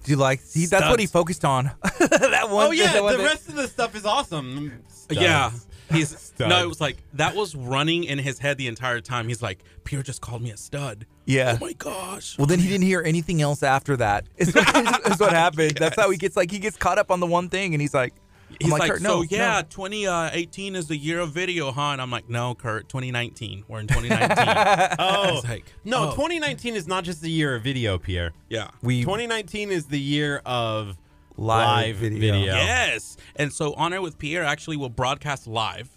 S1: Do you like? See, that's what he focused on. that one.
S2: Oh yeah,
S1: that one
S2: the
S1: thing.
S2: rest of the stuff is awesome. Studs.
S8: Yeah. He's
S2: Stud.
S8: no, it was like that was running in his head the entire time. He's like, Pierre just called me a stud.
S1: Yeah.
S8: Oh my gosh.
S1: Well, then he didn't hear anything else after that. that. Is what, is what happened. That's how he gets like he gets caught up on the one thing, and he's like, I'm
S8: He's like,
S1: Kurt,
S8: so
S1: no,
S8: yeah,
S1: no."
S8: 2018 is the year of video, huh? And I'm like, no, Kurt, 2019. We're in 2019.
S2: Oh
S8: like,
S2: no,
S8: oh.
S2: 2019 is not just the year of video, Pierre.
S8: yeah.
S1: we
S2: 2019 is the year of
S1: Live
S2: live,
S1: video.
S2: video.
S8: Yes. And so On Air with Pierre actually will broadcast live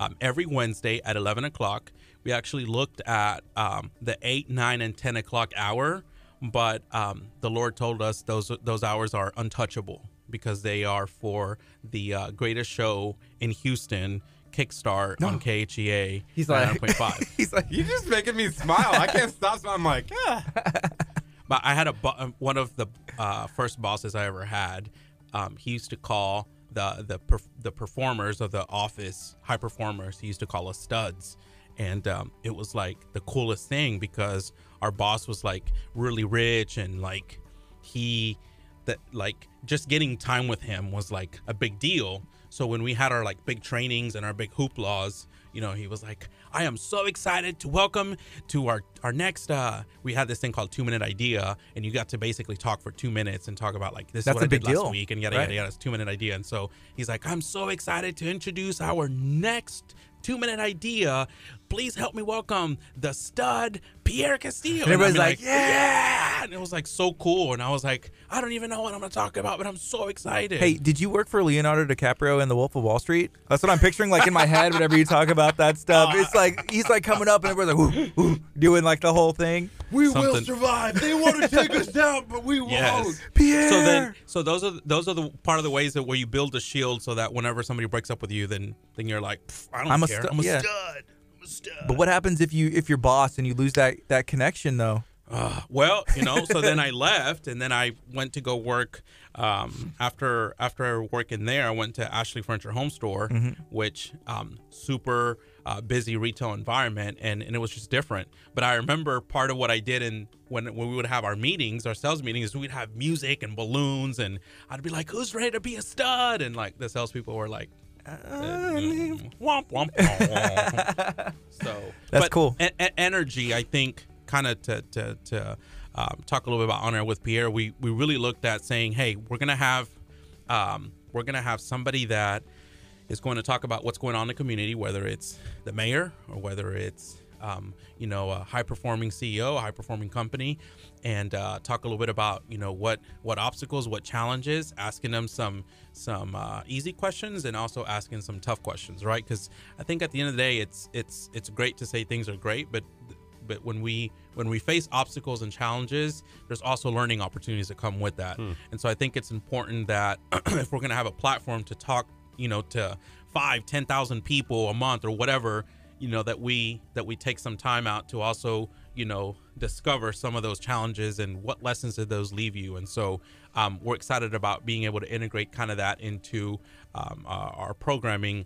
S8: um, every Wednesday at 11 o'clock. We actually looked at um, the 8, 9, and 10 o'clock hour, but um, the Lord told us those those hours are untouchable because they are for the uh, greatest show in Houston, Kickstart on KHEA.
S1: He's like-
S8: 9.5.
S1: he's like,
S2: You're just making me smile. I can't stop smiling. I'm like, yeah.
S8: But I had a um, one of the uh, first bosses I ever had. Um, he used to call the the the performers of the office high performers. He used to call us studs, and um, it was like the coolest thing because our boss was like really rich and like he that like just getting time with him was like a big deal. So when we had our like big trainings and our big hooplas, you know, he was like, "I am so excited to welcome to our our next." uh We had this thing called two minute idea, and you got to basically talk for two minutes and talk about like this
S1: That's
S8: is what
S1: a
S8: I
S1: big
S8: did last
S1: deal,
S8: week and yada
S1: right?
S8: yada yada. It's two minute idea, and so he's like, "I'm so excited to introduce our next." Two minute idea. Please help me welcome the stud Pierre Castillo.
S1: And everybody's
S8: I'd
S1: like,
S8: yeah! And it was like so cool. And I was like, I don't even know what I'm gonna talk about, but I'm so excited.
S1: Hey, did you work for Leonardo DiCaprio in The Wolf of Wall Street? That's what I'm picturing, like in my head. Whenever you talk about that stuff, it's like he's like coming up and everybody's like, woo, woo, doing like the whole thing.
S8: we will
S2: survive. They want to take us down, but we won't.
S8: Yes.
S1: Pierre.
S8: So then, so those are those are the part of the ways that where you build a shield, so that whenever somebody breaks up with you, then then you're like, I don't
S1: I'm a
S8: care.
S1: stu-
S8: I'm a
S1: yeah.
S8: stud.
S1: But what happens if you if you're boss and you lose that that connection though?
S8: Uh, well, you know, so then I left, and then I went to go work. Um, after after working there, I went to Ashley Furniture Home Store, which um, super uh, busy retail environment, and, and it was just different. But I remember part of what I did in when when we would have our meetings, our sales meetings, we'd have music and balloons, and I'd be like, "Who's ready to be a stud?" And like the salespeople were like. Mm, womp, womp, womp. so
S1: That's
S8: but
S1: cool.
S8: e- e- energy, I think, kind of to to, to um, talk a little bit about On Air with Pierre. We we really looked at saying, hey, we're gonna have um, we're gonna have somebody that is going to talk about what's going on in the community, whether it's the mayor or whether it's um, you know a high performing CEO, a high performing company, and uh, talk a little bit about you know what what obstacles, what challenges, asking them some some uh, easy questions and also asking some tough questions, right? Because I think at the end of the day, it's it's it's great to say things are great, but but when we when we face obstacles and challenges there's also learning opportunities that come with that and so i think it's important that if we're going to have a platform to talk you know to five ten thousand people a month or whatever you know that we that we take some time out to also you know discover some of those challenges and what lessons did those leave you and so um, we're excited about being able to integrate kind of that into um, uh, our programming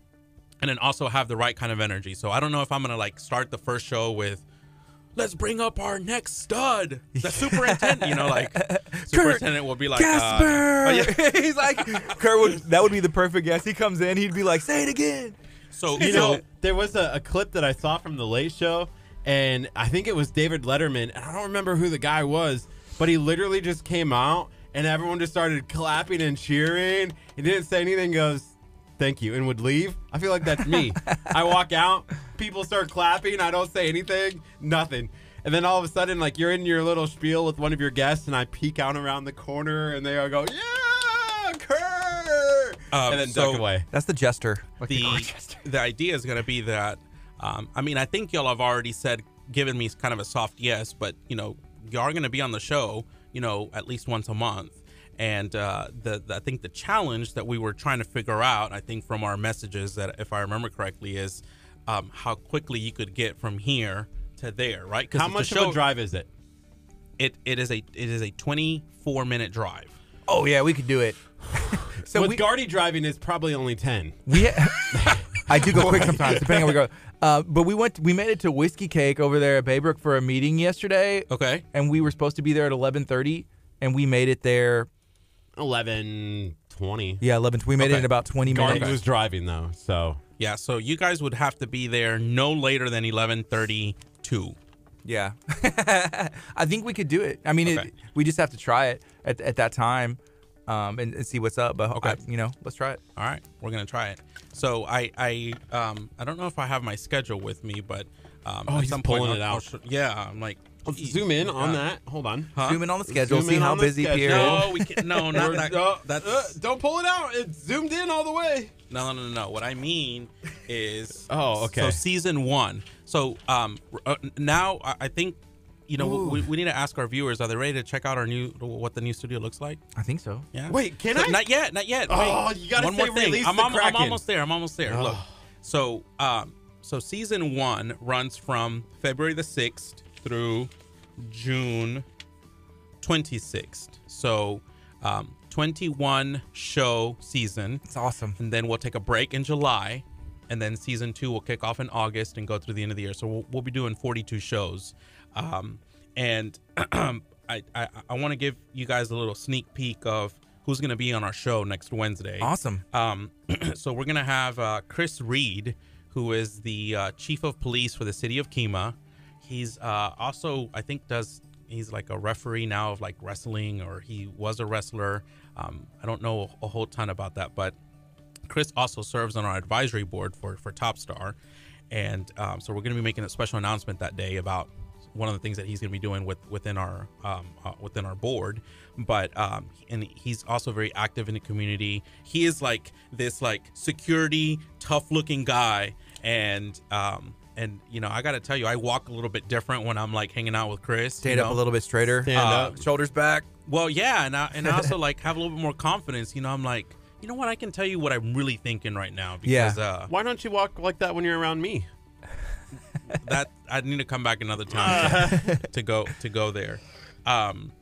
S8: and then also have the right kind of energy so i don't know if i'm gonna like start the first show with let's bring up our next stud, the superintendent. you know, like superintendent will be like, uh,
S1: Casper.
S8: oh, yeah.
S1: He's like Kurt would that would be the perfect guest. He comes in, he'd be like, "Say it again."
S8: So
S2: You
S8: so-
S2: know, there was a, a clip that I saw from the Late Show, and I think it was David Letterman, and I don't remember who the guy was, but he literally just came out, and everyone just started clapping and cheering. He didn't say anything. Goes, "Thank you," and would leave. I feel like that's me. I walk out, people start clapping. I don't say anything, nothing. And then all of a sudden, like you're in your little spiel with one of your guests, and I peek out around the corner, and they all go, "Yeah, Kurt!"
S8: Um,
S2: and then
S8: so
S2: duck away.
S1: That's the jester. Like the,
S8: the
S1: jester.
S8: the idea is going to be that um, I mean I think y'all have already said given me kind of a soft yes, but you know y'all are going to be on the show you know at least once a month. And uh, the, the I think the challenge that we were trying to figure out, I think from our messages that if I remember correctly, is um, how quickly you could get from here to there, right? 'Cause
S2: How
S8: the
S2: much
S8: show,
S2: of a drive is it?
S8: It it is a it is a 24 minute drive.
S1: Oh yeah, we could do it. so
S2: With
S1: we,
S2: Guardy driving, it's probably only ten.
S1: we I do go quick sometimes, depending on where we go. Uh, but we went. We made it to Whiskey Cake over there at Baybrook for a meeting yesterday,
S8: Okay.
S1: and we were supposed to be there at eleven thirty, and we made it there.
S2: 11, 20.
S1: Yeah, eleven. We made it
S8: Okay.
S1: in about twenty
S2: Guardy
S1: minutes.
S2: was driving though, so
S8: Yeah, so you guys would have to be there no later than 11:32.
S1: Yeah, I think we could do it. I mean,
S8: Okay.
S1: it, we just have to try it at, at that time, um, and, and see what's up. But
S8: Okay.
S1: I- you know, let's try it.
S8: All right, we're gonna try it. So I I um I don't know if I have my schedule with me, but um
S2: Oh,
S8: at
S2: he's
S8: some point
S2: pulling
S8: I'll-
S2: it
S8: I'll
S2: out.
S8: sh- yeah, I'm like
S2: let's zoom in on
S8: Uh,
S2: that. Hold on.
S8: Huh?
S1: Zoom in on the schedule.
S2: Zoom
S1: see how busy
S2: schedule.
S1: Pierre.
S8: No, we can no, not that.
S2: Uh,
S8: That's
S2: uh, don't pull it out. It's zoomed in all the way.
S8: no, no, no, no. What I mean is
S2: Oh, okay.
S8: So season one. So um uh, now I I think. You know, we, we need to ask our viewers: Are they ready to check out our new what the new studio looks like?
S1: I think so.
S8: Yeah.
S2: Wait, can
S8: So
S2: I?
S8: Not yet, not yet.
S2: Oh,
S8: Wait.
S2: you gotta
S8: one
S2: say
S8: more thing.
S2: release
S8: I'm,
S2: the
S8: al- I'm
S2: Kraken.
S8: almost there. I'm almost there. Look.
S2: Oh.
S8: So, um, so season one runs from February the sixth through June twenty sixth. So, um, twenty one show season,
S1: It's awesome.
S8: and then we'll take a break in July, and then season two will kick off in August and go through the end of the year. So we'll, we'll be doing 42 shows, um, and I I, I want to give you guys a little sneak peek of who's going to be on our show next Wednesday.
S1: Awesome.
S8: Um, so we're gonna have uh, Chris Reed, who is the uh, chief of police for the city of Kemah. He's uh, also, I think, does he's like a referee now of like wrestling, or he was a wrestler. Um, I don't know a whole ton about that, but Chris also serves on our advisory board for for Top Star, and um, so we're going to be making a special announcement that day about one of the things that he's going to be doing with within our um, uh, within our board. But um, and he's also very active in the community. He is like this like security tough looking guy, and um, and you know I got to tell you I walk a little bit different when I'm like hanging out with Chris.
S1: Stand
S8: you
S1: up a little bit straighter.
S2: Stand
S8: Uh,
S2: up.
S1: Shoulders back.
S8: Well, yeah, and I, and I also like have a little bit more confidence. You know, I'm like, you know what? I can tell you what I'm really thinking right now because uh,
S2: Why don't you walk like that when you're around me?
S8: that I need to come back another time to, to go to go there. Um,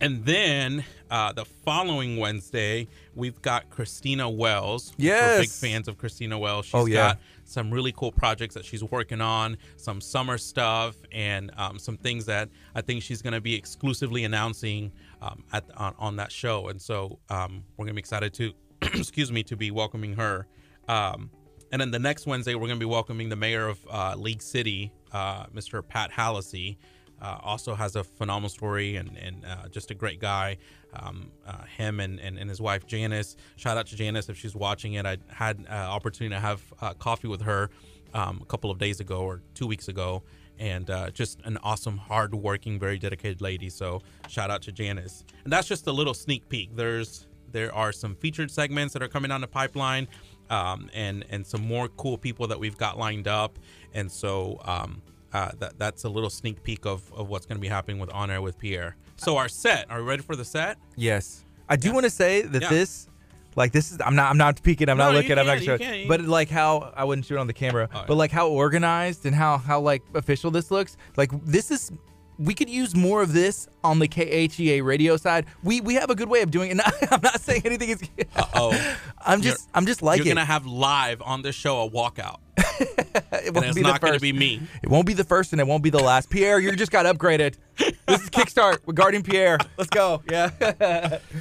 S8: and then uh, the following Wednesday, we've got Christina Wells. We're big fans of Christina Wells. She's
S1: Oh, yeah.
S8: got some really cool projects that she's working on, some summer stuff, and um, some things that I think she's going to be exclusively announcing um, at on, on that show. And so um, we're going to be excited to, excuse me, to be welcoming her. Um, and then the next Wednesday, we're going to be welcoming the mayor of uh, League City, uh, Mr. Pat Hallisey. Uh, also has a phenomenal story and, and uh, just a great guy. Um, uh, him and, and, and his wife Janice. Shout out to Janice if she's watching it. I had uh, opportunity to have coffee with her um, a couple of days ago or two weeks ago, and just an awesome, hard-working, very dedicated lady. So shout out to Janice. And that's just a little sneak peek. There's there are some featured segments that are coming down the pipeline, um, and and some more cool people that we've got lined up. And so um, uh, that that's a little sneak peek of, of what's going to be happening with On Air with Pierre. So our set, are we ready for the set?
S1: Yes. I do want to say that
S8: Yeah.
S1: this, like this is, I'm not, I'm not peeking, I'm
S8: No,
S1: not looking, I'm not sure,
S8: can,
S1: but like how I wouldn't shoot on the camera,
S8: Oh, yeah.
S1: but like how organized and how how like official this looks. Like this is, we could use more of this on the KHEA radio side. We we have a good way of doing it. And I'm not saying anything is.
S8: Uh oh,
S1: I'm just I'm just like
S8: you're
S1: it.
S8: gonna have live on this show a walkout,
S1: it won't
S8: it's
S1: be the
S8: not gonna
S1: first.
S8: be me.
S1: It won't be the first and it won't be the last. Pierre, you just got upgraded. This is Kickstart with Guardy and Pierre. Let's go. Yeah.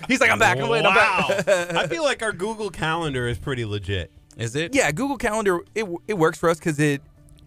S1: He's like, I'm back. I'm, waiting, I'm back.
S2: I feel like our Google Calendar is pretty legit.
S8: Is it?
S1: Yeah, Google Calendar it it works for us because it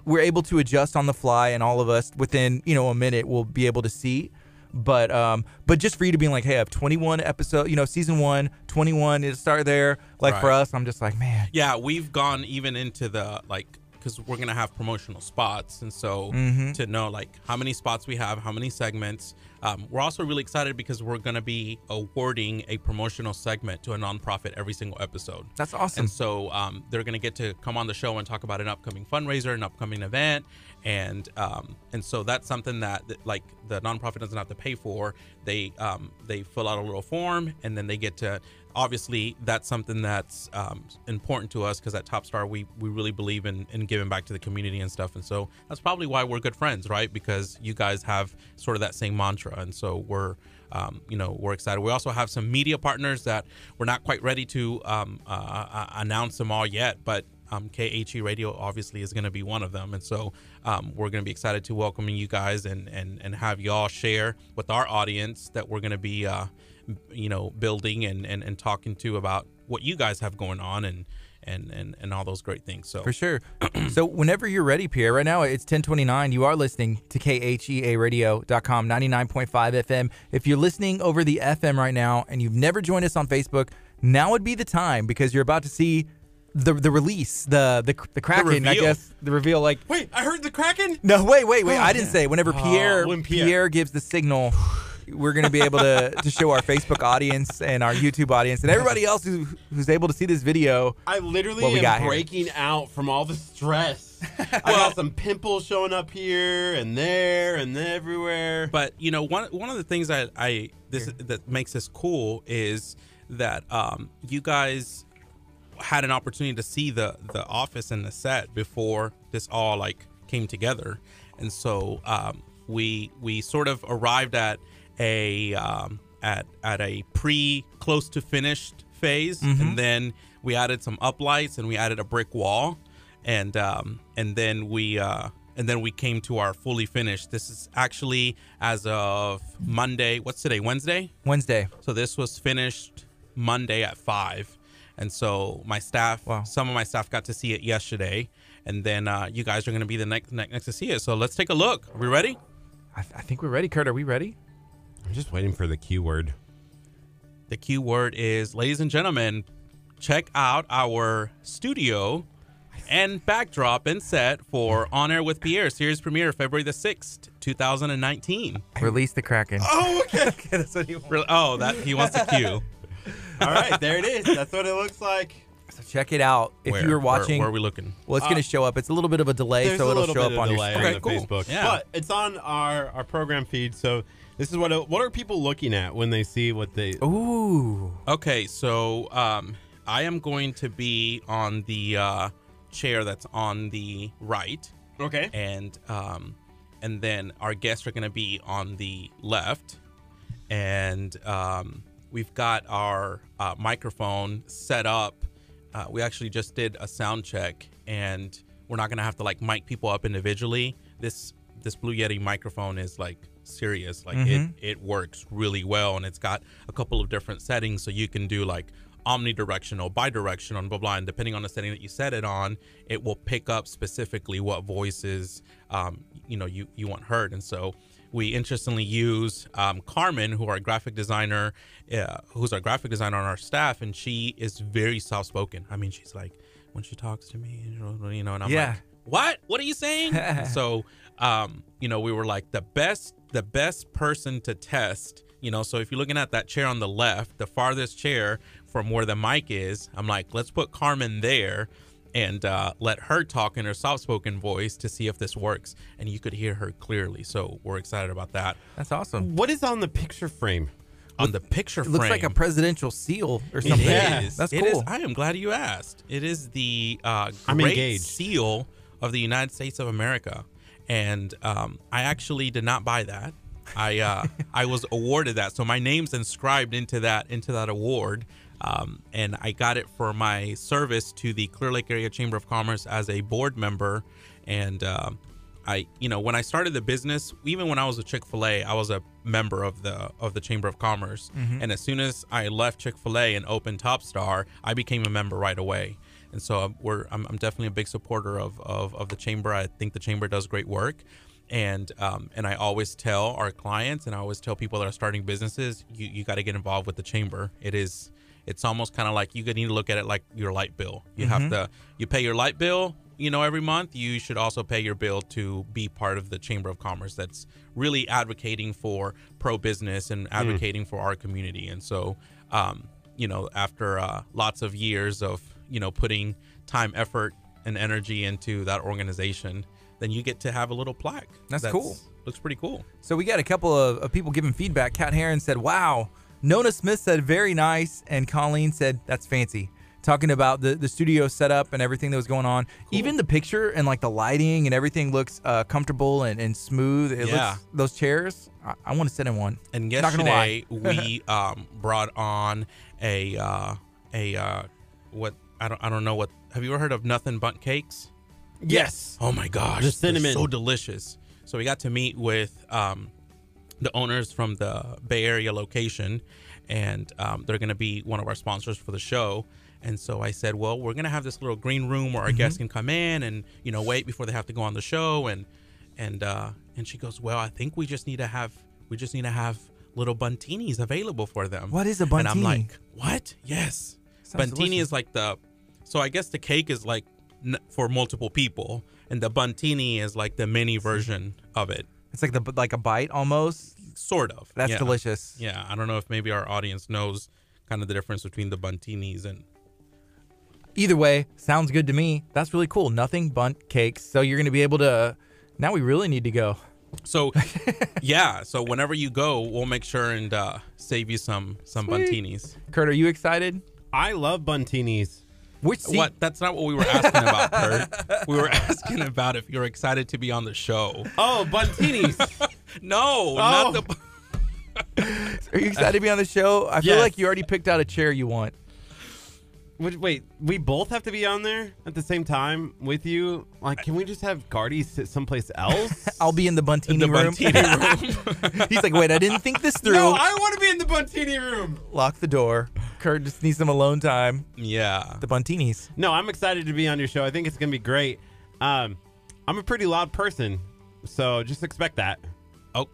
S1: we're able to adjust on the fly, and all of us within you know a minute will be able to see. But um, but just for you to be like, hey, I have 21 episode, you know, season one, 21, it start there. Like for us, I'm just like, man,
S8: Yeah, we've gone even into the like because we're gonna have promotional spots, and so
S1: Mhm.
S8: to know like how many spots we have, how many segments. Um, we're also really excited because we're gonna be awarding a promotional segment to a nonprofit every single episode.
S1: That's awesome.
S8: And so um, they're gonna get to come on the show and talk about an upcoming fundraiser, an upcoming event, and um, and so that's something that that, like the nonprofit doesn't have to pay for. They um, they fill out a little form and then they get to. Obviously, that's something that's um, important to us because at Top Star we we really believe in in giving back to the community and stuff. And so that's probably why we're good friends, right? Because you guys have sort of that same mantra, and so we're um, you know we're excited. We also have some media partners that we're not quite ready to um, uh, uh, announce them all yet, but um, KHEA Radio obviously is going to be one of them, and so um, we're going to be excited to welcoming you guys and and and have y'all share with our audience that we're going to be uh, you know building and, and and talking to about what you guys have going on and and and and all those great things. So
S1: For sure. so whenever you're ready, Pierre, right now it's 1029. You are listening to KHEAradio.com, 99.5 FM. If you're listening over the FM right now and you've never joined us on Facebook, now would be the time because you're about to see the the release, the the, the Kraken, I guess, the reveal. Like,
S2: Wait, I heard the Kraken.
S1: no, wait, wait, wait.
S2: Oh,
S1: I didn't say. Whenever
S2: Oh, when
S1: Pierre
S2: Pierre-
S1: gives the signal, we're going to be able to to show our Facebook audience and our YouTube audience and everybody else who, who's able to see this video.
S2: I literally
S1: what we got
S2: am
S1: here.
S2: breaking out from all the stress. I got some pimples showing up here and there and everywhere.
S8: But you know, one one of the things that I this that makes this cool is that um, you guys had an opportunity to see the the office and the set before this all like came together, and so um, we we sort of arrived at a um, at at a pre close to finished phase,
S1: Mhm.
S8: and then we added some uplights and we added a brick wall, and um, and then we. Uh, and then we came to our fully finished. This is actually as of Monday. What's today? Wednesday.
S1: Wednesday.
S8: So this was finished Monday at five, and so my staff, some of my staff got to see it yesterday, and then uh, you guys are going to be the next, next next to see it. So let's take a look. Are we ready?
S1: I, I think we're ready. Kurt, are we ready?
S2: I'm just waiting for the keyword.
S8: The key word is, ladies and gentlemen, check out our studio and backdrop and set for On Air with Pierre series premiere February the sixth, two thousand and nineteen.
S1: Release the Kraken.
S2: Oh, okay.
S1: That's what he wants.
S8: Oh, that he wants the cue.
S2: All right, there it is. That's what it looks like.
S1: So check it out. If
S8: Where?
S1: you were
S8: Where-
S1: watching,
S8: where are we looking?
S1: Well, it's
S2: Uh,
S1: going to show up. It's a little bit of a delay,
S2: There's
S1: so
S2: a
S1: it'll
S2: little
S1: show
S2: bit
S1: up
S2: of
S1: on your
S2: delay
S1: screen.
S2: on the Facebook.
S8: Yeah.
S2: But it's on our, our program feed. So this is what what are people looking at when they see what they
S1: Ooh.
S8: Okay, so um, I am going to be on the uh, chair that's on the right.
S2: Okay.
S8: And um, and then our guests are going to be on the left, and um, we've got our uh, microphone set up. Uh, we actually just did a sound check, and we're not going to have to like mic people up individually. This this Blue Yeti microphone is like serious. Like
S1: Mhm.
S8: it it works really well, and it's got a couple of different settings, so you can do like omnidirectional, bidirectional, blah blah. And depending on the setting that you set it on, it will pick up specifically what voices um, you know you you want heard. And so we interestingly use um, Carmen, who our graphic designer, uh, who's our graphic designer on our staff, and she is very soft spoken. I mean, she's like when she talks to me, you know, you know and I'm
S1: Yeah.
S8: like, what? What are you saying? so, um, you know, we were like the best, the best person to test. You know, so if you're looking at that chair on the left, the farthest chair from where the mic is, I'm like, let's put Carmen there and uh, let her talk in her soft-spoken voice to see if this works. And you could hear her clearly. So we're excited about that.
S1: That's awesome.
S2: What is on the picture frame?
S8: On the picture
S1: It
S8: frame,
S1: looks like a presidential seal or
S8: It
S1: something.
S8: is.
S1: That's cool.
S8: is- I am glad you asked. It is the uh, Great. Seal of the United States of America, and um, I actually did not buy that. I uh, I was awarded that, so my name's inscribed into that into that award, um, and I got it for my service to the Clear Lake Area Chamber of Commerce as a board member, and. um I, you know, when I started the business, even when I was a Chick Fil A, I was a member of the of the Chamber of Commerce.
S1: Mhm.
S8: And as soon as I left Chick Fil A and opened Top Star, I became a member right away. and so I'm, we're I'm, I'm definitely a big supporter of, of of the chamber. I think the chamber does great work, and um, and I always tell our clients and I always tell people that are starting businesses, you you got to get involved with the chamber. It is it's almost kind of like you need to look at it like your light bill. You have
S1: Mhm.
S8: to you pay your light bill, you know, every month. You should also pay your bill to be part of the Chamber of Commerce that's really advocating for pro business and advocating for our community. And so, um, you know, after uh, lots of years of you know putting time, effort, and energy into that organization, then you get to have a little plaque.
S1: That's cool.
S8: Looks pretty cool.
S1: So we got a couple of, of people giving feedback. Cat Heron said, "Wow." Nona Smith said, "Very nice," and Colleen said, "That's fancy." Talking about the the studio setup and everything that was going on. Even the picture and like the lighting and everything looks uh, comfortable and, and smooth. It
S8: Yeah.
S1: looks those chairs. I, I want to sit in one.
S8: And
S1: Not gonna lie.
S8: yesterday we um, brought on a uh, a uh, what I don't I don't know what have you ever heard of Nothing Bundt Cakes?
S2: Yes.
S8: Oh my gosh,
S2: The
S8: they're
S2: cinnamon.
S8: so delicious. So we got to meet with um, the owners from the Bay Area location, and um, they're going to be one of our sponsors for the show. And so I said, well, we're going to have this little green room where our guests can come in and you know wait before they have to go on the show. And and uh, and she goes, well, I think we just need to have we just need to have little bundtinis available for them.
S1: What is a
S8: And I'm like, what? Yes,
S1: Sounds
S8: bundtini
S1: delicious.
S8: is like the so I guess the cake is like n- for multiple people, and the bundtini is like the mini version of it.
S1: It's like the like a bite almost.
S8: Sort of.
S1: That's
S8: yeah.
S1: delicious.
S8: Yeah, I don't know if maybe our audience knows kind of the difference between the bundtinis and
S1: Either way, sounds good to me. That's really cool. Nothing Bundt Cakes. So you're going to be able to. Now we really need to go.
S8: so yeah. So whenever you go, we'll make sure and uh, save you some some
S1: Sweet.
S8: bundtinis.
S1: Kurt, are you excited?
S2: I love bundtinis.
S1: Which
S8: What? That's not what we were asking about, Kurt. We were asking about if you're excited to be on the show.
S2: Oh, bundtinis.
S8: No,
S2: Oh.
S8: not the.
S1: Are you excited to be on the show? I feel
S2: Yes.
S1: like you already picked out a chair you want.
S2: Wait, wait, we both have to be on there at the same time with you? Like, can we just have Gardy sit someplace else?
S1: I'll be in the Bundtini
S8: The
S1: room.
S8: bundtini room.
S1: He's like, wait, I didn't think this through.
S2: no, I want to be in the Bundtini room.
S1: Lock the door. Kurt just needs some alone time.
S8: Yeah.
S1: The Bundtinis.
S2: No, I'm excited to be on your show. I think it's gonna be great. Um, I'm a pretty loud person, so just expect that.
S8: Oh,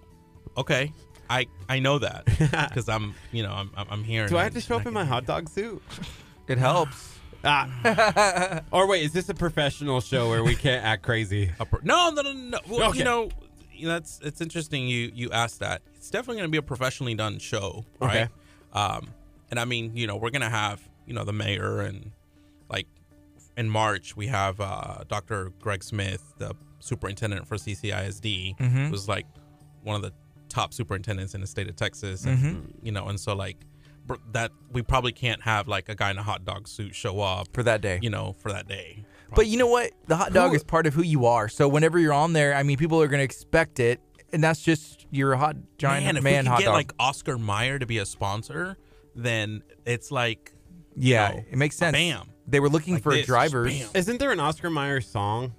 S8: okay. I I know that because I'm you know I'm I'm I'm here.
S2: Do I have to show up in my hot dog suit?
S1: It helps.
S2: Ah. or wait, is this a professional show where we can't act crazy?
S8: Upper, no, no, no, no. Well,
S2: Okay.
S8: you know, you know, that's it's interesting. You you asked that. It's definitely going to be a professionally done show, right?
S2: Okay.
S8: Um, and I mean, you know, we're gonna have you know the mayor and like in March we have uh, Dr. Greg Smith, the superintendent for CCISD,
S1: Mhm.
S8: who's like one of the top superintendents in the state of Texas, and
S1: Mhm.
S8: you know, and so like that we probably can't have like a guy in a hot dog suit show up
S1: For that day.
S8: you know, for that day.
S1: But you know what? The hot dog
S2: Who-
S1: is part of who you are. So whenever you're on there, I mean, people are going to expect it. And that's just your hot, giant
S8: man, if
S1: man
S8: we could
S1: hot
S8: get
S1: dog.
S8: like Oscar Mayer to be a sponsor, then it's like
S1: yeah,
S8: know,
S1: it makes sense.
S8: bam.
S1: They were looking
S8: Like
S1: for
S8: this,
S1: drivers.
S2: Isn't there an Oscar Mayer song?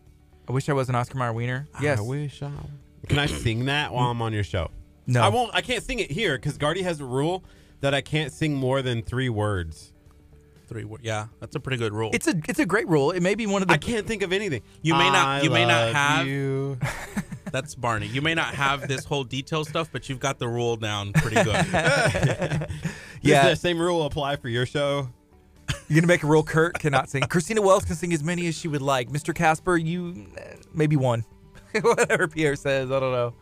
S1: I wish I was an Oscar Mayer wiener. Yes.
S2: I wish I. Can I sing that while I'm on your show?
S1: No.
S2: I won't. I can't sing it here because Guardy has a rule that I can't sing more than three words.
S8: three. wor- Yeah, that's a pretty good rule.
S1: It's a it's a great rule. It may be one of the
S2: I can't think of anything.
S8: You may not- you may not have-
S2: You.
S8: that's Barney. You may not have this whole detail stuff, but you've got the rule down pretty good.
S1: Yeah.
S2: Does the same rule apply for your show?
S1: You're gonna make a rule. Kurt cannot sing. Christina Wells can sing as many as she would like. Mr. Casper, you eh, maybe one. Whatever Pierre says, I don't know.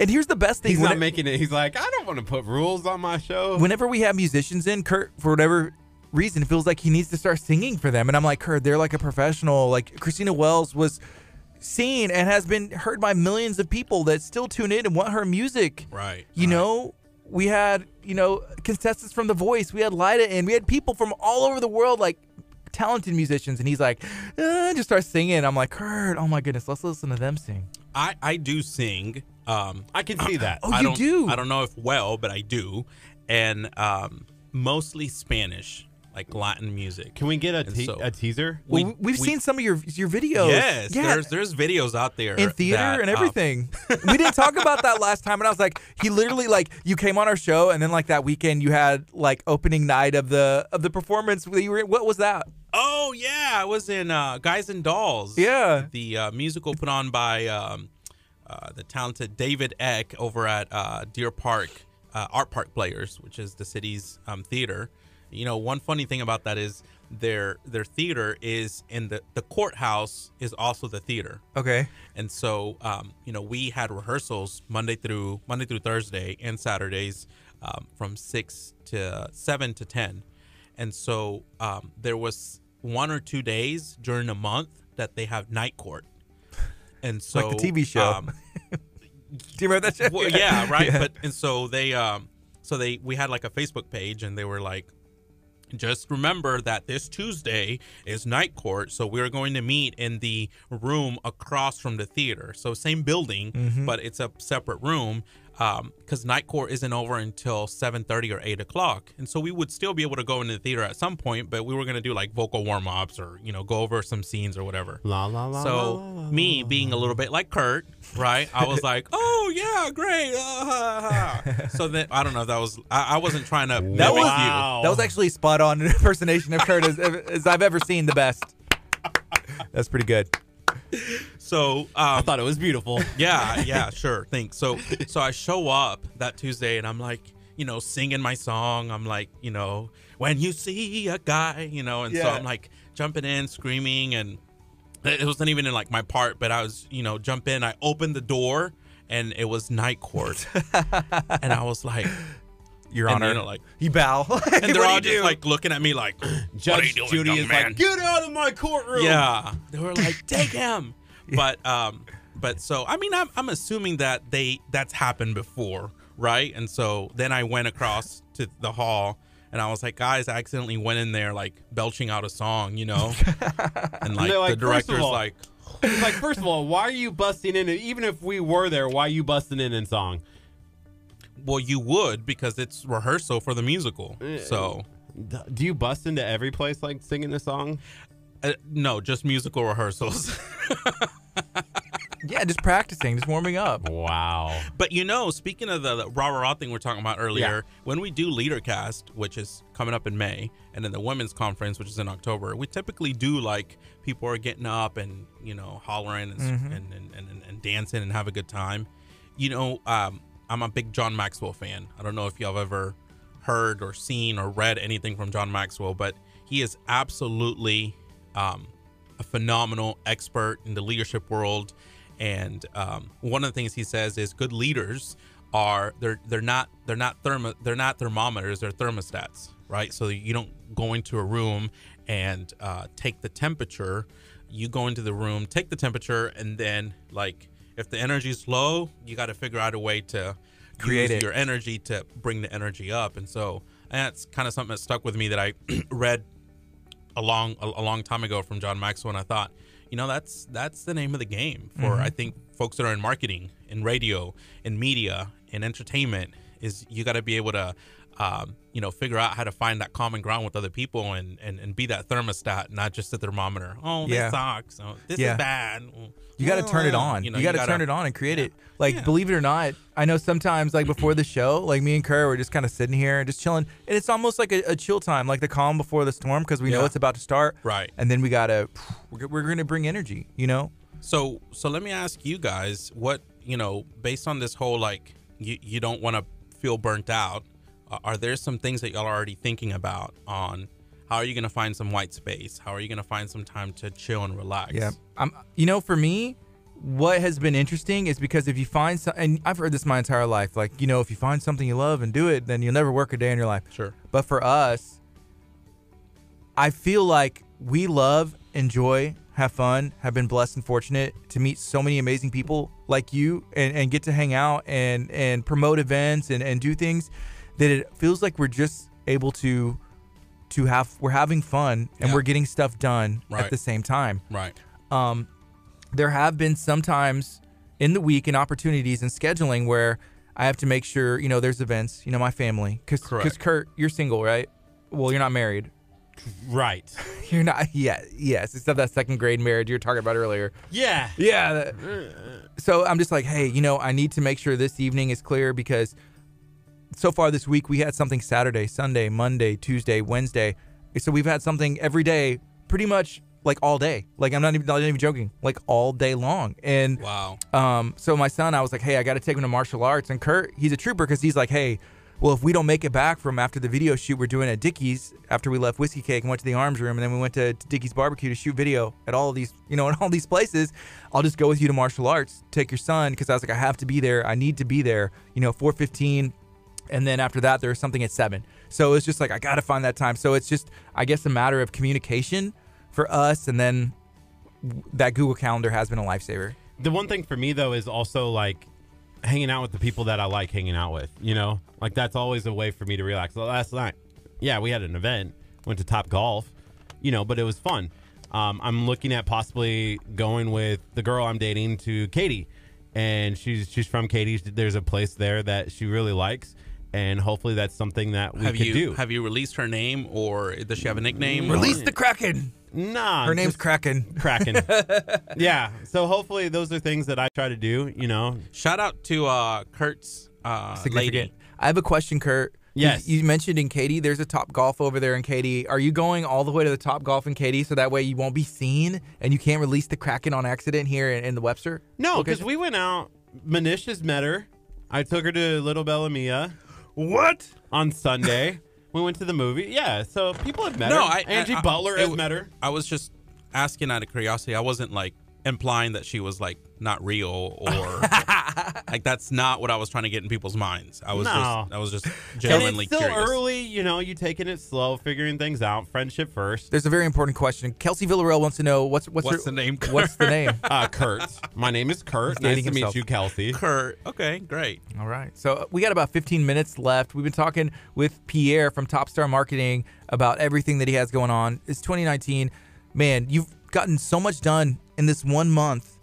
S1: And here's the best thing:
S2: He's
S1: when
S2: not
S1: it-
S2: making it. He's like, I don't want to put rules on my show.
S1: whenever we have musicians in, Kurt, for whatever reason, feels like he needs to start singing for them. And I'm like, Kurt, they're like a professional. Like Christina Wells was seen and has been heard by millions of people that still tune in and want her music.
S8: right.
S1: You know, we had, you know, contestants from The Voice. We had Lida in. We had people from all over the world, like talented musicians. And he's like, uh, just start singing. I'm like, Kurt, oh my goodness, let's listen to them sing.
S8: I I do sing. Um,
S2: I can see that.
S1: Oh,
S8: I
S1: you
S8: don't,
S1: do?
S8: I don't know if well, but I do, and um, mostly Spanish, like Latin music.
S2: Can we get a, te-
S8: so-
S2: a teaser?
S1: Well,
S8: We-
S1: we, have
S8: we-
S1: seen some of your your videos.
S8: Yes,
S1: yeah.
S8: there's there's videos out there
S1: in theater
S8: that,
S1: and
S8: uh,
S1: everything. we didn't talk about that last time, and I was like, he literally like you came on our show, and then like that weekend you had like opening night of the of the performance. where You were, what was that?
S8: Oh yeah, I was in uh, Guys and Dolls.
S1: Yeah.
S8: the uh, musical put on by um, uh, the talented David Eck over at uh, Deer Park uh, Art Park Players, which is the city's um, theater. You know, one funny thing about that is their their theater is in the the courthouse is also the theater.
S1: Okay.
S8: And so, um, you know, we had rehearsals Monday through Monday through Thursday and Saturdays um, from six to seven to ten. And so um, there was one or two days during a month that they have night court. And so
S1: Like the TV show.
S8: um,
S1: Do you remember that show?
S8: well, yeah, right.
S1: Yeah.
S8: But and so they um so they we had like a Facebook page and they were like just remember that this Tuesday is night court, so we're going to meet in the room across from the theater. So same building,
S1: Mhm.
S8: but it's a separate room because night court isn't over until 7.30 or 8 o'clock and so we would still be able to go into the theater at some point but we were going to do like vocal warm-ups or you know go over some scenes or whatever
S2: La la la.
S8: so
S2: la, la, la,
S8: me being a little bit like Kurt, right? I was like, "Oh yeah, great." uh, ha, ha." so then I don't know. if That was I, I wasn't trying to
S1: That was
S2: Wow.
S1: that was actually spot on impersonation of Kurt as, as I've ever seen. The best. That's pretty good.
S8: So um,
S2: I thought it was beautiful.
S8: yeah, yeah, sure. Thanks. So so I show up that Tuesday and I'm like, you know, singing my song. I'm like, you know, when you see a guy, you know, and so I'm like jumping in, screaming, and it wasn't even in like my part, but I was, you know, jump in. I opened the door and it was night court, and I was like,
S1: Your
S8: and,
S1: Honor.
S8: you know, like,
S1: you bow.
S8: and they're all just like looking at me like, what are you
S2: Judge
S8: doing,
S2: Judy is
S8: man?
S2: like, get out of my courtroom.
S8: Yeah, they were like, take him. But um, but so I mean, I'm I'm assuming that they that's happened before, right? And so then I went across to the hall. And I was like, guys, I accidentally went in there like belching out a song, you know, and like,
S2: like,
S8: the director's
S2: all-
S8: like,
S2: It's like, first of all, why are you busting in? Even if we were there, why are you busting in in song?
S8: well, you would because it's rehearsal for the musical. So
S2: Do you bust into every place like singing the song?
S8: Uh, no, just musical rehearsals.
S1: yeah, just practicing, just warming up.
S2: Wow.
S8: But you know, speaking of the, the rah rah thing we are talking about earlier, when we do LeaderCast, which is coming up in May, and then the women's conference, which is in October, we typically do like people are getting up and you know hollering and
S1: Mhm.
S8: and, and, and, and dancing and have a good time. You know, um, I'm a big John Maxwell fan. I don't know if y'all have ever heard or seen or read anything from John Maxwell, but he is absolutely um, a phenomenal expert in the leadership world. And um, one of the things he says is good leaders are they're they're not they're not thermo they're not thermometers they're thermostats right? So you don't go into a room and uh, take the temperature. You go into the room take the temperature and then like if the energy's low you got to figure out a way to
S1: Create
S8: your energy to bring the energy up. And so that's kind of something that stuck with me that I read a long a, a long time ago from John Maxwell, and I thought, you know, that's that's the name of the game for
S1: Mhm.
S8: I think folks that are in marketing, in radio, in media, in entertainment. Is you got to be able to, um, you know, figure out how to find that common ground with other people and and, and be that thermostat, not just the thermometer. Oh,
S1: Yeah.
S8: this sucks. Oh, this
S1: Yeah.
S8: is bad.
S1: You got to turn it on.
S8: You
S1: You,
S8: know,
S1: got to
S8: gotta-
S1: turn it on and create it. Like, believe it or not, I know sometimes, like before the show, like me and Kurt were just kind of sitting here and just chilling, and it's almost like a, a chill time, like the calm before the storm, because we know it's about to start.
S8: Right.
S1: And then we gotta, we're, we're gonna bring energy. You know.
S8: So so let me ask you guys what you know based on this whole like you you don't want to feel burnt out. Are there some things that y'all are already thinking about on how are you going to find some white space? How are you going to find some time to chill and relax?
S1: Yeah. I'm. You know, for me, what has been interesting is because if you find some, and I've heard this my entire life, like you know, if you find something you love and do it, then you'll never work a day in your life.
S8: Sure.
S1: But for us, I feel like we love, enjoy, have fun, have been blessed and fortunate to meet so many amazing people like you and, and get to hang out and, and promote events and, and do things that it feels like we're just able to to have we're having fun and
S8: Yeah.
S1: we're getting stuff done
S8: Right.
S1: at the same time.
S8: Right.
S1: Um, there have been some times in the week and opportunities and scheduling where I have to make sure, you know, there's events, you know, my family. Because
S8: Correct.
S1: Kurt, you're single, right? Well, you're not married.
S2: Right.
S1: You're not, yeah, yes. Except that second grade marriage you were talking about earlier.
S2: Yeah.
S1: Yeah. So I'm just like, hey, you know, I need to make sure this evening is clear because so far this week we had something Saturday, Sunday, Monday, Tuesday, Wednesday. So we've had something every day pretty much like all day. Like I'm not even not even joking. Like all day long. And
S8: Wow.
S1: um, so my son, I was like, hey, I got to take him to martial arts. And Kurt, he's a trooper because he's like, hey, well, if we don't make it back from after the video shoot we're doing at Dickie's after we left Whiskey Cake and went to the arms room, and then we went to Dickie's barbecue to shoot video at all of these, you know, at all these places, I'll just go with you to martial arts, take your son because I was like, I have to be there, I need to be there, you know, 415, and then after that there's something at seven. So it's just like I got to find that time. So it's just, I guess, a matter of communication for us, and then that Google Calendar has been a lifesaver.
S2: The one thing for me though is also like hanging out with the people that I like hanging out with. You know, like that's always a way for me to relax. Last night, yeah, we had an event, went to Top Golf, you know, but it was fun. Um, I'm looking at possibly going with the girl I'm dating to Katy, and she's she's from Katy. There's a place there that she really likes, and hopefully that's something that we
S8: have
S2: could
S8: you
S2: do.
S8: have you released her name or does she have a nickname? or-
S1: Release the Kraken.
S2: Nah,
S1: Her name's Kraken.
S2: Kraken. yeah. So hopefully those are things that I try to do. You know,
S8: Shout out to uh, Kurt's uh, lady.
S1: I have a question, Kurt. You-
S2: Yes.
S1: You, mentioned in Katy, there's a Top Golf over there in Katy. Are you going all the way to the Top Golf in Katy so that way you won't be seen and you can't release the Kraken on accident here in, in the Webster?
S2: no, because we went out. Manish has met her. I took her to Little Bella Mia
S1: What?
S2: on Sunday. we went to the movie. Yeah, so people have met
S8: No,
S2: her.
S8: I
S2: Angie
S8: I- I-
S2: Butler
S8: it
S2: met her.
S8: I was just asking out of curiosity. I wasn't like implying that she was like not real or like that's not what I was trying to get in people's minds. I was
S2: No.
S8: just I was just
S2: And
S8: genuinely
S2: it's still
S8: curious.
S2: early, you know. You taking it slow, figuring things out. Friendship first.
S1: There's a very important question. Kelsey Villarreal wants to know what's what's,
S8: What's
S1: her-
S8: the name,
S1: What's the name?
S2: Uh, Kurt. My name is Kurt.
S1: He's
S2: Nice to
S1: himself.
S2: meet you, Kelsey.
S8: Kurt. Okay, great.
S1: All right. So uh, we got about 15 minutes left. We've been talking with Pierre from Top Star Marketing about everything that he has going on. It's 2019. Man, you've gotten so much done in this one month.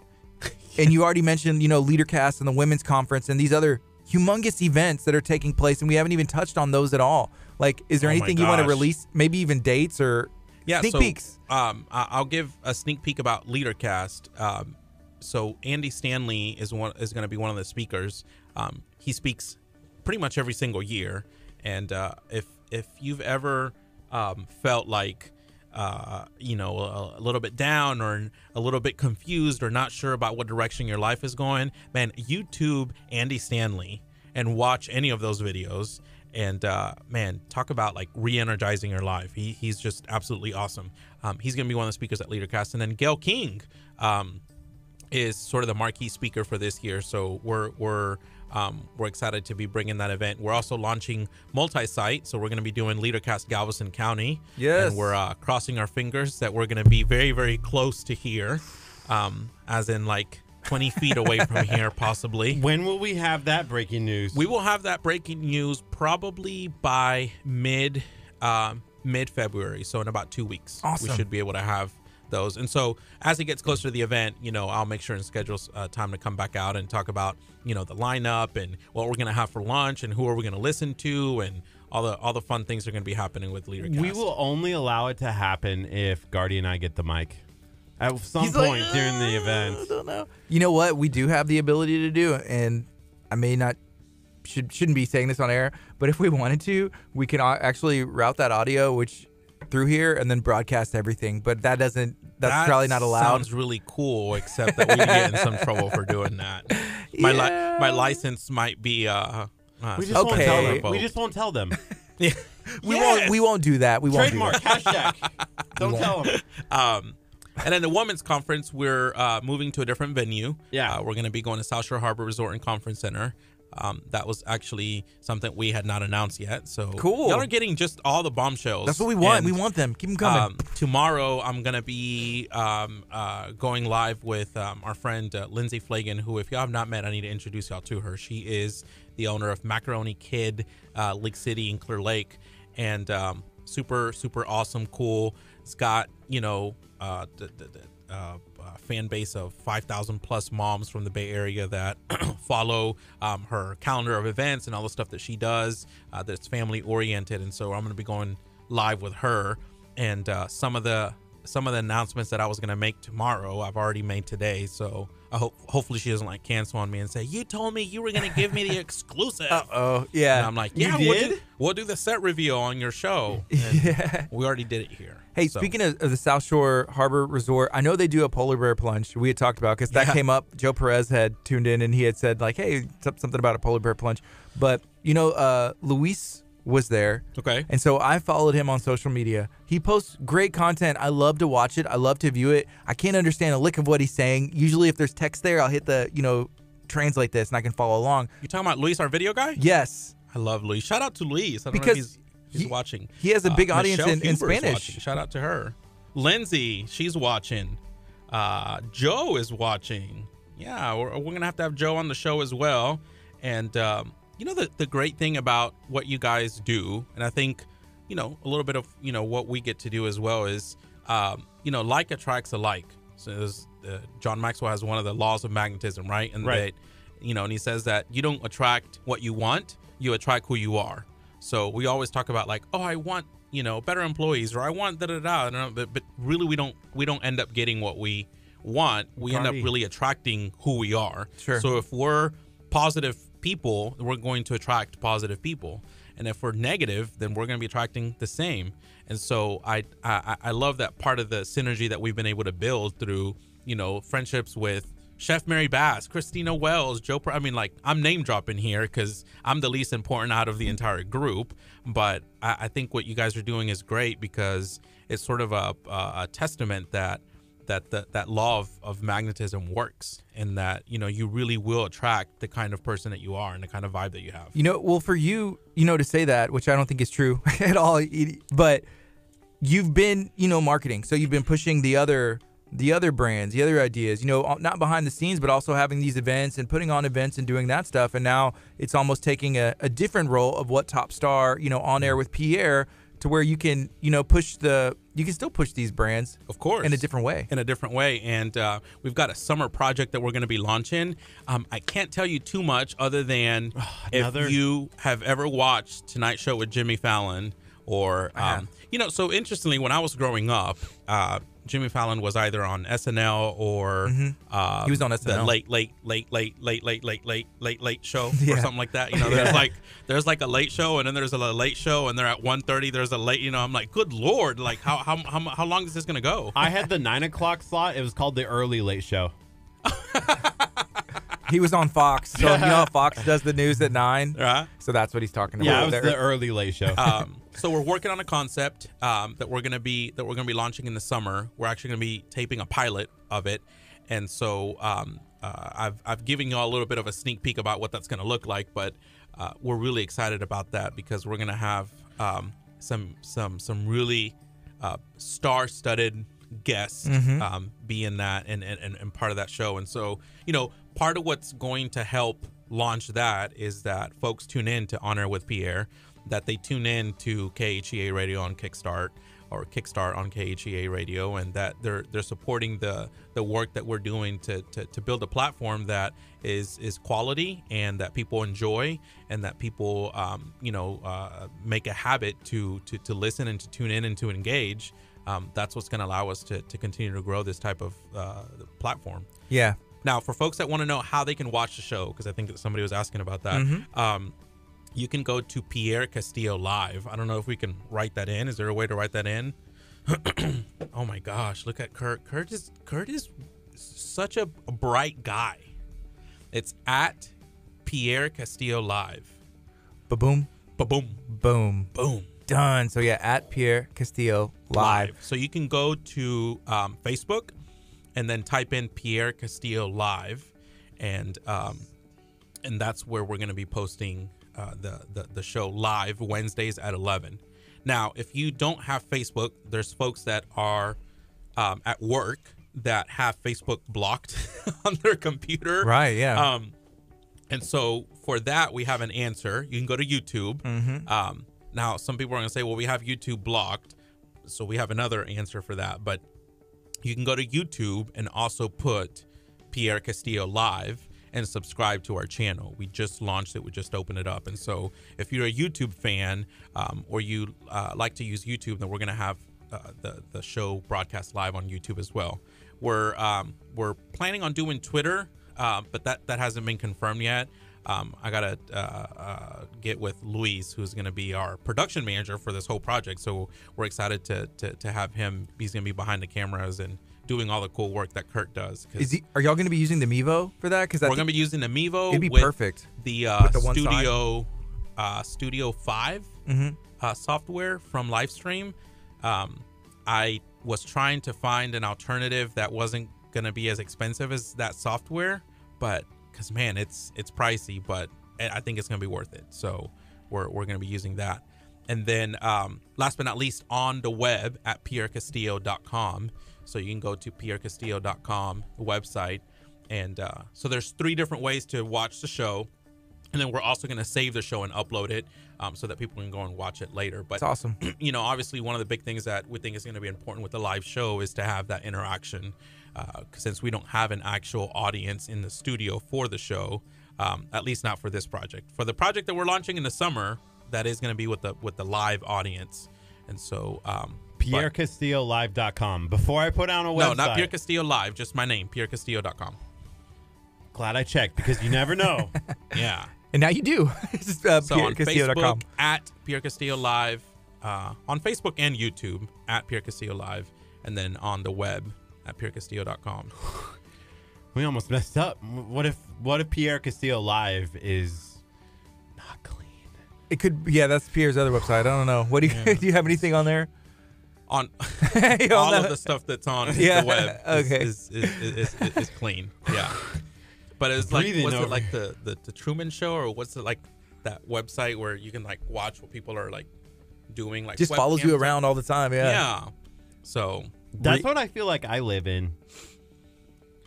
S1: And you already mentioned, you know, LeaderCast and the women's conference and these other humongous events that are taking place and we haven't even touched on those at all. Like is there
S8: Oh
S1: anything you want to release, maybe even dates or
S8: Yeah,
S1: sneak
S8: so,
S1: peeks?
S8: Um, I'll give a sneak peek about LeaderCast. Um, so Andy Stanley is one is going to be one of the speakers. Um, he speaks pretty much every single year, and uh, if if you've ever um, felt like uh, you know a, a little bit down or a little bit confused or not sure about what direction your life is going, man, YouTube Andy Stanley and watch any of those videos and uh, man, talk about like re-energizing your life. He, he's just absolutely awesome. Um, he's gonna be one of the speakers at LeaderCast, and then Gayle King um, is sort of the marquee speaker for this year. So we're we're um, we're excited to be bringing that event. We're also launching multi-site, so we're gonna be doing LeaderCast Galveston County.
S1: Yes.
S8: and we're uh, crossing our fingers that we're gonna be very very close to here, um, as in like 20 feet away from here, possibly.
S2: When will we have that breaking news?
S8: We will have that breaking news probably by mid um, mid February, so in about two weeks.
S1: Awesome.
S8: We should be able to have those. And so as it gets closer to the event, you know, I'll make sure and schedule uh, time to come back out and talk about you know the lineup and what we're gonna have for lunch and who are we gonna listen to and all the all the fun things are gonna be happening with LeaderCast.
S2: We will only allow it to happen if Guardy and I get the mic at some
S1: He's like,
S2: point during the
S1: "Uh,
S2: event.
S1: I don't know. You know what? We do have the ability to do and I may not should shouldn't be saying this on air, but if we wanted to, we can actually route that audio which through here and then broadcast everything. But that doesn't. That's
S8: That
S1: probably not allowed.
S8: Sounds really cool, except that we get in some trouble for doing that. My li- my license might be uh, uh
S2: We just
S8: some
S2: won't
S1: Okay.
S2: tell them. We just won't tell them.
S8: yeah.
S1: we won't. We won't do that. We won't
S2: Trademark
S1: do that.
S2: hashtag. Don't tell them.
S8: Um, and then the women's conference, we're uh, moving to a different venue.
S2: Yeah.
S8: uh, we're going to be going to South Shore Harbor Resort and Conference Center. Um, that was actually something we had not announced yet. So
S1: Cool.
S8: Y'all are getting just all the bombshells.
S1: That's what we want.
S8: And,
S1: we want them. Keep them coming.
S8: Um, tomorrow, I'm gonna be um, uh, going live with um, our friend uh, Lindsay Flagan, who, if y'all have not met, I need to introduce y'all to her. She is the owner of Macaroni Kid, uh, League City and Clear Lake, and um, super, super awesome, cool. It's got you know uh, the, the, the uh, uh, fan base of 5,000 plus moms from the Bay Area that follow um, her calendar of events and all the stuff that she does uh, that's family oriented. And so I'm going to be going live with her and uh, some of the some of the announcements that I was going to make tomorrow I've already made today. So I hope hopefully she doesn't like cancel on me and say you told me you were going to give me the exclusive.
S1: oh yeah.
S8: And I'm like,
S2: You
S8: yeah, we'll do, we'll do the set reveal on your show. And
S1: yeah.
S8: we already did it here.
S1: Hey,
S8: So-
S1: speaking of, of the South Shore Harbor Resort, I know they do a polar bear plunge. We had talked about because that
S8: Yeah.
S1: came up. Joe Perez had tuned in and he had said like, "Hey, something about a polar bear plunge." But you know, uh, Luis was there.
S8: Okay.
S1: And so I followed him on social media. He posts great content. I love to watch it. I love to view it. I can't understand a lick of what he's saying. Usually, if there's text there, I'll hit the you know translate this and I can follow along.
S8: You talking about Luis, our video guy?
S1: Yes.
S8: I love Luis. Shout out to Luis. I don't know
S1: Because
S8: he's,
S1: he-
S8: watching. Uh,
S1: he has a big audience in- in Spanish.
S8: watching. Shout out to her. Lindsay, she's watching. Uh, Joe is watching. Yeah, we're, we're gonna have to have Joe on the show as well. And um, you know the the great thing about what you guys do, and I think you know a little bit of you know what we get to do as well is um, you know like attracts alike. So there's, uh, John Maxwell has one of the laws of magnetism, right? And
S2: Right.
S8: that you know, and he says that you don't attract what you want, you attract who you are. So we always talk about like, oh, I want you know better employees, or I want da da da. I uh, But but really, we don't we don't end up getting what we want. We end up really attracting who we are.
S1: Sure.
S8: So if we're positive people, we're going to attract positive people. And if we're negative, then we're going to be attracting the same. And so I, I I love that part of the synergy that we've been able to build through you know friendships with Chef Mary Bass, Christina Wells, Joe. I mean, like I'm name dropping here because I'm the least important out of the entire group. But I, I think what you guys are doing is great because it's sort of a, a, testament that that that that law of, of magnetism works and that you know you really will attract the kind of person that you are and the kind of vibe that you have.
S1: You know, well, for you, you know, to say that, which I don't think is true at all, but you've been, you know, marketing. So you've been pushing the other, the other brands, the other ideas. You know, not behind the scenes, but also having these events and putting on events and doing that stuff. And now it's almost taking a, a different role of what Top Star, you know, on air with Pierre, to where you can, you know, push the, you can still push these brands,
S8: of course,
S1: in a different way.
S8: in a different way. And uh, we've got a summer project that we're going to be launching. Um, I can't tell you too much other than
S2: another-
S8: if you have ever watched Tonight Show with Jimmy Fallon, or um, you know, so interestingly, when I was growing up, uh, Jimmy Fallon was either on SNL or
S1: Mhm.
S8: uh,
S1: He was on
S8: the
S1: SNL.
S8: late, late, late, late, late, late, late, late, late, late show or something like that. You know, there's like there's like a late show and then there's a late show and they're at 1.30, There's a late. You know, I'm like, good lord, like how how how, how long is this gonna go?
S2: I had the nine o'clock slot. It was called the early late show.
S1: He was on Fox. So, you know, Fox does the news at nine.
S8: Right.
S1: So that's what he's talking about.
S2: Yeah, it was
S1: there.
S2: the early late show.
S8: um, so we're working on a concept um, that we're gonna be that we're gonna be launching in the summer. We're actually gonna be taping a pilot of it, and so um, uh, I've I've given y'all a little bit of a sneak peek about what that's gonna look like, but uh, we're really excited about that because we're gonna have um, some some some really uh, star-studded guests
S1: Mhm.
S8: um, be in that and, and and and part of that show. And so you know, part of what's going to help launch that is that folks tune in to On Air with Pierre, that they tune in to KHEA Radio on Kickstart or Kickstart on KHEA Radio, and that they're they're supporting the the work that we're doing to, to to build a platform that is is quality and that people enjoy and that people um, you know uh, make a habit to to to listen and to tune in and to engage. Um, that's what's going to allow us to, to continue to grow this type of uh, platform.
S1: Yeah.
S8: Now, for folks that want to know how they can watch the show, because I think that somebody was asking about that,
S1: Mhm.
S8: um, you can go to Pierre Castillo Live. I don't know if we can write that in. Is there a way to write that in? oh my gosh, look at Kurt. Kurt is Kurt is such a, a bright guy. It's at Pierre Castillo Live.
S1: Ba boom.
S8: Ba boom.
S1: Boom.
S8: Boom.
S1: Done. So yeah, at Pierre Castillo live.
S8: So you can go to um, Facebook and then type in Pierre Castillo live, and um, and that's where we're going to be posting uh, the, the the show live Wednesdays at eleven. Now, if you don't have Facebook, there's folks that are um, at work that have Facebook blocked on their computer.
S1: Right, yeah.
S8: Um, and so for that, we have an answer. You can go to YouTube.
S1: Mhm.
S8: Um, now, some people are going to say, well, we have YouTube blocked. So we have another answer for that. But you can go to YouTube and also put Pierre Castillo live and subscribe to our channel. We just launched it. We just opened it up. And so if you're a YouTube fan um, or you uh, like to use YouTube, then we're going to have uh, the, the show broadcast live on YouTube as well. We're, um, we're planning on doing Twitter, uh, but that, that hasn't been confirmed yet. Um, I gotta uh, uh, get with Luis, who's gonna be our production manager for this whole project. So we're excited to to, to have him. He's gonna be behind the cameras and doing all the cool work that Kurt does.
S1: Is he, are y'all going to be using the Mevo for that? Because
S8: we're gonna be using the Mevo.
S1: It'd be perfect.
S8: The, uh,
S1: the.
S8: Studio uh, Studio 5
S1: Mhm.
S8: uh, software from Livestream. Um, I was trying to find an alternative that wasn't gonna be as expensive as that software, but because man, it's it's pricey, but I think it's gonna be worth it. So we're we're gonna be using that. And then um, last but not least, on the web at pierrecastillo.com. So you can go to pierrecastillo.com website. And uh, so there's three different ways to watch the show. And then we're also going to save the show and upload it um, so that people can go and watch it later. But
S1: It's awesome.
S8: you know, obviously, one of the big things that we think is going to be important with the live show is to have that interaction. Uh, since we don't have an actual audience in the studio for the show, um, at least not for this project. For the project that we're launching in the summer, that is going to be with the with the live audience. And so, um, but-
S2: PierreCastilloLive.com. Before I put on a website.
S8: no, not Pierre Castillo Live, just my name, pierrecastillo.com.
S2: Glad I checked because you never know.
S8: Yeah.
S1: And now you do. it's uh,
S8: So on Facebook at Pierre Castillo Live, uh, on Facebook and YouTube at Pierre Castillo Live, and then on the web at pierrecastillo.com.
S2: we almost messed up. What if what if Pierre Castillo Live is not clean?
S1: It could, yeah, that's Pierre's other website. I don't know. What do you do? You have anything on there?
S8: On all
S1: on
S8: of
S1: the-
S8: the stuff that's on
S1: Yeah,
S8: the web is,
S1: okay.
S8: is, is, is, is, is clean. Yeah. But it's like,
S2: Breathing
S8: what's
S2: over
S8: it like the, the, the Truman Show or what's it like that website where you can like watch what people are like doing? Like
S1: Just follows you
S8: webcams?
S1: around all the time. Yeah.
S8: Yeah. So
S2: That's what I feel like I live in.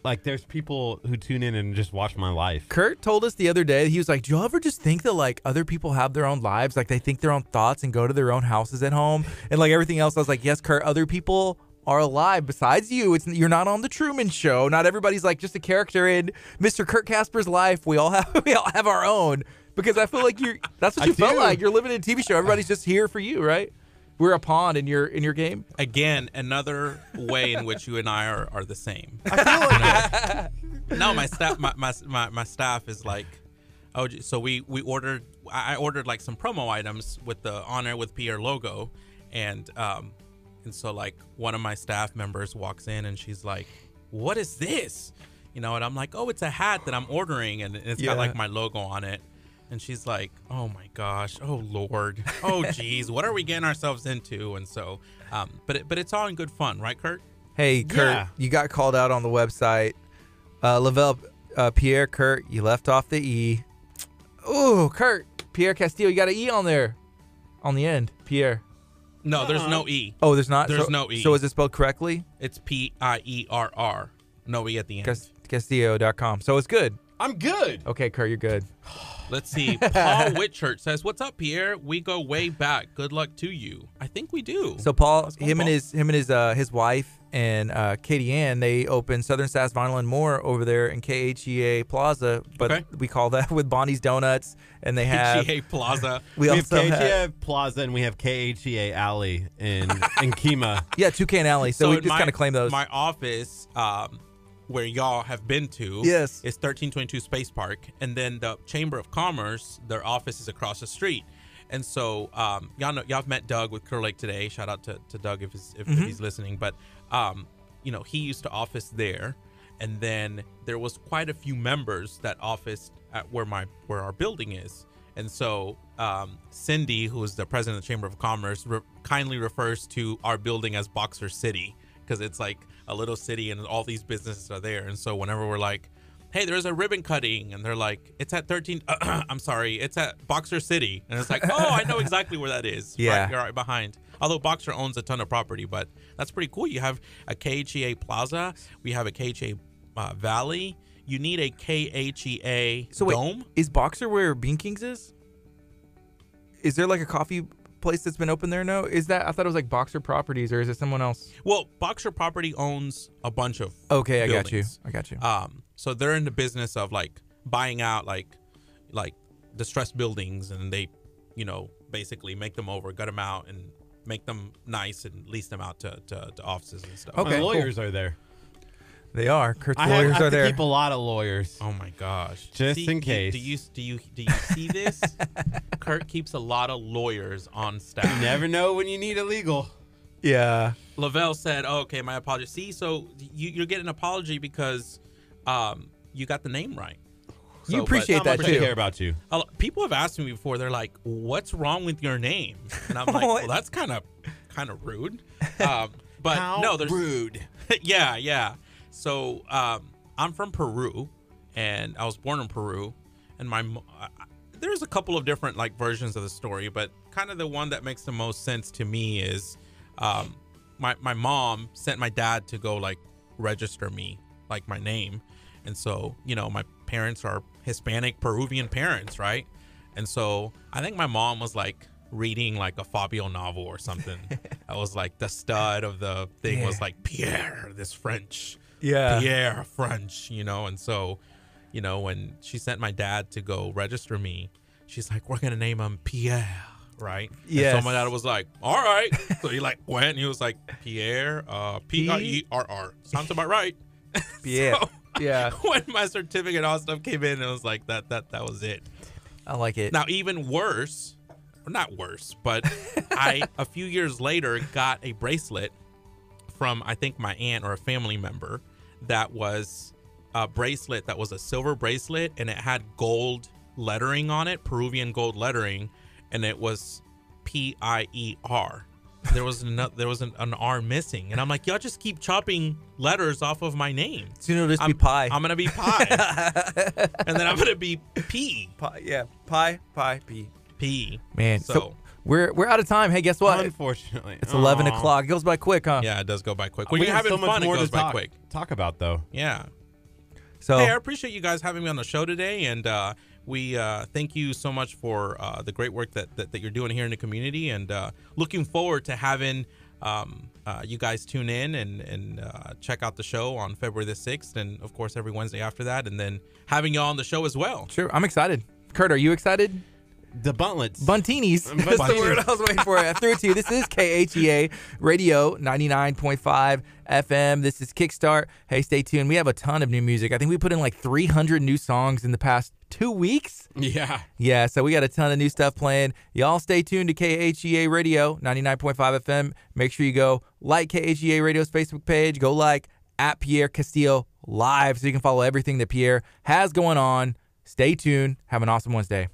S2: Like there's people who tune in and just watch my life.
S1: Kurt told us the other day, he was like, Do you ever just think that like other people have their own lives? Like they think their own thoughts and go to their own houses at home and like everything else. I was like, Yes, Kurt, other people are alive besides you. It's you're not on the Truman show. Not everybody's like just a character in Mr. Kurt Casper's life. We all have we all have our own. Because I feel like you're that's what
S2: I
S1: you felt
S2: do.
S1: like. You're living in a TV show. Everybody's just here for you, right? We're a pawn in your in your game.
S8: again another way in which you and I are, are the same.
S2: I feel like
S8: no, my staff my, my, my, my staff is like oh so we we ordered I I ordered like some promo items with the On Air with Pierre logo and um and so like one of my staff members walks in and she's like what is this you know and I'm like oh it's a hat that I'm ordering and it's
S1: Yeah.
S8: got like my logo on it and she's like oh my gosh oh lord oh geez what are we getting ourselves into and so um but it, but it's all in good fun right Kurt
S1: Hey, Kurt,
S2: Yeah.
S1: you got called out on the website. Uh, Lavelle, uh, Pierre, Kurt, you left off the E. Ooh, Kurt, Pierre Castillo, you got an E on there, on the end. Pierre.
S8: no there's no e
S1: Oh, there's not.
S8: There's
S1: so,
S8: no E.
S1: So is it spelled correctly?
S8: It's P I E R R. No E at the end.
S1: Cas- Castillo.com. So it's good.
S2: I'm good.
S1: Okay, Kurt, you're good.
S8: Let's see. Paul Whitchurch says, "What's up, Pierre? We go way back. Good luck to you." I think we do.
S1: So Paul,
S8: Let's go,
S1: him and his him and his uh, his wife and uh, Katie Ann, they opened Southern Sass Vinyl and More over there in KHEA Plaza, but
S8: Okay.
S1: we call that with Bonnie's Donuts, and they have
S8: HEA Plaza.
S1: we,
S2: We, have
S1: also
S2: KHEA
S1: have
S2: Plaza and we have KHEA Alley in in Kemah.
S1: yeah Toucan Alley. So, we just kind of claim those.
S8: My office, um, where y'all have been to,
S1: Yes.
S8: is 1322 Space Park, and then the Chamber of Commerce, their office is across the street. And so, um, y'all know y'all have met Doug with Clear Lake today. Shout out to, to Doug if he's, if, if he's listening. But um, you know, he used to office there, and then there was quite a few members that officed at where my where our building is. And so, um, Cindy, who is the president of the Chamber of Commerce, re- kindly refers to our building as Boxer City because it's like a little city and all these businesses are there. And so, whenever we're like, "Hey, there's a ribbon cutting," and they're like, "It's at 13." I'm sorry, it's at Boxer City, and it's like, "Oh, I know exactly where that is.
S1: Yeah.
S8: right, you're right behind." Although Boxer owns a ton of property, but that's pretty cool. You have a KHEA Plaza, we have a KHEA uh, Valley. You need a KHEA
S1: so wait,
S8: Dome.
S1: is Boxer where Bean Kings is? Is there like a coffee place that's been open there? No, is that I thought it was like Boxer Properties, or is it someone else?
S8: Well, Boxer Property owns a bunch of
S1: Okay, I got you. I got you.
S8: Um, so they're in the business of like buying out like like distressed buildings, and they, you know, basically make them over, gut them out, and make them nice and lease them out to, to, to offices and stuff.
S1: Okay,
S2: My
S1: cool.
S2: lawyers are there.
S1: They are. Kurt's
S2: I have,
S1: lawyers
S2: I have
S1: are
S2: to
S1: there.
S2: keep a lot of lawyers.
S8: Oh my gosh!
S2: Just
S8: See,
S2: in
S8: do-
S2: case.
S8: Do you do you do you see this? Kurt keeps a lot of lawyers on staff.
S2: You never know when you need a legal.
S1: yeah.
S8: Lavelle said, oh, "Okay, my apology." See, so you you get an apology because um you got the name right.
S1: You appreciate
S2: How
S1: that
S2: much I
S1: too.
S2: care about you.
S8: but a people have asked me before. They're like, "What's wrong with your name?" And I'm like,
S1: What?
S8: "Well, that's kind of kind of rude." Um, but
S2: How
S8: no, there's
S2: rude.
S8: yeah, yeah. So um, I'm from Peru, and I was born in Peru, and my I- there's a couple of different like versions of the story, but kind of the one that makes the most sense to me is um, my my mom sent my dad to go like register me like my name, and so you know my parents are Hispanic Peruvian parents, right? And so I think my mom was like reading like a Fabio novel or something. I was like the stud of the thing was like Pierre, this French,
S1: Yeah.
S8: Pierre French, you know. And so, you know, when she sent my dad to go register me, she's like, "We're gonna name him Pierre." Right.
S1: Yeah.
S8: So my dad was like, "All right." So he like went. And he was like, "Pierre, uh, P I E R R. Sounds about right."
S1: Yeah.
S8: So-
S1: yeah.
S8: when my certificate and all stuff came in, it was like that that that was it.
S1: I like it.
S8: Now even worse, or not worse, but I a few years later got a bracelet from I think my aunt or a family member that was a bracelet that was a silver bracelet and it had gold lettering on it, Peruvian gold lettering, and it was P I E R. There was no, there was an, an R missing, and I'm like, y'all just keep chopping letters off of my name.
S1: Soon it'll just
S8: I'm-
S1: pie.
S8: I'm gonna be pie, and then I'm gonna be P
S1: pie. Yeah. Pie. Pie. P.
S8: P.
S1: Man. So,
S8: So-
S1: we're we're out of time. Hey, guess what?
S2: Unfortunately,
S1: It's 11 o'clock. It goes by quick, huh?
S8: Yeah, it does go by quick.
S2: We
S8: you're
S2: have
S8: having
S2: so much
S8: fun,
S2: more
S8: it goes
S2: to
S8: by
S2: talk,
S8: quick.
S2: talk about though.
S8: Yeah.
S1: So
S8: Hey, I appreciate you guys having me on the show today, and uh, we uh, thank you so much for uh, the great work that, that that you're doing here in the community, and uh, looking forward to having um, uh, you guys tune in and and uh, check out the show on February the sixth, and of course every Wednesday after that, and then having you all on the show as well.
S1: sure, I'm excited. Kurt, are you excited?
S2: The buntlets.
S1: Bundtinis. That's the word I was waiting for. I threw it to you. This is KHEA Radio 99.5 FM. This is Kickstart. Hey, stay tuned. We have a ton of new music. I think we put in like 300 new songs in the past two weeks.
S2: yeah.
S1: Yeah, so we got a ton of new stuff playing. Y'all stay tuned to KHEA Radio 99.5 FM. Make sure you go like KHEA Radio's Facebook page. Go like at Pierre Castillo Live so you can follow everything that Pierre has going on. Stay tuned. Have an awesome Wednesday.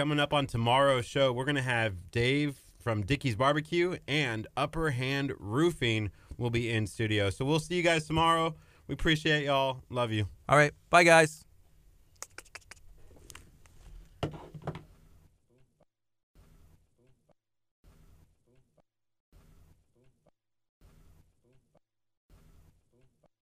S2: Coming up on tomorrow's show, we're gonna have Dave from Dickey's Barbecue and Upper Hand Roofing will be in studio. So we'll see you guys tomorrow. We appreciate y'all. Love you.
S1: All right. Bye, guys.